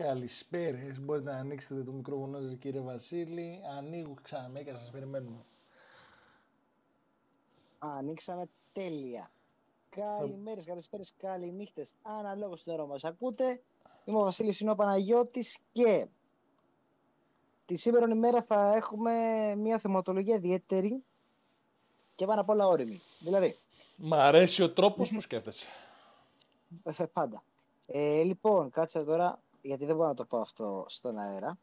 Καλησπέρα. Μπορείτε να ανοίξετε το μικρόφωνο σας κύριε Βασίλη. Ανοίγω ξανά και σας περιμένουμε. Ανοίξαμε τέλεια. Καλημέρες, καλησπέρες, καληνύχτες. Αναλόγως την ώρα μας ακούτε; Είμαι ο Βασίλης Σινό Παναγιώτης και τη σήμερα ημέρα θα έχουμε μια θεματολογία ιδιαίτερη και πάνω απ' όλα όρημη. Δηλαδή. Μ' αρέσει ο τρόπος που σκέφτεσαι. Ε, πάντα. Ε, λοιπόν, κάτσε τώρα, γιατί δεν μπορώ να το πω αυτό στον αέρα.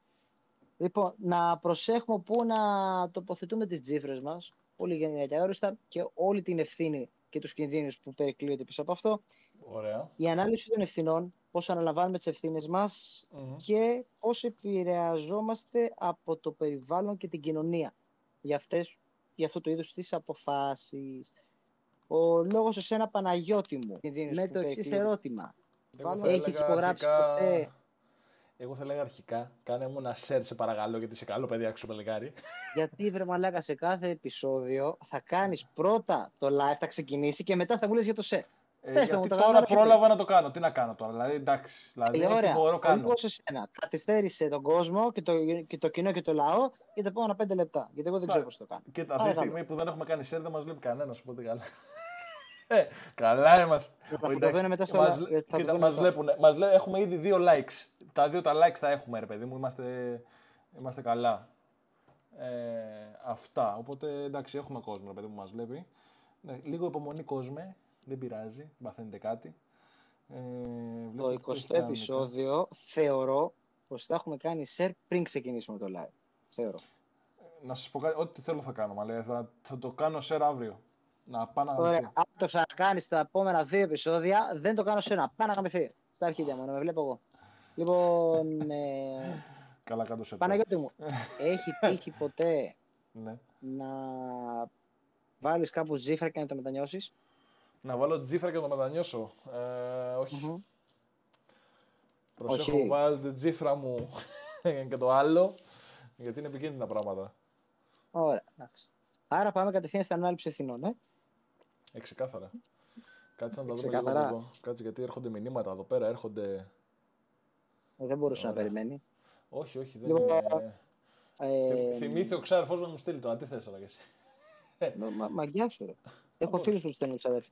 Λοιπόν, να προσέχουμε πού να τοποθετούμε τις τζίφρες μας, πολύ γενικά και αόριστα, και όλη την ευθύνη και τους κινδύνους που περικλείονται πίσω από αυτό. Ωραία. Η ανάλυση των ευθυνών, πώς αναλαμβάνουμε τις ευθύνες μας και πώς επηρεαζόμαστε από το περιβάλλον και την κοινωνία για, αυτές, για αυτό το είδος της αποφάσεις. Ο λόγος σε ένα Παναγιώτη μου, με το εξής ερώτημα. Έχεις υπογράψει ποτέ εγώ θα έλεγα αρχικά, κάνε μου ένα share σε παρακαλώ, γιατί είσαι καλό παιδί, άξιο παλικάρι. Γιατί βρε μαλάκα σε κάθε επεισόδιο θα κάνεις πρώτα το live, θα ξεκινήσει και μετά θα μου για το share. Ε, Πες γιατί μου, τώρα πρόλαβα να το κάνω. Τι να κάνω τώρα, δηλαδή εντάξει. Δηλαδή, ε, ωραία. μπορώ κάνω. Λοιπόν, σε σένα. Καθυστέρησε τον κόσμο και το, και το κοινό και το λαό για τα επόμενα πέντε λεπτά. Γιατί εγώ δεν ξέρω πώς το κάνω. Κοίτα, αυτή τη στιγμή που δεν έχουμε κάνει share δεν μας βλέπει κανένας, οπότε καλά. Ε, καλά είμαστε. Θα μετά στο μας, κοίτα, μας βλέπουν, μας λέ, έχουμε ήδη δύο likes. Τα δύο τα likes τα έχουμε, ρε παιδί μου. Είμαστε, είμαστε καλά. Ε, αυτά. Οπότε εντάξει, έχουμε κόσμο, ρε παιδί μου, μας βλέπει. Ναι, λίγο υπομονή κόσμο. Δεν πειράζει. Μαθαίνετε κάτι. Ε, το 20ο επεισόδιο θεωρώ πως θα έχουμε κάνει share πριν ξεκινήσουμε το live. Θεωρώ. Να σας πω κάτι, ό,τι θέλω θα κάνω, αλλά θα, θα το κάνω share αύριο. Να πάω να Ωραία. Αν το ξανακάνεις στα επόμενα δύο επεισόδια, δεν το κάνω σε ένα. Πάω να γαμηθεί. Στα αρχίδια μου, να με βλέπω εγώ. Λοιπόν. Ε... Καλά, κάτω σε Παναγιώτη μου, έχει τύχει ποτέ ναι. να βάλεις κάπου τζίφρα και να το μετανιώσεις; Να βάλω τζίφρα και να το μετανιώσω. Ε, όχι. Mm-hmm. Προσέχω, βάζετε τζίφρα μου και το άλλο, γιατί είναι επικίνδυνα πράγματα. Ωραία, εντάξει. Άρα πάμε κατευθείαν στην ανάληψη ευθυνών, ε. Ε, ξεκάθαρα. Κάτσε να τα δούμε λίγο εδώ. Κάτσε γιατί έρχονται μηνύματα εδώ πέρα, έρχονται... Ε, δεν μπορούσε να περιμένει. Όχι, όχι, δεν λοιπόν, είναι... Ε... Θυμήθη ο ξάδερφός μου να μου στείλει τώρα, τι θες τώρα και εσύ. Μα, μαγιά σου, ρε. Έχω φίλους που στέλνουν ξαδέρφοι.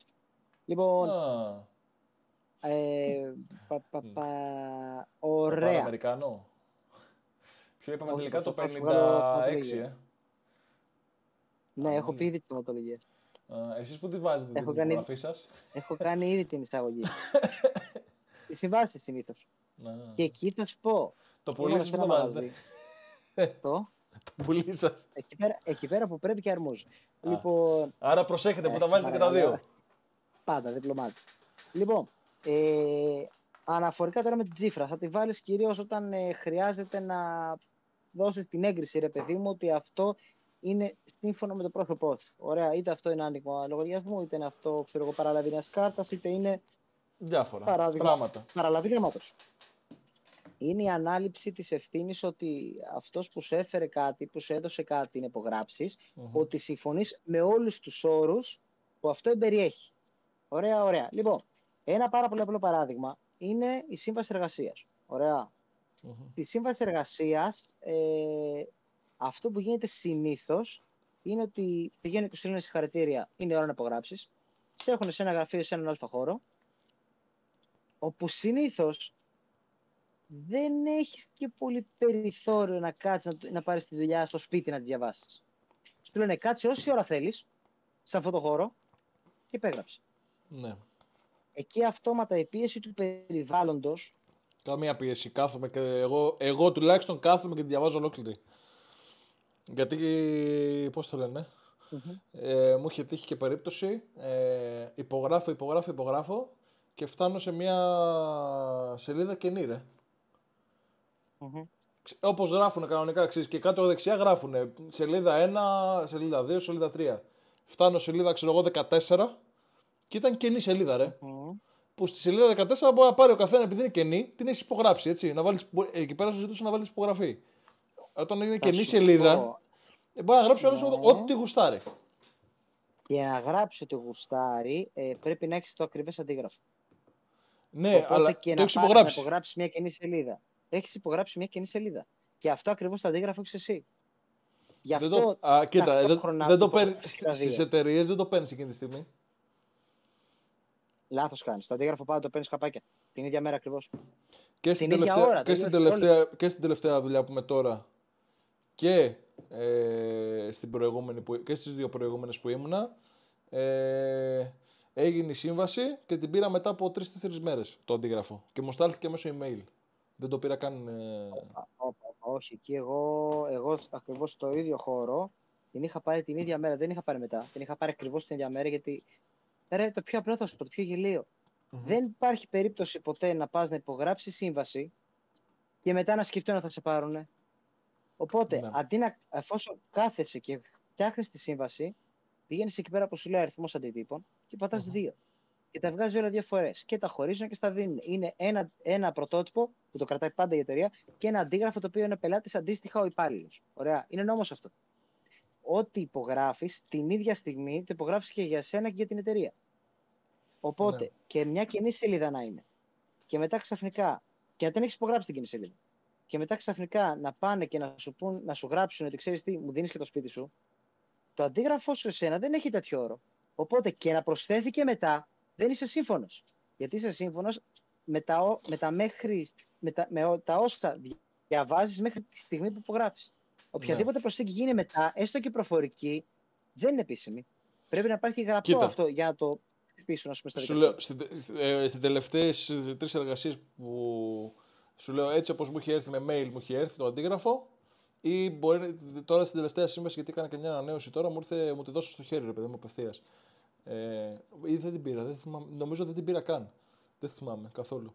Λοιπόν, ε, πα, πα, πα, ωραία. Αμερικανό. Ποιο είπαμε τελικά το 56, ε. Ναι, έχω πει ήδη τη θεματολογία. Εσείς που τη βάζετε την κάνει... υπογραφή σας; Έχω κάνει ήδη την εισαγωγή. Τη συμβάσει συνήθως. Και εκεί θα σου πω. Το πουλί σας που το βάζετε. Το; Το πουλί σας. Εκεί, πέρα, εκεί πέρα που πρέπει και αρμόζει. Λοιπόν, Άρα προσέχετε που τα βάζετε και τα δύο. Πάντα, διπλωμάτη. Λοιπόν, ε, αναφορικά τώρα με την τσίφρα, θα τη βάλεις κυρίως όταν ε, χρειάζεται να δώσεις την έγκριση, ρε παιδί μου, ότι αυτό είναι σύμφωνο με το πρόσωπό σου. Ωραία, είτε αυτό είναι άνοιγμα λογαριασμού, είτε είναι αυτό ξέρω εγώ, παραλαβή μιας κάρτας, είτε είναι. Διάφορα παράδειγμα, πράγματα. Παραλαβή γραμμάτο. Είναι η ανάληψη της ευθύνης ότι αυτός που σου έφερε κάτι, που σου έδωσε κάτι να υπογράψεις, mm-hmm. ότι συμφωνείς με όλους τους όρους που αυτό εμπεριέχει. Ωραία, ωραία. Λοιπόν, ένα πάρα πολύ απλό παράδειγμα είναι η σύμβαση εργασίας. Ωραία. Mm-hmm. Η σύμβαση εργασίας ε, αυτό που γίνεται συνήθως είναι ότι πηγαίνουν και σου στείλουν συγχαρητήρια, είναι ώρα να υπογράψει. Σε έχουν σε ένα γραφείο, σε έναν αλφα χώρο, όπου συνήθως δεν έχεις και πολύ περιθώριο να κάτσεις να, να πάρεις τη δουλειά στο σπίτι να τη διαβάσεις. Σου λένε κάτσε όση ώρα θέλεις σε αυτό το χώρο και υπέγραψε. Ναι. Εκεί αυτόματα η πίεση του περιβάλλοντος. Καμία πίεση. Κάθομαι και εγώ, εγώ τουλάχιστον κάθομαι και τη διαβάζω ολόκληρη. Γιατί, πώς το λένε, ε, μου είχε τύχει και περίπτωση, ε, υπογράφω, υπογράφω, υπογράφω και φτάνω σε μια σελίδα καινή, ρε. Mm-hmm. Όπως γράφουν κανονικά, ξέρεις, και κάτω δεξιά γράφουν σελίδα 1, σελίδα 2, σελίδα 3. Φτάνω σελίδα, ξέρω εγώ, 14 και ήταν καινή σελίδα, ρε. Που στη σελίδα 14 μπορεί να πάρει ο καθένας επειδή είναι καινή, την έχεις υπογράψει, έτσι. Να βάλεις, εκεί πέρα σου ζητούσε να βάλεις υπογραφή όταν είναι καινή σελίδα, ε, μπορεί να γράψει όλος ναι. ό,τι γουστάρει. Για να γράψει ό,τι γουστάρει, ε, πρέπει να έχεις το ακριβές αντίγραφο. Ναι, Οπότε αλλά και το έχεις υπογράψει. Να υπογράψει μια καινή σελίδα. έχεις υπογράψει μια κοινή σελίδα. Και αυτό ακριβώς το αντίγραφο έχεις εσύ. Γι' αυτό. Δεν το, α, κοίτα, δεν, δεν το παίρνεις. Στις εταιρείες δεν το παίρνεις εκείνη τη στιγμή. Λάθος κάνεις. Το αντίγραφο πάντα το παίρνεις καπάκια. Την ίδια μέρα ακριβώς. Και, στην τελευταία, ώρα, και, στην τελευταία, και στην τελευταία δουλειά που είμαι τώρα και, ε, στην προηγούμενη που, και στις δύο προηγούμενες που ήμουνα ε, έγινε η σύμβαση και την πήρα μετά από τρει-τέσσερι μέρες το αντίγραφο και μου στάλθηκε μέσω email. Δεν το πήρα καν. Ε... Όχι, και εγώ, εγώ ακριβώς στο ίδιο χώρο την είχα πάρει την ίδια μέρα. Δεν είχα πάρει μετά. Την είχα πάρει ακριβώς την ίδια μέρα γιατί. Ρε, το πιο απλό θα σου πω, το πιο γελίο. Mm-hmm. Δεν υπάρχει περίπτωση ποτέ να πας να υπογράψεις σύμβαση και μετά να σκεφτούν να θα σε πάρουν. Οπότε, ναι. αντί να, εφόσον κάθεσαι και φτιάχνεις τη σύμβαση, πηγαίνεις εκεί πέρα που σου λέει αριθμός αντιτύπων και πατάς mm-hmm. δύο. Και τα βγάζεις όλα δύο φορές. Και τα χωρίζουν και στα δίνουν. Είναι ένα, ένα πρωτότυπο που το κρατάει πάντα η εταιρεία και ένα αντίγραφο το οποίο είναι πελάτης αντίστοιχα ο υπάλληλος. Ωραία. Είναι νόμος αυτό. Ό,τι υπογράφεις την ίδια στιγμή το υπογράφεις και για σένα και για την εταιρεία. Οπότε ναι. και μια κοινή σελίδα να είναι. Και μετά ξαφνικά, και να δεν έχεις υπογράψει την κοινή σελίδα. Και μετά ξαφνικά να πάνε και να σου, πούν, να σου γράψουν ότι ξέρεις τι, μου δίνεις και το σπίτι σου. Το αντίγραφό σου εσένα δεν έχει τέτοιο όρο. Οπότε και να προσθέθηκε μετά δεν είσαι σύμφωνος. Γιατί είσαι σύμφωνος με τα, με τα, μέχρι, με τα, με τα όσα διαβάζεις μέχρι τη στιγμή που υπογράφεις. Οποιαδήποτε ναι. προσθήκη γίνει μετά, έστω και προφορική, δεν είναι επίσημη. Πρέπει να υπάρχει γραπτό Κοίτα. αυτό για να το χτυπήσουν, ας πούμε, στα δικαστήρια. Στι ε, τελευταίες τρεις εργασίες που σου λέω έτσι όπως μου είχε έρθει με mail, μου είχε έρθει το αντίγραφο, ή μπορεί τώρα στην τελευταία σύμβαση, γιατί έκανα και μια ανανέωση τώρα, μου, ήρθε, μου τη δώσω στο χέρι, ρε παιδί μου, απευθείας. Ε, ή δεν την πήρα, δεν θυμάμαι, νομίζω δεν την πήρα καν. Δεν θυμάμαι καθόλου.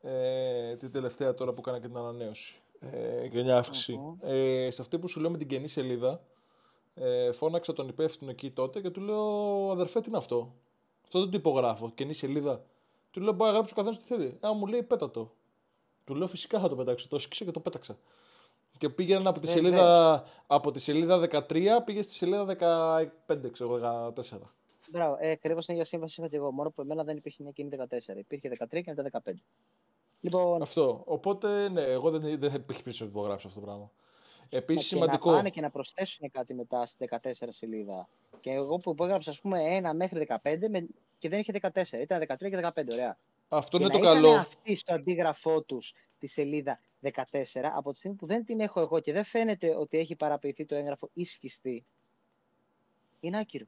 Ε, την τελευταία τώρα που έκανα και την ανανέωση ε, για μια αυξηση Ε, σε αυτή που σου λέω με την καινή σελίδα, ε, φώναξα τον υπεύθυνο εκεί τότε και του λέω αδερφέ τι είναι αυτό; Αυτό δεν το υπογράφω, καινή σελίδα. Του λέω μπορεί να γράψει ο καθένας τι θέλει. Α, μου λέει πέτα το. Του λέω φυσικά θα το πετάξω. Το σκίσα και το πέταξα. Και πήγαινε από τη, ναι, σελίδα, ναι. από τη σελίδα 13 πήγε στη σελίδα 15, ξέρω 14. Μπράβο, ε, ακριβώς την ίδια σύμβαση είχα και εγώ. Μόνο που εμένα δεν υπήρχε μια κοινή 14. Υπήρχε 13 και μετά 15. Λοιπόν... Αυτό. Οπότε, ναι, εγώ δεν, δεν θα υπήρχε πίσω να υπογράψω αυτό το πράγμα. Επίσης σημαντικό. Να πάνε και να προσθέσουν κάτι μετά στη 14 σελίδα. Και εγώ που υπόγραψα, ας πούμε, ένα μέχρι 15 με... και δεν είχε 14. Ήταν 13 και 15, ωραία. Αυτό και είναι το καλό. αυτή στο αντίγραφό τους τη σελίδα 14, από τη στιγμή που δεν την έχω εγώ και δεν φαίνεται ότι έχει παραποιηθεί το έγγραφο ή σκιστεί, είναι άκυρο.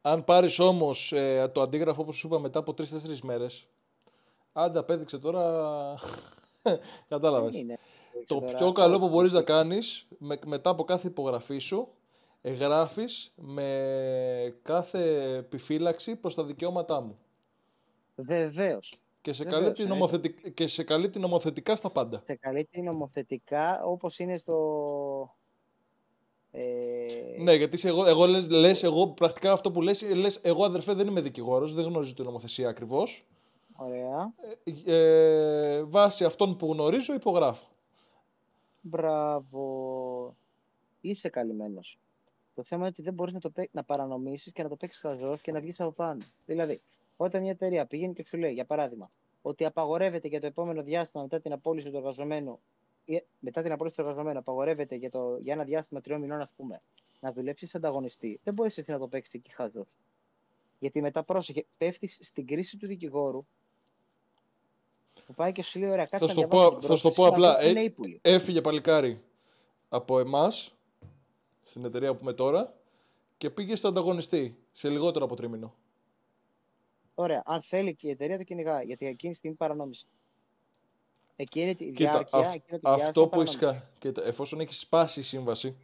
Αν πάρεις όμως ε, το αντίγραφο όπως σου είπα μετά από 3-4 μέρες, άντα απέδειξε τώρα. Κατάλαβες. Το πιο καλό που μπορείς να κάνεις με, μετά από κάθε υπογραφή σου, γράφει με κάθε επιφύλαξη προς τα δικαιώματά μου. Βεβαίως. Και σε, καλύπτει νομοθετικ... και σε καλύπτει νομοθετικά στα πάντα. Σε καλύπτει νομοθετικά όπως είναι στο... Ε... Ναι, γιατί εγώ, εγώ λες, λες, εγώ πρακτικά αυτό που λες, λες, εγώ αδερφέ δεν είμαι δικηγόρος, δεν γνωρίζω την νομοθεσία ακριβώς. Ωραία. Ε, ε, βάσει αυτών που γνωρίζω υπογράφω. Μπράβο. Είσαι καλυμμένος. Το θέμα είναι ότι δεν μπορείς να, το, να παρανομήσεις και να το παίξεις χαζό και να βγεις από πάνω. Δηλαδή, όταν μια εταιρεία πηγαίνει και σου λέει, για παράδειγμα, ότι απαγορεύεται για το επόμενο διάστημα μετά την απόλυση του εργαζομένου, ή μετά την απόλυση του εργαζομένου, απαγορεύεται για, το, για ένα διάστημα τριών μηνών, ας πούμε, να δουλέψεις ανταγωνιστή, δεν μπορείς εσύ να το παίξεις εκεί χάζο. Γιατί μετά πρόσεχε, πέφτεις στην κρίση του δικηγόρου που πάει και σου λέει: Ωραία, κάτσε θα να πω, Θα σου το πω απλά. Ε, έφυγε παλικάρι από εμάς, στην εταιρεία που είμαι τώρα, και πήγε στο ανταγωνιστή σε λιγότερο από τρίμηνο. Ωραία. Αν θέλει και η εταιρεία το κυνηγά, γιατί εκείνη τη στιγμή παρανόμησε. Εκείνη τη διάρκεια, αυ, εκείνη τη αυτό που έχεις Κοίτα, εφόσον έχεις σπάσει η σύμβαση,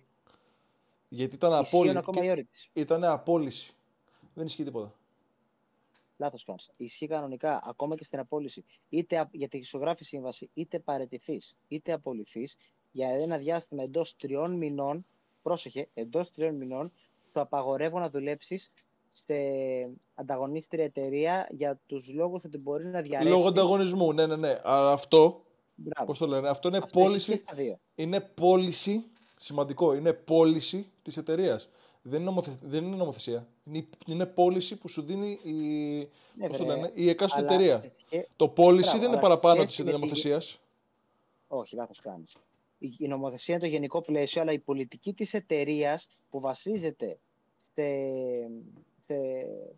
γιατί ήταν απόλυση. Ήταν απόλυση. Δεν ισχύει τίποτα. Λάθος κάνεις. Ισχύει κανονικά ακόμα και στην απόλυση. Είτε γιατί ισογράφει σύμβαση, είτε παρετηθείς, είτε απολυθείς για ένα διάστημα εντός τριών μηνών. Πρόσεχε, εντός τριών μηνών, το απαγορεύω να δουλέψεις σε ανταγωνίστρια εταιρεία για τους λόγους ότι μπορείς να διαρρεύσει. Λόγω ανταγωνισμού, ναι, ναι, ναι. Αλλά αυτό, πώς το λένε, αυτό είναι αυτό πώληση, είναι πώληση, σημαντικό, είναι πώληση της εταιρείας. Δεν, είναι δεν είναι νομοθεσία. Είναι, είναι πώληση που σου δίνει η, ναι, πώς το λένε, η εκάστοτε εταιρεία. Το πώληση δεν είναι παραπάνω της νομοθεσίας. Όχι, λάθος κάνεις. Η νομοθεσία είναι το γενικό πλαίσιο, αλλά η πολιτική της εταιρείας που βασίζεται σε,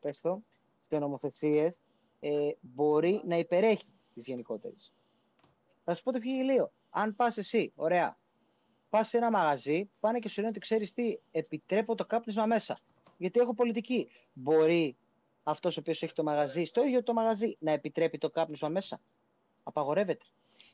σε, σε νομοθεσίες ε, μπορεί να υπερέχει τη γενικότερη. Θα σου πω το πιο γελίο. Αν πας εσύ, ωραία, πας σε ένα μαγαζί, πάνε και σου λένε ότι ξέρεις τι, επιτρέπω το κάπνισμα μέσα. Γιατί έχω πολιτική. Μπορεί αυτός ο οποίος έχει το μαγαζί, στο ίδιο το μαγαζί, να επιτρέπει το κάπνισμα μέσα. Απαγορεύεται.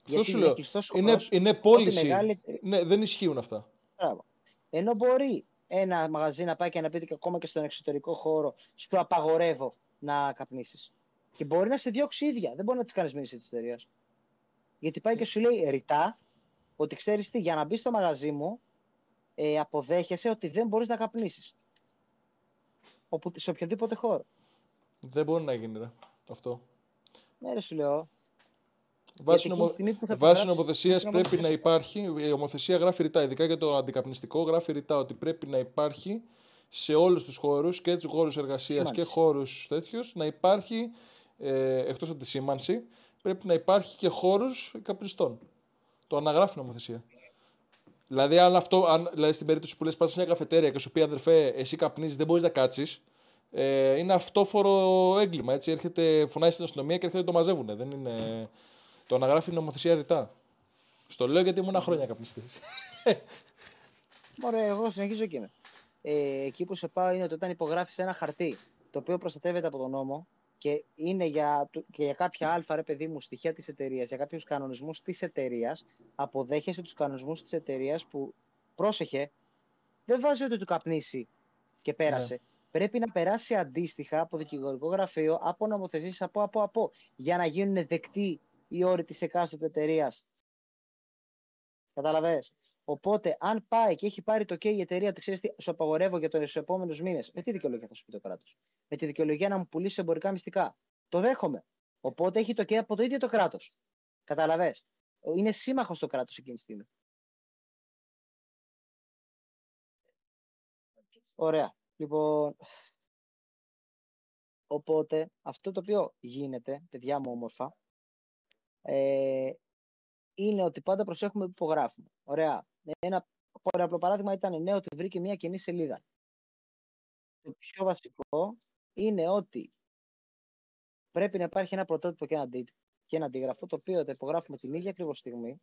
Αυτό σου λέω. Είναι, είναι πώληση. Μεγάλη... Ναι, δεν ισχύουν αυτά. Μπράβο. Ενώ μπορεί ένα μαγαζί να πάει και να πει και ακόμα και στον εξωτερικό χώρο, σου απαγορεύω να καπνίσεις. Και μπορεί να σε διώξει ίδια. Δεν μπορεί να τη κάνεις μήνυση της εταιρείας. Γιατί πάει και σου λέει ρητά ότι ξέρεις τι, για να μπει στο μαγαζί μου, ε, αποδέχεσαι ότι δεν μπορείς να καπνίσεις. Σε οποιοδήποτε χώρο. Δεν μπορεί να γίνει ρε, αυτό. Ναι, ρε, σου λέω. Βάσει, νομο... Βάσει νομοθεσίας πρέπει να υπάρχει, η νομοθεσία γράφει ρητά, ειδικά για το αντικαπνιστικό, γράφει ρητά ότι πρέπει να υπάρχει σε όλους τους χώρους και τους χώρους εργασίας και χώρους τέτοιους να υπάρχει, ε, εκτός από τη σήμανση, πρέπει να υπάρχει και χώρους καπνιστών. Το αναγράφει η νομοθεσία. Δηλαδή, αν αυτό, αν, δηλαδή στην περίπτωση που λες, πας σε μια καφετέρια και σου πει αδερφέ, εσύ καπνίζεις, δεν μπορείς να κάτσεις, ε, είναι αυτόφορο έγκλημα. Έτσι. Έρχεται, φωνάει στην αστυνομία και έρχεται το μαζεύουν. Δεν είναι... Το αναγράφει η νομοθεσία ρητά. Στο λέω γιατί ήμουν χρόνια καπνιστής. Ωραία, εγώ συνεχίζω και είμαι. Ε, εκεί που σε πάω είναι ότι όταν υπογράφεις ένα χαρτί το οποίο προστατεύεται από τον νόμο και είναι για, και για κάποια αλφα ρε παιδί μου στοιχεία της εταιρείας, για κάποιους κανονισμούς της εταιρείας, αποδέχεσαι τους κανονισμούς της εταιρείας που πρόσεχε, δεν βάζει ότι του καπνίσει και πέρασε. Ναι πρέπει να περάσει αντίστοιχα από δικηγορικό γραφείο, από νομοθεσίες, από, από, από, για να γίνουν δεκτοί οι όροι της εκάστοτε εταιρείας. Κατάλαβες; Οπότε, αν πάει και έχει πάρει το OK η εταιρεία, το ξέρεις τι, σου απαγορεύω για του επόμενους μήνες. Με τι δικαιολογία θα σου πει το κράτος; Με τη δικαιολογία να μου πουλήσεις εμπορικά μυστικά. Το δέχομαι. Οπότε έχει το OK από το ίδιο το κράτος. Καταλαβέ. Είναι σύμμαχος το κράτος εκείνη τη στιγμή. Ωραία. Λοιπόν, οπότε αυτό το οποίο γίνεται, παιδιά μου όμορφα, ε, είναι ότι πάντα προσέχουμε που υπογράφουμε. Ωραία. Ένα πολύ απλό παράδειγμα ήταν ναι, ότι βρήκε μια καινή σελίδα. Το πιο βασικό είναι ότι πρέπει να υπάρχει ένα πρωτότυπο και ένα, και ένα αντίγραφο, το οποίο θα υπογράφουμε την ίδια ακριβώς στιγμή.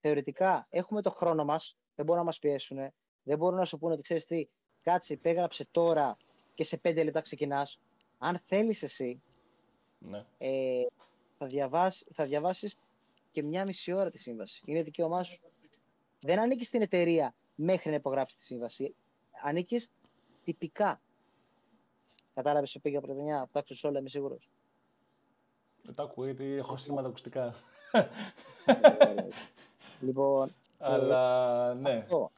Θεωρητικά έχουμε το χρόνο μας, δεν μπορούν να μας πιέσουν, δεν μπορούν να σου πούνε ότι ξέρεις τι, κάτσε, υπέγραψε τώρα και σε πέντε λεπτά ξεκινάς. Αν θέλεις εσύ, ναι. ε, θα, διαβάσει, θα διαβάσεις και μια μισή ώρα τη σύμβαση. Είναι δικαίωμά σου. Δεν ανήκεις στην εταιρεία μέχρι να υπογράψεις τη σύμβαση. Ανήκεις τυπικά. Κατάλαβες σε πήγα πρωτενιά, τα άκουσε όλα, είμαι σίγουρος. Δεν τα ακούω γιατί έχω σήματα ακουστικά. λοιπόν. Αλλά ναι. Αυτό.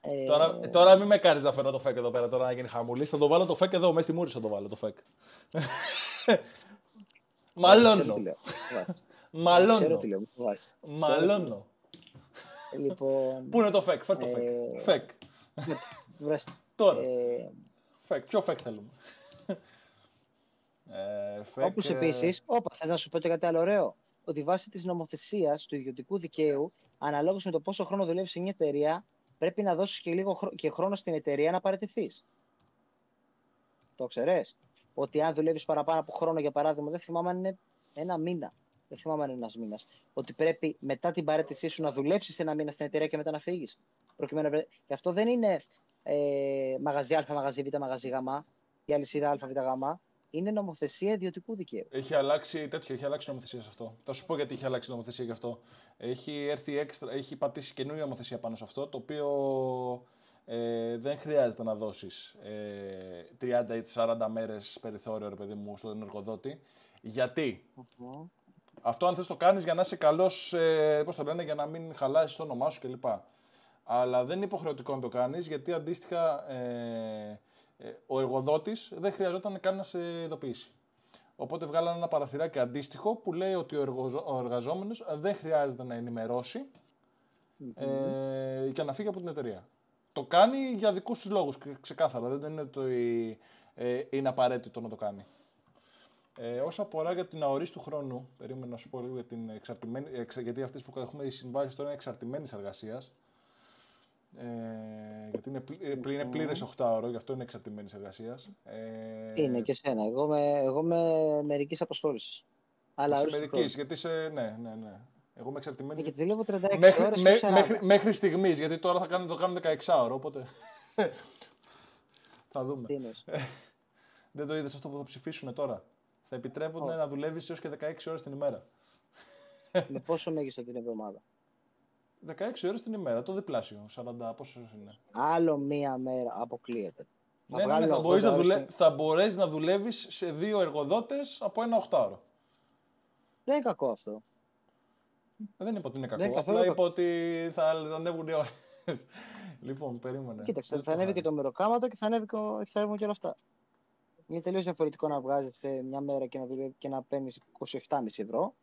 Ε... Τώρα, τώρα μην με κάνεις να φέρω το φεκ εδώ πέρα τώρα να γίνει χαμούλης. Θα το βάλω το φεκ εδώ, μέσα στη μούρη θα το βάλω το φεκ. Μαλώνω. Μαλώνω. Ξέρω τι λέω. Μαλώνω. Λοιπόν... Πού είναι το φεκ, φέρ το φεκ. Ε, φεκ. Τώρα. Ε, φεκ, ποιο φεκ θέλουμε; Ε, Όπως επίσης, όπα, θες να σου πω και κάτι άλλο ωραίο, ότι βάσει της νομοθεσίας του ιδιωτικού δικαίου, αναλόγως με το πόσο χρόνο δουλεύεις σε μια εταιρεία, πρέπει να δώσεις και λίγο και χρόνο στην εταιρεία να παραιτηθείς. Το ξέρεις; Ότι αν δουλεύεις παραπάνω από χρόνο, για παράδειγμα, δεν θυμάμαι αν είναι ένα μήνα. Δεν θυμάμαι αν είναι ένας μήνας. Ότι πρέπει μετά την παρέτησή σου να δουλέψεις ένα μήνα στην εταιρεία και μετά να φύγεις. Προκειμένου... Και αυτό δεν είναι ε, μαγαζί Α, μαγαζί Β, μαγαζί Γ, η αλυσίδα Α, Β, Γ είναι νομοθεσία ιδιωτικού δικαίου. Έχει αλλάξει τέτοιο, έχει αλλάξει νομοθεσία σε αυτό. Θα σου πω γιατί έχει αλλάξει νομοθεσία γι' αυτό. Έχει έρθει έξτρα, έχει πατήσει καινούργια νομοθεσία πάνω σε αυτό, το οποίο ε, δεν χρειάζεται να δώσεις ε, 30 ή 40 μέρες περιθώριο, ρε παιδί μου, στον εργοδότη. Γιατί; Αυτό αν θες το κάνεις για να είσαι καλός, ε, πώς το λένε, για να μην χαλάσεις το όνομά σου κλπ. Αλλά δεν είναι υποχρεωτικό να το κάνεις, γιατί αντίστοιχα ε, ε, ο εργοδότης δεν χρειαζόταν καν να σε ειδοποιήσει. Οπότε βγάλανε ένα παραθυράκι αντίστοιχο που λέει ότι ο, εργοζο... ο εργαζόμενος δεν χρειάζεται να ενημερώσει ε, και να φύγει από την εταιρεία. Το κάνει για δικούς του λόγους, ξεκάθαρα. Δεν είναι ότι ε, είναι απαραίτητο να το κάνει. Ε, όσο αφορά για την αορίστου χρόνου, περίμενα να σου πω λίγο για την εξαρτημένη, γιατί αυτές που έχουμε οι συμβάσει τώρα είναι εξαρτημένης εργασίας. Ε, γιατί είναι, πλη, είναι πλήρες 8 ώρο, γι' αυτό είναι εξαρτημένης εργασίας. Ε, είναι και σένα. Εγώ με, εγώ με μερικής απασχόλησης. Αλλά σε μερικής, γιατί σε. Ναι, ναι, ναι. Εγώ είμαι εξαρτημένη. Ε, και τη δουλεύω 36 μέχρι, ώρες με, μέχρι, μέχρι στιγμής, γιατί τώρα θα κάνουμε, το κάνουμε 16 ώρο, οπότε. θα δούμε. Τι Δεν το είδες αυτό που θα ψηφίσουν τώρα; Θα επιτρέπονται να δουλεύεις έως και 16 ώρες την ημέρα. Με πόσο μέγιστο την εβδομάδα; 16 ώρες την ημέρα, το διπλάσιο. 40 πόσο είναι. Άλλο μία μέρα αποκλείεται. Ναι, ναι, ναι, θα, μπορείς να δουλε... θα μπορέσει να δουλεύεις σε δύο εργοδότες από ένα οχτάωρο. Δεν είναι κακό αυτό. Ε, δεν είπα ότι είναι κακό. Απλά είπα ότι θα ανέβουν οι ώρες. λοιπόν, περίμενε. Κοίταξε, θα ανέβει και το μεροκάματο και θα, ανέβει και, θα ανέβουν και όλα αυτά. Είναι τελείως διαφορετικό να βγάζεις μια μέρα και να, και να παίρνεις 27,5 ευρώ.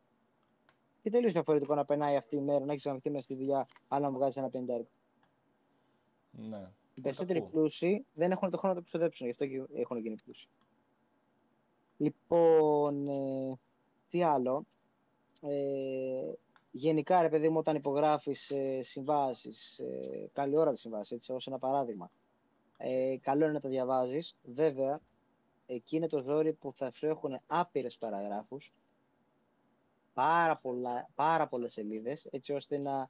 Και τελείως διαφορετικό να περνάει αυτή η μέρα, να έχεις γραμμιστεί μέσα στη δουλειά, αλλά να βγάζεις ένα 50 ευρώ. Ναι. Οι περισσότεροι πλούσιοι δεν έχουν το χρόνο να το πιστοδέψουν, γι' αυτό και έχουν γίνει πλούσιοι. Λοιπόν, ε, τι άλλο. Ε, γενικά, ρε παιδί μου, όταν υπογράφεις ε, συμβάσεις, ε, καλή ώρα τη συμβάσεις, έτσι, ως ένα παράδειγμα, ε, καλό είναι να τα διαβάζεις. Βέβαια, εκεί είναι το ζόρι που θα σου έχουν άπειρες παραγράφους, πάρα, πολλά, πάρα πολλές σελίδες, έτσι ώστε να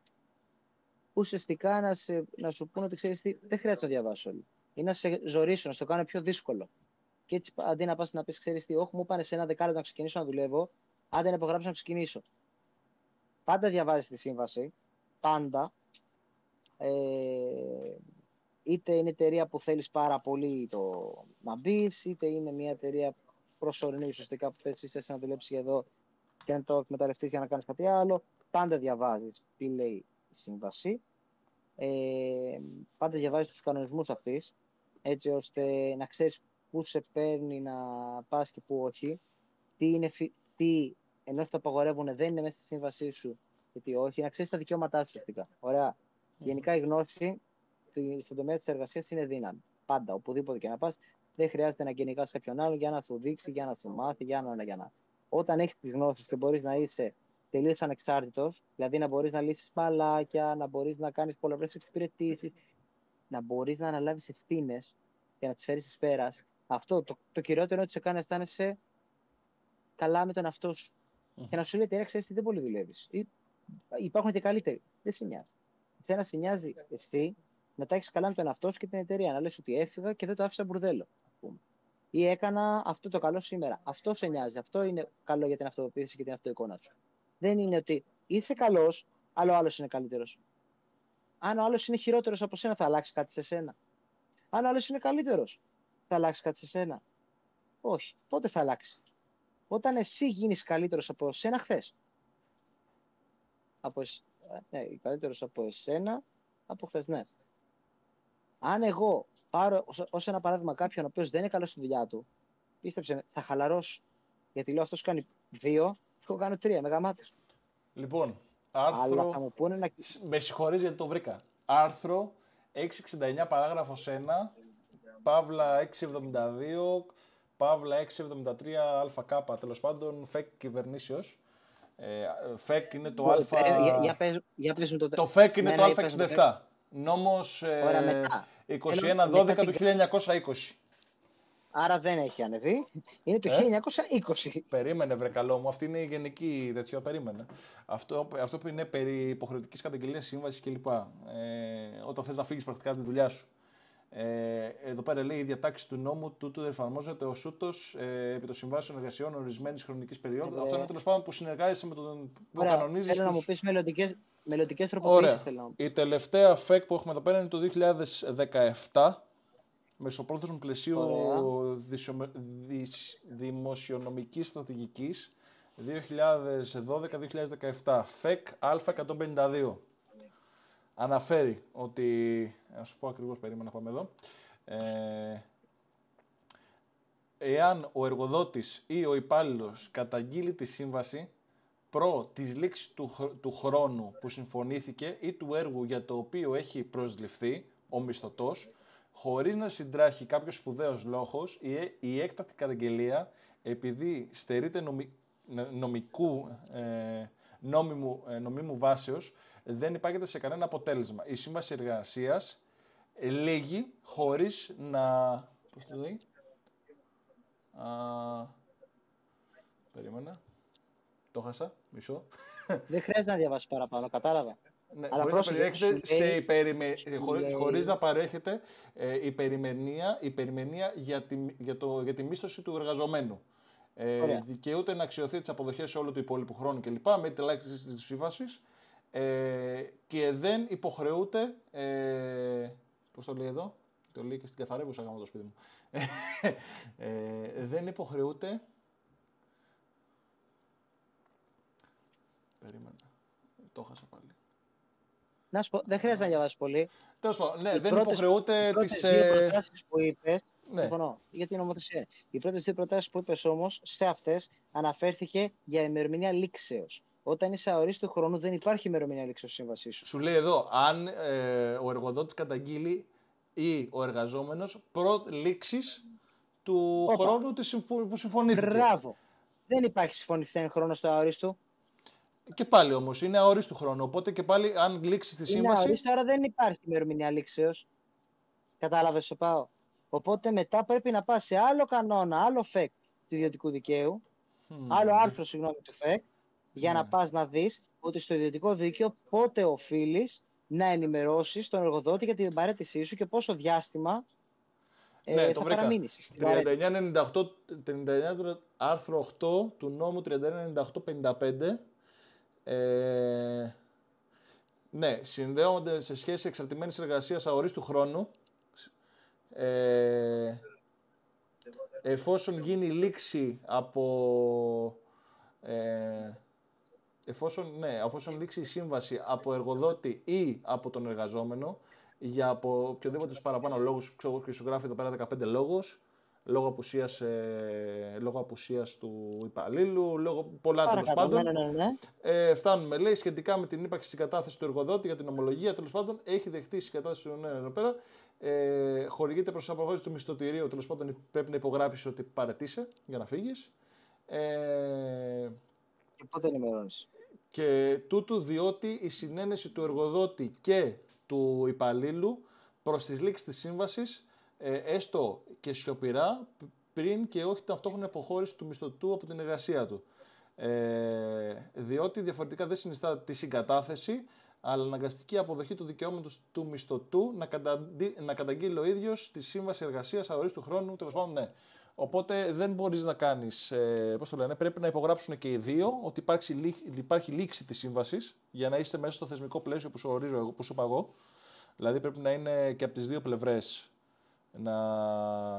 ουσιαστικά να, σε, να σου πούνε ότι ξέρεις τι, δεν χρειάζεται να διαβάσει όλοι. Ή να σε ζωρίσουν, να στο κάνω πιο δύσκολο. Και έτσι αντί να πας να πεις, ξέρεις τι, όχι μου πάνε σε ένα δεκάλεπτο να ξεκινήσω να δουλεύω, άντε να υπογράψω να ξεκινήσω. Πάντα διαβάζεις τη σύμβαση, πάντα. Ε, είτε είναι εταιρεία που θέλεις πάρα πολύ το να μπεις, είτε είναι μια εταιρεία προσωρινή ουσιαστικά που θες να δουλέψεις εδώ και να το εκμεταλλευτείς για να κάνεις κάτι άλλο. Πάντα διαβάζεις τι λέει η σύμβαση. Ε, πάντα διαβάζεις τους κανονισμούς αυτής, έτσι ώστε να ξέρεις πού σε παίρνει να πας και πού όχι. Τι, είναι, τι ενώ το απαγορεύουν δεν είναι μέσα στη σύμβασή σου και τι όχι. Να ξέρεις τα δικαιώματά σου ουσιαστικά. Ωραία. Γενικά η γνώση στον τομέα της εργασίας είναι δύναμη. Πάντα, οπουδήποτε και να πας, δεν χρειάζεται να κυνηγάς κάποιον άλλον για να σου δείξει, για να σου μάθει, για να. Για να. Όταν έχεις τις γνώσεις και μπορείς να είσαι τελείως ανεξάρτητος, δηλαδή να μπορείς να λύσεις μαλάκια, να μπορείς να κάνεις πολλαπλές εξυπηρετήσεις, να μπορείς να αναλάβεις ευθύνες και να τις φέρεις εις πέρας, αυτό το, το κυριότερο είναι ότι σε κάνει να αισθάνεσαι καλά με τον εαυτό σου. Mm. Και να σου λέει εταιρεία, ξέρεις τι δεν πολύ δουλεύεις. Υπάρχουν και καλύτεροι. Δεν σε νοιάζει. Σένα σε νοιάζει εσύ να τα έχεις καλά με τον εαυτό σου και την εταιρεία. Να λες ότι έφυγα και δεν το άφησα μπουρδέλο. Ή έκανα αυτό το καλό σήμερα. Αυτό σε νοιάζει. Αυτό είναι καλό για την αυτοποίηση και την αυτοεικόνα σου. Δεν είναι ότι είσαι καλός, αλλά ο άλλος είναι καλύτερος. Αν ο άλλος είναι χειρότερος από σένα, θα αλλάξει κάτι σε σένα. Αν ο άλλος είναι καλύτερος, θα αλλάξει κάτι σε σένα. Όχι. Πότε θα αλλάξει. Όταν εσύ γίνεις καλύτερος από σένα χθες. Από, ναι, καλύτερος από εσένα από χθες, ναι. Αν εγώ πάρω ως ένα παράδειγμα κάποιον ο οποίος δεν είναι καλός στη δουλειά του, πίστεψε, θα χαλαρώσω. Γιατί λέω αυτός κάνει δύο, εγώ κάνω τρία, με γαμάτες. Λοιπόν, άρθρο. Αλλά θα μου πούνε να... Με συγχωρείς γιατί το βρήκα. Άρθρο 669 παράγραφος 1, Παύλα 672, Παύλα 673 ΑΚ, τέλος πάντων, ΦΕΚ κυβερνήσεως. Ε, ΦΕΚ είναι το Α. Για, για, πες, για πες το... το ΦΕΚ είναι ναι, το ναι, Α67. Νόμος ε, 21-12 του 1920. Άρα δεν έχει ανεβεί. Είναι το 1920. Ε; Περίμενε, βρε καλό μου. Αυτή είναι η γενική τέτοιο. Περίμενε. Αυτό, αυτό που είναι περί υποχρεωτικής καταγγελίας σύμβασης κλπ. Ε, όταν θες να φύγεις πρακτικά από τη δουλειά σου. Ε, εδώ πέρα λέει η διατάξη του νόμου τούτου εφαρμόζεται ω ούτω ε, επί των συμβάσεων εργασιών ορισμένης χρονικής περίοδου. Ε, αυτό είναι τέλος πάντων που συνεργάζεσαι με τον που κανονίζεις. Θέλω τους... να μου πεις μελλοντικέ τροποποιήσεις. Η τελευταία ΦΕΚ που έχουμε εδώ πέρα είναι το 2017. Μεσοπρόθεσμο πλαισίου δημοσιονομικής στρατηγικής 2012-2017. ΦΕΚ Α152 αναφέρει ότι. Να σου πω ακριβώς, περίμενα να πάμε εδώ. Ε, εάν ο εργοδότης ή ο υπάλληλος καταγγείλει τη σύμβαση προ της λήξης του, του χρόνου που συμφωνήθηκε ή του έργου για το οποίο έχει προσληφθεί ο μισθωτός, χωρίς να συντράχει κάποιος σπουδαίος λόγος, η, η έκτακτη καταγγελία επειδή στερείται νομικού, ε, νόμιμου, ε, νομίμου βάσεως, δεν υπάγεται σε κανένα αποτέλεσμα. Η σύμβαση εργασίας λέγει χωρίς να... Πώς το λέει; Α, περίμενα. Το χάσα. Μισό. Δεν χρειάζεται να διαβάσει παραπάνω. Κατάλαβα. Ναι, Αλλά χωρίς να παρέχεται σε υπερημε... χωρίς, να παρέχεται ε, υπερημενία, υπερημενία για, τη, για, το, για τη μίσθωση του εργαζομένου. Ε, δικαιούται να αξιοθεί τις αποδοχές σε όλο το υπόλοιπο χρόνο κλπ. με τη λάξη της σύμβαση ε, και δεν υποχρεούται. Ε, Πώς το λέει εδώ, το λέει και στην καθαρεύουσα γάμα το σπίτι μου. ε, δεν υποχρεούται. Περίμενα. Το έχασα πάλι. Να σου πω, δεν χρειάζεται να διαβάσεις πολύ. Τέλος πάντων, ναι, δεν υποχρεούται τις. Οι δύο προτάσεις που είπες. Ναι. Συμφωνώ. Για την νομοθεσία. Οι πρώτες δύο προτάσεις που είπες όμως, σε αυτές αναφέρθηκε για ημερομηνία λήξεως. Όταν είσαι αορίστου χρόνου, δεν υπάρχει ημερομηνία λήξεως σύμβασή σου. Σου λέει εδώ, αν ε, ο εργοδότης καταγγείλει ή ο εργαζόμενος πρώτη λήξης του Οπα. χρόνου που συμφωνήθηκε. Μπράβο. Δεν υπάρχει συμφωνηθέν χρόνο στο αορίστου. Και πάλι όμως είναι αορίστου χρόνου. Οπότε και πάλι, αν λήξει τη σύμβαση. Είναι αορίστου, άρα δεν υπάρχει ημερομηνία λήξεως. Κατάλαβες, σε πάω. Οπότε μετά πρέπει να πας σε άλλο κανόνα, άλλο ΦΕΚ του ιδιωτικού δικαίου, άλλο άρθρο συγγνώμη του ΦΕΚ, για να ναι. πας να δεις ότι στο ιδιωτικό δίκαιο πότε οφείλεις να ενημερώσεις τον εργοδότη για την παρέτησή σου και πόσο διάστημα ε, ναι, θα παραμείνεις. 39-98, άρθρο 8 του νόμου 39-98-55 ε, ναι, συνδέονται σε σχέση εξαρτημένης εργασίας αορίστου χρόνου ε, εφόσον γίνει λήξη από ε, εφόσον, ναι, εφόσον λήξει η σύμβαση από εργοδότη ή από τον εργαζόμενο για από οποιοδήποτε τους παραπάνω λόγους, ξέρω και σου γράφει εδώ πέρα 15 λόγους, λόγω απουσίας, ε, λόγω απουσίας του υπαλλήλου, λόγω πολλά τέλος πάντων. Ναι, ναι, ναι. Ε, φτάνουμε, λέει, σχετικά με την ύπαρξη συγκατάθεσης του εργοδότη για την ομολογία, τέλος πάντων, έχει δεχτεί συγκατάθεση του ναι, εδώ πέρα. Ε, χορηγείται προς αποφάση του μισθωτηρίου, τέλος πάντων πρέπει να υπογράψεις ότι παρετήσει για να φύγεις. Ε, και πότε ενημερώνεις; Και τούτου διότι η συνένεση του εργοδότη και του υπαλλήλου προς τις λήξεις της σύμβασης ε, έστω και σιωπηρά πριν και όχι ταυτόχρονα αποχώρηση του μισθωτού από την εργασία του. Ε, διότι διαφορετικά δεν συνιστά τη συγκατάθεση, αλλά αναγκαστική αποδοχή του δικαιώματος του μισθωτού να, να καταγγείλει ο ίδιος τη σύμβαση εργασίας αορίστου χρόνου. Τέλος πάντων, ναι. Οπότε δεν μπορείς να κάνεις. Ε, Πώς το λένε, πρέπει να υπογράψουν και οι δύο ότι υπάρχει, υπάρχει λήξη της σύμβασης για να είστε μέσα στο θεσμικό πλαίσιο που σου ορίζω, που σου είπα εγώ. Δηλαδή πρέπει να είναι και από τις δύο πλευρές να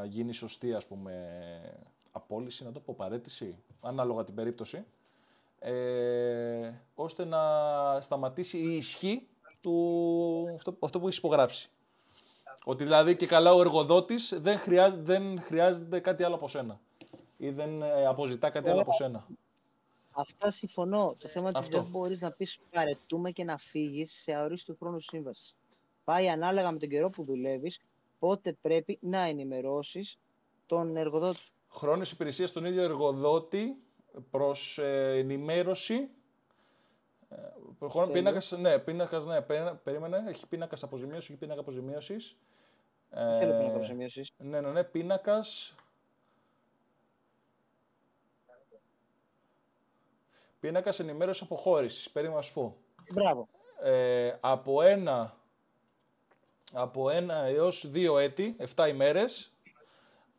γίνει σωστή ας πούμε απόλυση, να το πω παρέτηση, ανάλογα την περίπτωση, ε, ώστε να σταματήσει η ισχύ του αυτό, αυτό που έχεις υπογράψει. Ότι δηλαδή και καλά ο εργοδότης δεν χρειάζεται, δεν χρειάζεται κάτι άλλο από σένα ή δεν ε, αποζητά κάτι άλλο από σένα. Αυτά συμφωνώ. Το θέμα είναι ότι δεν μπορείς να πεις παρετούμε και να φύγεις σε αορίστου χρόνου σύμβασης. Πάει ανάλογα με τον καιρό που δουλεύεις πότε πρέπει να ενημερώσεις τον εργοδότη. Χρόνος υπηρεσία στον ίδιο εργοδότη προς ε, ενημέρωση. Ε, πίνακας, ναι, πίνακας, ναι, περίμενε, έχει πίνακας αποζημίωσης, έχει πίνακα αποζημίωσης. Δεν θέλω πίνακα αποζημίωσης. Ναι, ναι, ναι, πίνακας. Πίνακας ενημέρωσης αποχώρησης, περίμενα να σου πω. Μπράβο. Ε, από ένα από 1 έως 2 έτη, 7 ημέρες,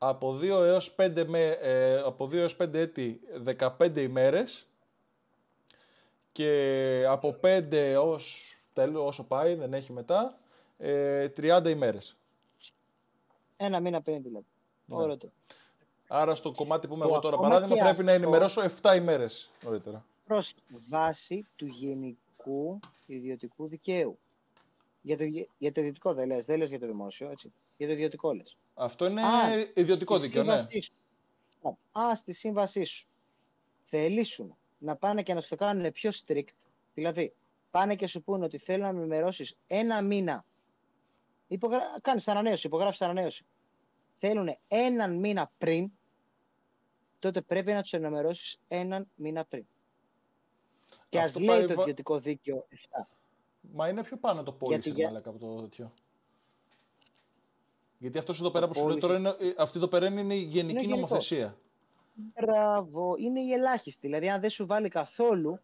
από 2 έως 5, με, ε, από 2 έως 5 έτη 15 ημέρες και από 5 έως τέλος όσο πάει, δεν έχει μετά, ε, 30 ημέρες. Ένα μήνα πριν δηλαδή. Ναι. Άρα στο κομμάτι που είμαι εγώ τώρα παράδειγμα πρέπει αυτό... να ενημερώσω 7 ημέρες νωρίτερα. Προς βάση του γενικού ιδιωτικού δικαίου. Για το, για το ιδιωτικό δεν λες, δεν λες για το δημόσιο, έτσι. Για το ιδιωτικό λες. Αυτό είναι Α, ιδιωτικό δίκαιο, ναι. Σου, α, στη σύμβασή σου θελήσουν να πάνε και να σου το κάνουν πιο strict, δηλαδή πάνε και σου πούνε ότι θέλουν να με ενημερώσεις ένα μήνα. Υπογρα... Κάνεις ανανέωση, υπογράφει ανανέωση. Θέλουν έναν μήνα πριν τότε πρέπει να τους ενημερώσεις έναν μήνα πριν. Και ας λέει το ιδιωτικό δίκαιο 7. Μα είναι πιο πάνω το πώληση, για... από το τέτοιο. Γιατί αυτός εδώ πέρα που σου λέω τώρα, είναι, ε, αυτή εδώ πέρα είναι η γενική είναι νομοθεσία. Μπράβο, είναι η ελάχιστη. Δηλαδή, αν δεν σου βάλει καθόλου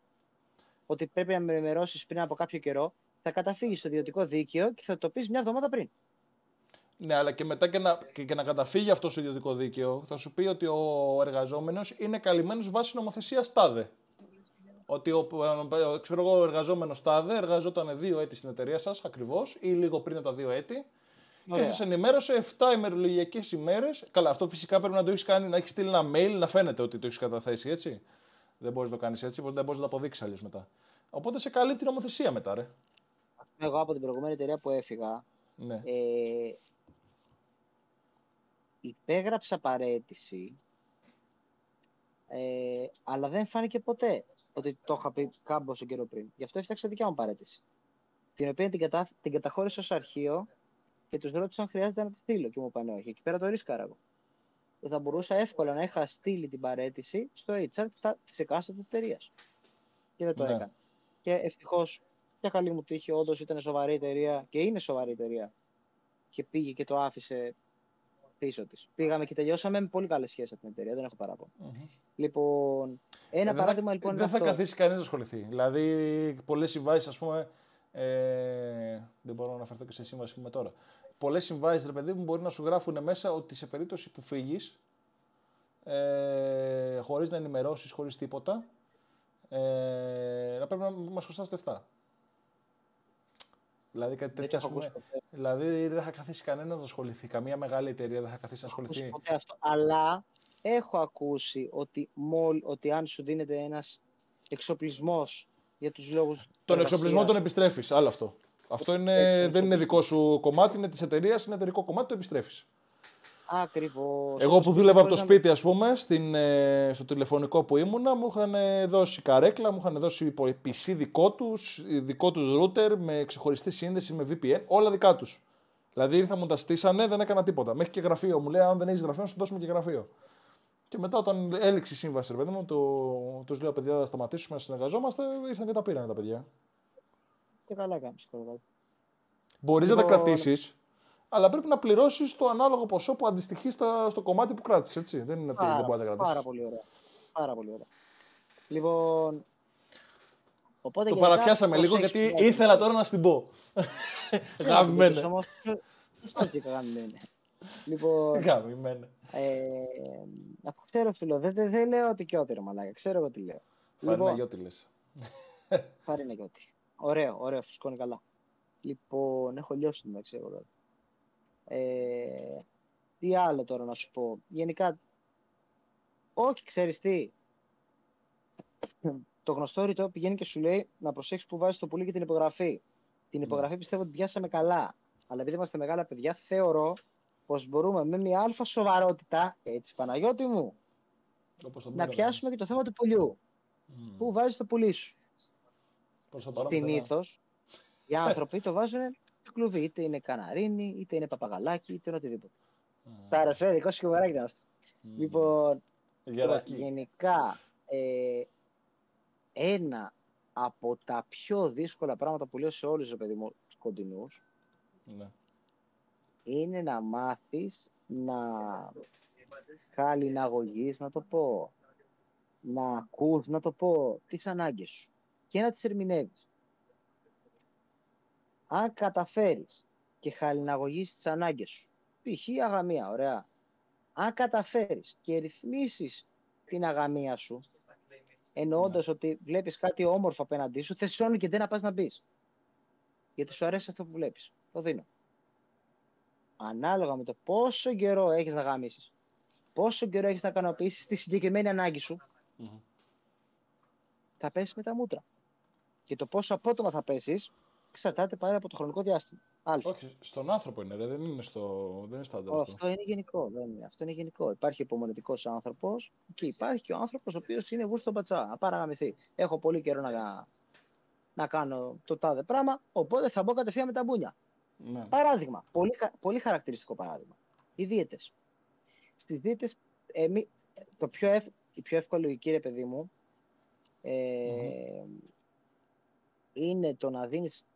ότι πρέπει να με ενημερώσεις πριν από κάποιο καιρό, θα καταφύγεις στο ιδιωτικό δίκαιο και θα το πεις μια εβδομάδα πριν. Ναι, αλλά και μετά και να, και, να καταφύγει αυτός στο ιδιωτικό δίκαιο, θα σου πει ότι ο εργαζόμενος είναι καλυμμένος βάσει νομοθεσίας τάδε. Ότι ο, ξέρω εγώ, ο εργαζόμενος τάδε εργαζόταν δύο έτη στην εταιρεία σας ακριβώς ή λίγο πριν τα δύο έτη. Και σας ενημέρωσε 7 ημερολογιακές ημέρες. Καλά, αυτό φυσικά πρέπει να το έχεις κάνει, να έχεις στείλει ένα mail να φαίνεται ότι το έχεις καταθέσει έτσι. Δεν μπορείς να το κάνεις έτσι, δεν μπορείς να το αποδείξεις αλλιώς μετά. Οπότε σε καλύπτει η νομοθεσία μετά, ρε. Εγώ από την προηγούμενη εταιρεία που έφυγα, ναι. ε, υπέγραψα παρέτηση, ε, αλλά δεν φάνηκε ποτέ ότι το είχα πει κάμποσο καιρό πριν. Γι' αυτό έφτιαξα δικιά μου παρέτηση. Την οποία την, κατα... την καταχώρησα ως αρχείο και τους ρώτησα αν χρειάζεται να τη στείλω. Και μου είπαν όχι. Εκεί πέρα το ρίσκαρα εγώ. Θα μπορούσα εύκολα να είχα στείλει την παρέτηση στο HR της εκάστοτε εταιρείας. Και δεν το ναι. έκανα. Και ευτυχώς, για καλή μου τύχη, όντως ήταν σοβαρή εταιρεία και είναι σοβαρή εταιρεία. Και πήγε και το άφησε πίσω της. Πήγαμε και τελειώσαμε με πολύ καλές σχέσεις από την εταιρεία. Δεν έχω παράπονο. Mm-hmm. Λοιπόν, ένα ε, παράδειγμα λοιπόν. Δεν θα καθίσει κανείς να ασχοληθεί. Δηλαδή, πολλές συμβάσεις, ας πούμε. Ε, δεν μπορώ να αναφερθώ και σε σύμβαση που είμαι τώρα. Πολλές συμβάσεις, ρε παιδί μου, μπορεί να σου γράφουν μέσα ότι σε περίπτωση που φύγεις, ε, χωρίς να ενημερώσεις, χωρίς τίποτα, ε, να πρέπει να μας χρωστάς λεφτά. Δηλαδή κάτι τέτοιο. Πούμε, δηλαδή δεν θα καθίσει κανένας να ασχοληθεί. Καμία μεγάλη εταιρεία δεν θα καθίσει να ασχοληθεί. Αυτό. Αλλά έχω ακούσει ότι, μόλ, ότι αν σου δίνεται ένας εξοπλισμός για τους λόγους. Τον εξοπλισμό τον επιστρέφεις. Άλλο αυτό. Αυτό είναι, δεν είναι δικό σου κομμάτι, είναι της εταιρείας, είναι εταιρικό κομμάτι, το επιστρέφεις. Ακριβώς. Εγώ που δούλευα από το σπίτι, ας πούμε, στην, ε, στο τηλεφωνικό που ήμουνα, μου είχαν δώσει καρέκλα, μου είχαν δώσει PC δικό τους, δικό τους router με ξεχωριστή σύνδεση με VPN, όλα δικά τους. Δηλαδή ήρθα μου τα στήσανε, δεν έκανα τίποτα. Μέχρι και γραφείο. Μου λέει: Αν δεν έχεις γραφείο, να σου δώσουμε και γραφείο. Και μετά, όταν έληξε η σύμβαση, ρε παιδί μου, το, τους λέω: Παιδιά, θα σταματήσουμε να συνεργαζόμαστε. Ήρθαν και τα πήραν τα παιδιά. Και καλά κάνεις. Μπορείς να τα λοιπόν, κρατήσεις, αλλά πρέπει να πληρώσεις το ανάλογο ποσό που αντιστοιχείς στο κομμάτι που κράτησες. Έτσι. Δεν είναι ότι δεν μπορεί να κρατήσεις. Πάρα πολύ ωραία. Πάρα πολύ ωραία. Λοιπόν. Οπότε, το παραπιάσαμε λίγο γιατί ήθελα τώρα να στην πω. Γαμημένε. Όμως. Όχι, γαμημένε. Λοιπόν. Γαμημένε. Ε, αφού ξέρω, φίλο, δεν, δεν, δεν λέω ότι και ό,τι ρε μαλάκα. Ξέρω εγώ τι λέω. Πάρει λοιπόν, γιώτη λες. Πάρει ένα γιώτη. Ωραίο, ωραίο, φουσκώνει καλά. Λοιπόν, έχω λιώσει την μεταξύ εγώ τώρα. Ε, τι άλλο τώρα να σου πω. Γενικά, όχι, ξέρεις τι. το γνωστό ρητό πηγαίνει και σου λέει να προσέξεις που βάζεις το πουλί και την υπογραφή. Την ναι. υπογραφή πιστεύω ότι πιάσαμε καλά. Αλλά επειδή είμαστε μεγάλα παιδιά, θεωρώ πως μπορούμε με μια αλφα σοβαρότητα, έτσι Παναγιώτη μου, να πιάσουμε και το θέμα του πουλιού. Mm. Πού βάζει το πουλί σου. Συνήθω οι άνθρωποι το βάζουν στο κλουβί. Είτε είναι καναρίνι, είτε είναι παπαγαλάκι, είτε είναι οτιδήποτε. Mm. Σ' άρεσε, δικό σου ήταν αυτό. Λοιπόν, γενικά, ε, ένα από τα πιο δύσκολα πράγματα που λέω σε όλους τους παιδί μου κοντινούς ναι. Είναι να μάθεις να χαλιναγωγείς, να το πω, να ακούς, να το πω, τις ανάγκες σου και να τις ερμηνεύεις. Αν καταφέρεις και χαλιναγωγείς τις ανάγκες σου, π.χ. αγαμία, ωραία. Αν καταφέρεις και ρυθμίσεις την αγαμία σου, εννοώντας ναι. ότι βλέπεις κάτι όμορφο απέναντί σου, θεσώνει και δεν να πας να μπεις. Γιατί σου αρέσει αυτό που βλέπεις. Το δίνω. Ανάλογα με το πόσο καιρό έχεις να γαμίσεις, πόσο καιρό έχεις να ικανοποιήσεις τη συγκεκριμένη ανάγκη σου, θα πέσεις με τα μούτρα. Και το πόσο απότομα θα πέσεις εξαρτάται πάρα από το χρονικό διάστημα. Άλφα. Όχι, στον άνθρωπο είναι, ρε, δεν είναι, στο, δεν είναι στα αυτό. αυτό είναι γενικό. Δεν είναι. Αυτό είναι γενικό. Υπάρχει υπομονετικός άνθρωπος και υπάρχει και ο άνθρωπος ο οποίος είναι βούστο μπατσά. Απαραγαμηθεί. Έχω πολύ καιρό να, να κάνω το τάδε πράγμα, οπότε θα μπω κατευθείαν με τα μπούνια. Ναι. Παράδειγμα, πολύ, πολύ χαρακτηριστικό παράδειγμα. Οι δίαιτες. Στις δίαιτες, εμεί, το πιο ευ... η πιο εύκολη λογική, ρε παιδί μου, ε, είναι το να δίνεις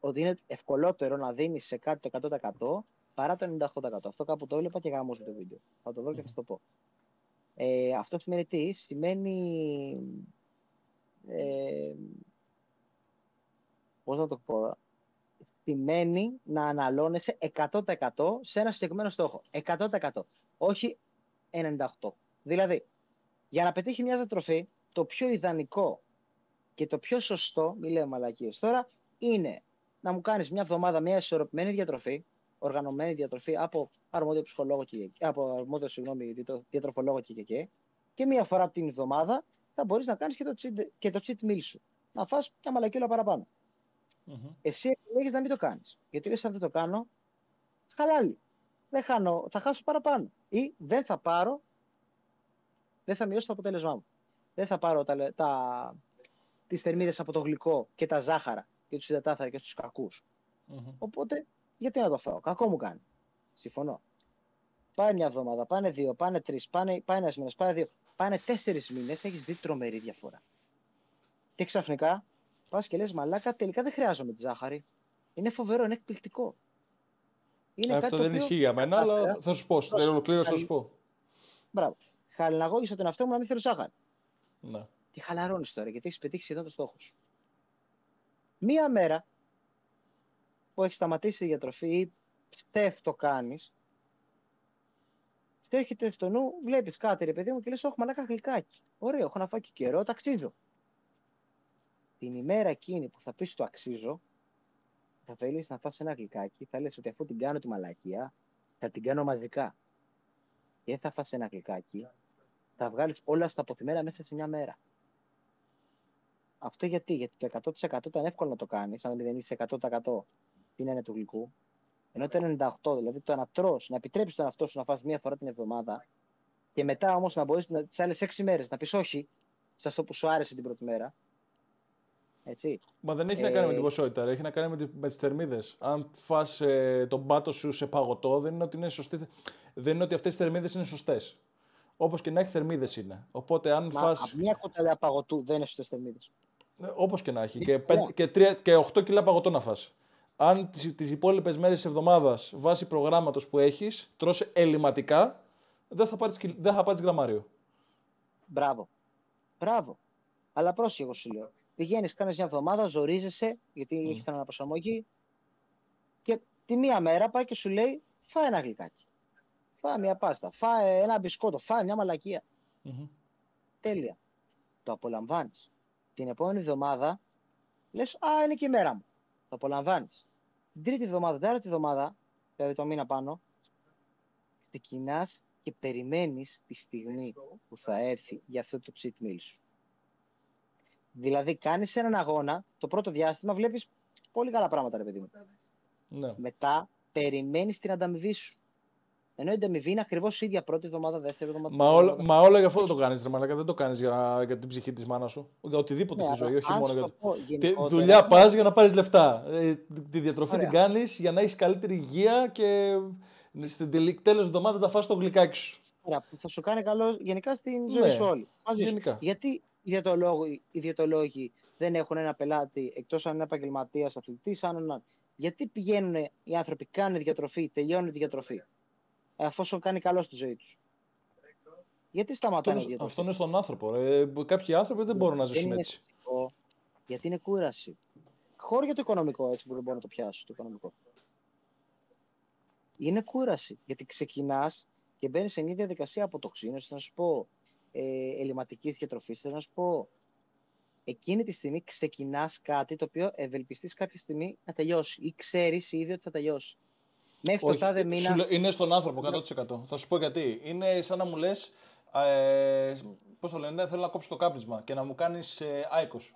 ότι είναι ευκολότερο να δίνεις σε κάτι το 100% παρά το 98%. Αυτό κάπου το έβλεπα και γάμω το βίντεο. Θα το δω και θα το πω. Ε, αυτός σημαίνει τι, σημαίνει ε, πώς να το πω, σημαίνει να αναλώνεσαι 100% σε ένα συγκεκριμένο στόχο. 100%. Όχι 98%. Δηλαδή, για να πετύχει μια διατροφή, το πιο ιδανικό και το πιο σωστό, μη λέω μαλακίες τώρα, είναι να μου κάνεις μια εβδομάδα μια ισορροπημένη διατροφή, οργανωμένη διατροφή από αρμόδιο ψυχολόγο και, από αρμόδιο συγγνώμη, διατροφολόγο και, και, και, και μία φορά την εβδομάδα θα μπορείς να κάνεις και το cheat, και το cheat meal σου. Να φας μια μαλακίλα παραπάνω. Mm-hmm. Εσύ επιλέγεις να μην το κάνεις. Γιατί λες αν δεν το κάνω, χαλάλι. Δεν χάνω, θα χάσω παραπάνω. Ή δεν θα πάρω, δεν θα μειώσω το αποτέλεσμά μου. Δεν θα πάρω τα, τα, τις θερμίδες από το γλυκό και τα ζάχαρα και τους υδατάθαρα και τους κακούς. Mm-hmm. Οπότε, γιατί να το φάω; Κακό μου κάνει. Συμφωνώ. Πάει μια εβδομάδα, πάνε δύο, πάνε τρεις, πάνε, πάει ένας μήνας, πάνε δύο. Πάνε τέσσερις μήνες, έχεις δει τρομερή διαφορά. Και ξαφνικά πας και λες, Μαλάκα, τελικά δεν χρειάζομαι τη ζάχαρη. Είναι φοβερό, είναι εκπληκτικό. Είναι Αυτό δεν ισχύει για μένα, αλλά θα σου πω. Στην ολοκλήρωση θα σου πω. Μπράβο. Χαλιναγώγησα τον εαυτό μου να μην θέλω ζάχαρη. Ναι. Και χαλαρώνεις τώρα, γιατί έχεις πετύχει σχεδόν το στόχο σου. Μία μέρα που έχεις σταματήσει η διατροφή ή στεφ το κάνεις, και έρχεται στο νου, βλέπεις κάτι ρε παιδί μου και λες: Όχι, μαλάκα γλυκάκι. Ωραίο, έχω να φάω και καιρό, το αξίζω. Την ημέρα εκείνη που θα πεις το αξίζω, θα θέλεις να φας ένα γλυκάκι, θα λες ότι αφού την κάνω τη μαλακία, θα την κάνω μαζικά. Και θα φας ένα γλυκάκι, θα βγάλεις όλα στα αποθυμένα μέσα σε μια μέρα. Αυτό γιατί, γιατί το 100% ήταν εύκολο να το κάνεις, αν δεν είσαι 100% είναι του γλυκού, ενώ το 98, δηλαδή το να τρως, να επιτρέψεις τον αυτό σου να φας μία φορά την εβδομάδα και μετά όμως να μπορείς τις άλλες 6 μέρες να πεις όχι σε αυτό που σου άρεσε την πρώτη μέρα. Έτσι. Μα δεν έχει ε... να κάνει με την ε, ποσότητα, έχει να κάνει με, με τις θερμίδες. Αν φας ε, τον πάτο σου σε παγωτό, δεν είναι ότι, είναι σωστή, δεν είναι ότι αυτές οι θερμίδες είναι σωστές. Όπως και να έχει θερμίδες είναι. Οπότε αν Μα, φας... Μια κουταλιά παγωτού δεν είναι σωστές θερμίδες. Ε, Όπως και να έχει. Και, 5, και, 3, και 8 κιλά παγωτό να φας αν τις, τις υπόλοιπες μέρες της εβδομάδας βάσει προγράμματος που έχεις τρως ελληματικά, δεν θα πάρεις, δεν θα πάρεις γραμμάριο. Μπράβο. Μπράβο. Αλλά πρόσεχε εγώ σου λέω. Πηγαίνεις, κάνεις μια εβδομάδα, ζορίζεσαι, γιατί mm. έχεις την αναπροσαρμογή και τη μία μέρα πάει και σου λέει φάε ένα γλυκάκι. Φάε μια πάστα, φάε ένα μπισκότο, φάε μια μαλακία. Mm-hmm. Τέλεια. Το απολαμβάνεις. Την επόμενη εβδομάδα λες, α, είναι και η μέρα μου. Το απολαμβάνεις την τρίτη εβδομάδα, την τέταρτη εβδομάδα, δηλαδή το μήνα πάνω, ξεκινάς και περιμένεις τη στιγμή που θα έρθει για αυτό το cheat meal σου. Δηλαδή, κάνεις έναν αγώνα, το πρώτο διάστημα βλέπεις πολύ καλά πράγματα, ρε παιδί μου. Ναι. Μετά περιμένεις την ανταμοιβή σου. Ενώ η ανταμοιβή είναι ακριβώς η ίδια πρώτη εβδομάδα, δεύτερη εβδομάδα. Μα, όλα, μα όλα για αυτό δεν το κάνεις, Ρε Μαλάκα. Δεν το κάνεις για, για την ψυχή της μάνας σου. Για οτιδήποτε ναι, στη ζωή, όχι μόνο για. Πω, γενικότερα... Δουλειά πας για να πάρεις λεφτά. Ε, τη διατροφή Ωραία. την κάνεις για να έχεις καλύτερη υγεία και στην τέλος εβδομάδας θα φας το γλυκάκι σου. Ωραία, που θα σου κάνει καλό γενικά στην ζωή ναι, σου όλη. Μαζί γενικά. Σου. Γιατί οι διαιτολόγοι, δεν έχουν ένα πελάτη εκτός αν είναι επαγγελματίας αθλητής, αν Γιατί πηγαίνουν οι άνθρωποι, κάνουν διατροφή, τελειώνουν τη διατροφή εφόσον κάνει καλό στη ζωή τους; Γιατί σταματάνε αυτό, αυτό είναι στον άνθρωπο. Ε, κάποιοι άνθρωποι δεν μπορούν να ζήσουν έτσι. γιατί είναι κούραση. Χώρο για το οικονομικό, έτσι που δεν μπορώ να το πιάσω το οικονομικό. Είναι κούραση. Γιατί ξεκινάς και μπαίνεις σε μια διαδικασία αποτοξίνωσης, να σου πω, ε, ελληματικής διατροφή, να σου πω, εκείνη τη στιγμή ξεκινάς κάτι το οποίο ευελπιστείς κάποια στιγμή να τελειώσει ή ξέρεις ήδη ότι θα τελειώσει. Μέχρι το τάδε μήνα. Είναι στον άνθρωπο 100%. Θα σου πω γιατί. Είναι σαν να μου λες. Ε, Πώς το λένε, θέλω να κόψει το κάπνισμα και να μου κάνεις ε, άϊκος.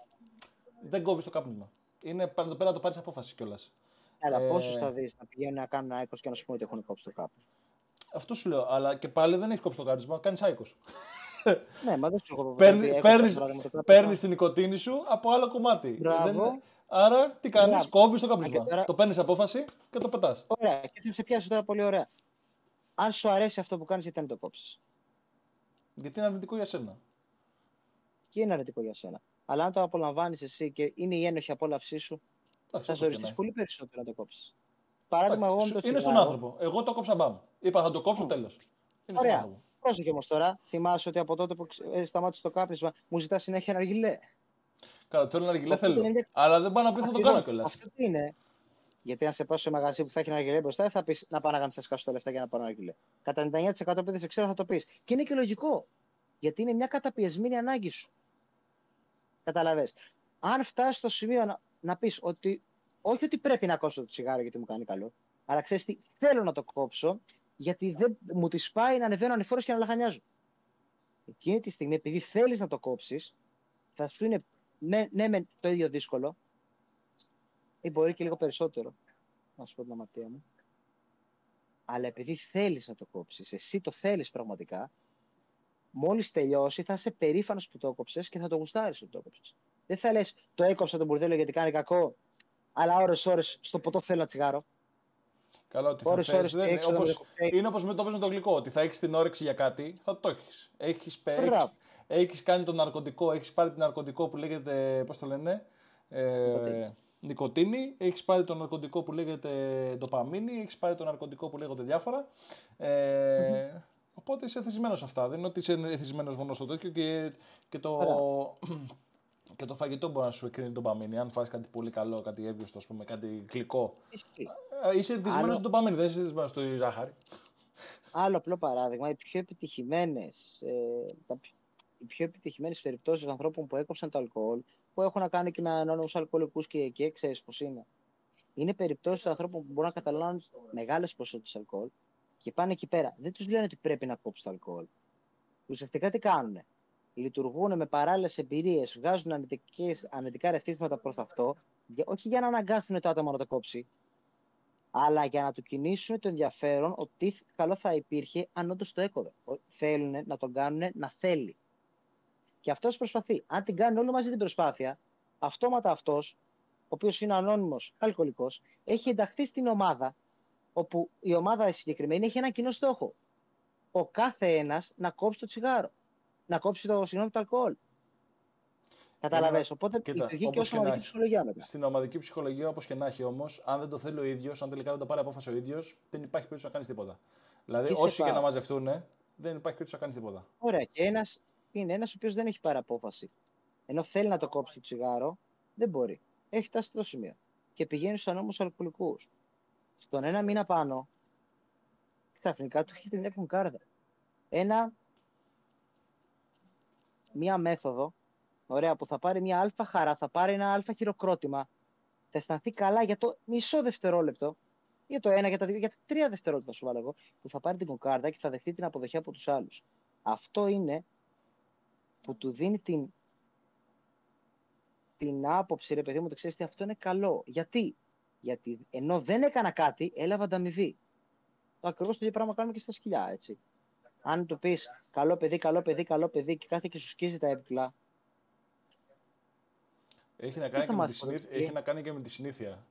Δεν κόβεις το κάπνισμα. Είναι εδώ πέρα να το πάρεις απόφαση κιόλας. Αλλά ε, πόσους θα δεις να πηγαίνουν να κάνουν άϊκος και να σου πούνε ότι έχουν κόψει το κάπνισμα. Αυτό σου λέω. Αλλά και πάλι δεν έχεις κόψει το κάπνισμα, κάνεις άϊκος. Ναι, μα δεν σου έχω πει. Παίρνει την νοικοτήνη σου από άλλο κομμάτι. Μπράβο. Άρα τι κάνεις, κόβεις το καπνισμό. Τώρα... Το παίρνεις απόφαση και το πετάς. Ωραία, και θα σε πιάσει τώρα πολύ ωραία. Αν σου αρέσει αυτό που κάνεις, γιατί δεν το κόψεις; Γιατί είναι αρνητικό για σένα. Και είναι αρνητικό για σένα. Αλλά αν το απολαμβάνεις εσύ και είναι η ένοχη απόλαυσή σου, θα ζοριστεί πολύ περισσότερο να το κόψεις. Παράδειγμα, εγώ με το Είναι στον άνθρωπο. Εγώ το κόψα μπαμ. Είπα θα το κόψω τέλος. Ωραία. Πρόσεχε όμως τώρα. Θυμάσαι ότι από τότε που ε, σταμάτησε το κάπνισμα μου ζητά συνέχεια αργιλέ. Καλά, θέλω αργιλέ, θέλω. Είναι... Αλλά δεν πάω να πει θα το κάνω κιόλας. Αυτό τι είναι. Γιατί αν σε πάω σε μαγαζί που θα έχει ένα αργιλέ μπροστά, θα πεις να πάω να κάνει θέσκα τα λεφτά για να πάρω ένα αργιλέ. Κατά 99% επειδή σε ξέρω θα το πεις. Και είναι και λογικό. Γιατί είναι μια καταπιεσμένη ανάγκη σου. Καταλαβέ. Αν φτάσεις στο σημείο να, να πεις ότι όχι ότι πρέπει να κόψω το τσιγάρο γιατί μου κάνει καλό, αλλά ξέρεις τι, θέλω να το κόψω γιατί δεν μου τη πάει να ανεβαίνω ανηφόρος και να λαχανιάζω. Εκείνη τη στιγμή, επειδή θέλεις να το κόψεις, θα σου είναι ναι, ναι με το ίδιο δύσκολο, ή μπορεί και λίγο περισσότερο, να σου πω την αμαρτία μου. Αλλά επειδή θέλεις να το κόψεις, εσύ το θέλεις πραγματικά, μόλις τελειώσει θα είσαι περήφανος που το έκοψες και θα το γουστάρεις που το έκοψες. Δεν θα λες το έκοψα τον μπουρδέλο γιατί κάνει κακό, αλλά ώρε-ώρε στο ποτό θέλω ένα τσιγάρο. Καλά, ότι ώρες, θα ώρες, δεν, όπως, είναι όπως με το με το γλυκό, ότι θα έχεις την όρεξη για κάτι, θα το έχεις. Έχεις έχεις, έχεις κάνει το ναρκωτικό, έχεις πάρει το ναρκωτικό που λέγεται, πώς το λένε, ε, νικοτίνη, έχεις πάρει το ναρκωτικό που λέγεται ντοπαμίνη, έχεις πάρει το ναρκωτικό που λέγονται διάφορα. Ε, mm-hmm. Οπότε είσαι εθισμένος σε αυτά. Δεν είναι ότι είσαι εθισμένος μόνο στο τέτοιο και, και το. Και το φαγητό μπορεί να σου εκκρίνει τον παμίνι. Αν φας κάτι πολύ καλό, κάτι εύγεωστο, ας πούμε, κάτι γλυκό. Ε, είσαι δυσμένο Άλλο... στον παμίνι, δεν είσαι δυσμένο στο ζάχαρη. Άλλο απλό παράδειγμα, οι πιο επιτυχημένες ε, οι πιο επιτυχημένες περιπτώσεις ανθρώπων που έκοψαν το αλκοόλ, που έχουν να κάνουν και με ανώνυμους αλκοολικούς και εκεί, ξέρεις πώς είναι. Είναι περιπτώσεις ανθρώπων που μπορούν να καταλάβουν μεγάλες ποσότητες αλκοόλ και πάνε εκεί πέρα. Δεν τους λένε ότι πρέπει να κόψει το αλκοόλ. Ουσιαστικά τι κάνουν λειτουργούν με παράλληλες εμπειρίες, βγάζουν ανετικά ρεθίσματα προς αυτό, όχι για να αναγκάσουν το άτομο να το κόψει, αλλά για να του κινήσουν το ενδιαφέρον ότι καλό θα υπήρχε αν όντως το έκοβε. Θέλουν να τον κάνουν να θέλει. Και αυτός προσπαθεί. Αν την κάνουν όλοι μαζί την προσπάθεια, αυτόματα αυτός, ο οποίος είναι ανώνυμος αλκοολικός, έχει ενταχθεί στην ομάδα, όπου η ομάδα συγκεκριμένη έχει ένα κοινό στόχο. Ο κάθε ένας να κόψει το τσιγάρο να κόψει το συγγνώμη το αλκοόλ. Καταλαβαίνω. Οπότε κοίτα, λειτουργεί και ως ομαδική ψυχολογία μετά. Στην ομαδική ψυχολογία, όπως και να έχει όμως, αν δεν το θέλει ο ίδιος, αν τελικά δεν το πάρει απόφαση ο ίδιος, δεν υπάρχει περίπτωση να κάνεις τίποτα. Δηλαδή, και όσοι και να μαζευτούν, δεν υπάρχει περίπτωση να κάνεις τίποτα. Ωραία. Και ένας είναι ένας ο οποίος δεν έχει πάρει απόφαση. Ενώ θέλει να το κόψει το τσιγάρο, δεν μπορεί. Έχει φτάσει στο σημείο. Και πηγαίνει στους ανώμους αλκοολικούς. Στον ένα μήνα πάνω, ξαφνικά του έχει μια κονκάρδα. Ένα μία μέθοδο, ωραία, που θα πάρει μια αλφα χαρά, θα πάρει ένα αλφα χειροκρότημα, θα αισθανθεί καλά για το μισό δευτερόλεπτο, για το ένα, για τα δύο, για τα τρία δευτερόλεπτα σου βάλω εγώ, που θα πάρει την κοκάρδα και θα δεχτεί την αποδοχή από τους άλλους. Αυτό είναι που του δίνει την, την άποψη, ρε παιδί μου, ότι ξέρεις ότι αυτό είναι καλό. Γιατί; Γιατί ενώ δεν έκανα κάτι, έλαβα ανταμοιβή. Το ακριβώς το ίδιο πράγμα κάνουμε και στα σκυλιά, έτσι αν του πεις καλό παιδί, καλό παιδί, καλό παιδί και κάθε και σου σκίζει τα έπιπλα. Έχει να, κάνει και με τη συνήθεια, έχει να κάνει και με τη συνήθεια.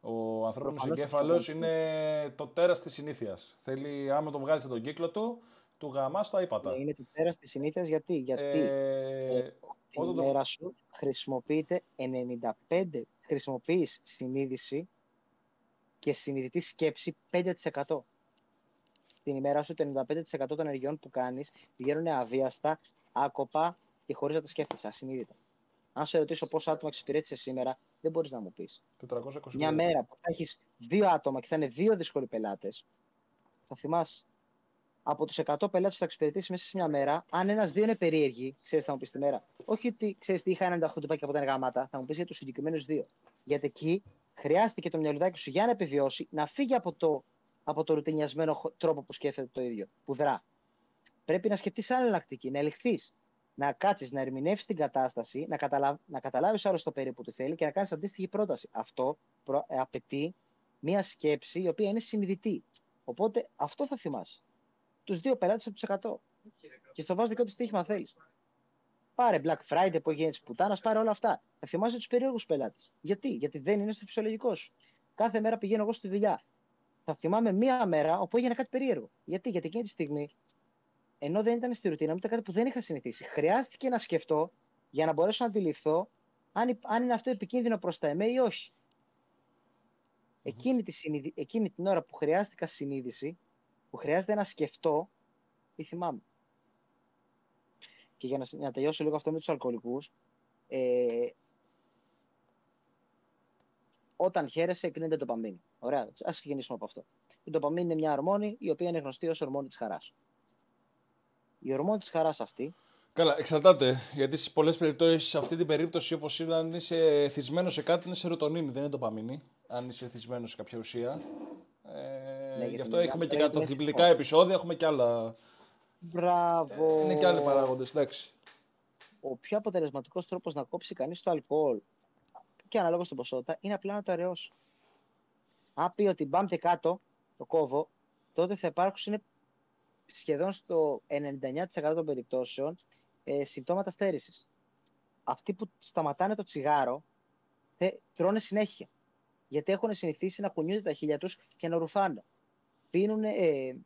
Ο ανθρώπινος εγκέφαλος είναι το τέρας της συνήθειας. Θέλει, άμα το βγάλει τον κύκλο του, του γαμά τα ύπατα. Ναι, είναι το τέρας της συνήθειας γιατί, γιατί ε, ε, την μέρα σου χρησιμοποιείται 95, χρησιμοποιείς συνείδηση και συνειδητή σκέψη 5% την ημέρα σου το 95% των ενεργειών που κάνεις πηγαίνουν αβίαστα, άκοπα και χωρίς να τα σκέφτεσαι, ασυνείδητα. Αν σε ρωτήσω πόσα άτομα εξυπηρέτησε σήμερα, δεν μπορείς να μου πεις. Μια μέρα που θα έχεις δύο άτομα και θα είναι δύο δύσκολοι πελάτες, θα θυμάσαι από τους 100 πελάτες που θα εξυπηρετήσεις μέσα σε μια μέρα, αν ένα-δύο είναι περίεργοι, ξέρεις, θα μου πεις τη μέρα. Όχι ότι ξέρεις τι είχα 98 τυπάκι από τα γαμάτα, θα μου πεις για τους συγκεκριμένους δύο. Γιατί εκεί χρειάστηκε το μυαλουδάκι σου για να επιβιώσει να φύγει από το από το ρουτινιασμένο τρόπο που σκέφτεται το ίδιο, που δρά. Πρέπει να σκεφτείς άλλη εναλλακτική, να ελιχθείς, να κάτσεις, να ερμηνεύσεις την κατάσταση, να, καταλάβει να καταλάβεις άλλο το περίπου του θέλει και να κάνεις αντίστοιχη πρόταση. Αυτό προ, ε, απαιτεί μια σκέψη η οποία είναι συνειδητή. Οπότε αυτό θα θυμάσαι. Τους δύο πελάτες από τους 100. Και στο βάζω και ό,τι στοίχημα θέλεις. Πάρε Black Friday που έγινε τη πουτάνας, πάρε όλα αυτά. Θα θυμάσαι τους περίεργους πελάτες. Γιατί; Γιατί δεν είναι στο φυσιολογικό σου. Κάθε μέρα πηγαίνω εγώ στη δουλειά θα θυμάμαι μία μέρα όπου έγινε κάτι περίεργο. Γιατί, γιατί εκείνη τη στιγμή ενώ δεν ήταν στη ρουτίνα μου, ήταν κάτι που δεν είχα συνηθίσει. Χρειάστηκε να σκεφτώ για να μπορέσω να αντιληφθώ αν, αν είναι αυτό επικίνδυνο προς τα ΕΜΕ ή όχι. Εκείνη, τη συνειδη... Εκείνη την ώρα που χρειάστηκα συνείδηση, που χρειάζεται να σκεφτώ, ή θυμάμαι. Και για να, να τελειώσω λίγο αυτό με τους αλκοολικούς, ε, όταν χαίρεσαι, εκρίνεται το παμίνι. Ωραία, ας ξεκινήσουμε από αυτό. Η ντοπαμίνη είναι μια ορμόνη η οποία είναι γνωστή ως ορμόνη της χαράς. Η ορμόνη της χαράς αυτή. Καλά, εξαρτάται. Γιατί σε πολλές περιπτώσεις, σε αυτή την περίπτωση, όπως είναι, αν είσαι θυσμένο σε κάτι, είναι σερωτονίνη, δεν είναι ντοπαμίνη. Αν είσαι θυσμένο σε κάποια ουσία. Ε, ναι, γι' αυτό έχουμε και καταθλιπτικά επεισόδια, έχουμε και άλλα. Μπράβο. Ε, είναι και άλλοι παράγοντες, εντάξει. Ο πιο αποτελεσματικός τρόπος να κόψει κανείς το αλκοόλ και ανάλογα στην ποσότητα είναι απλά να το αραιώσει. Αν πει ότι μπάμπτε κάτω, το κόβω, τότε θα υπάρξουν σχεδόν στο 99% των περιπτώσεων ε, συμπτώματα στέρησης. Αυτοί που σταματάνε το τσιγάρο θε, τρώνε συνέχεια. Γιατί έχουν συνηθίσει να κουνιούνται τα χίλια τους και να ρουφάνε. Πίνουν, ε,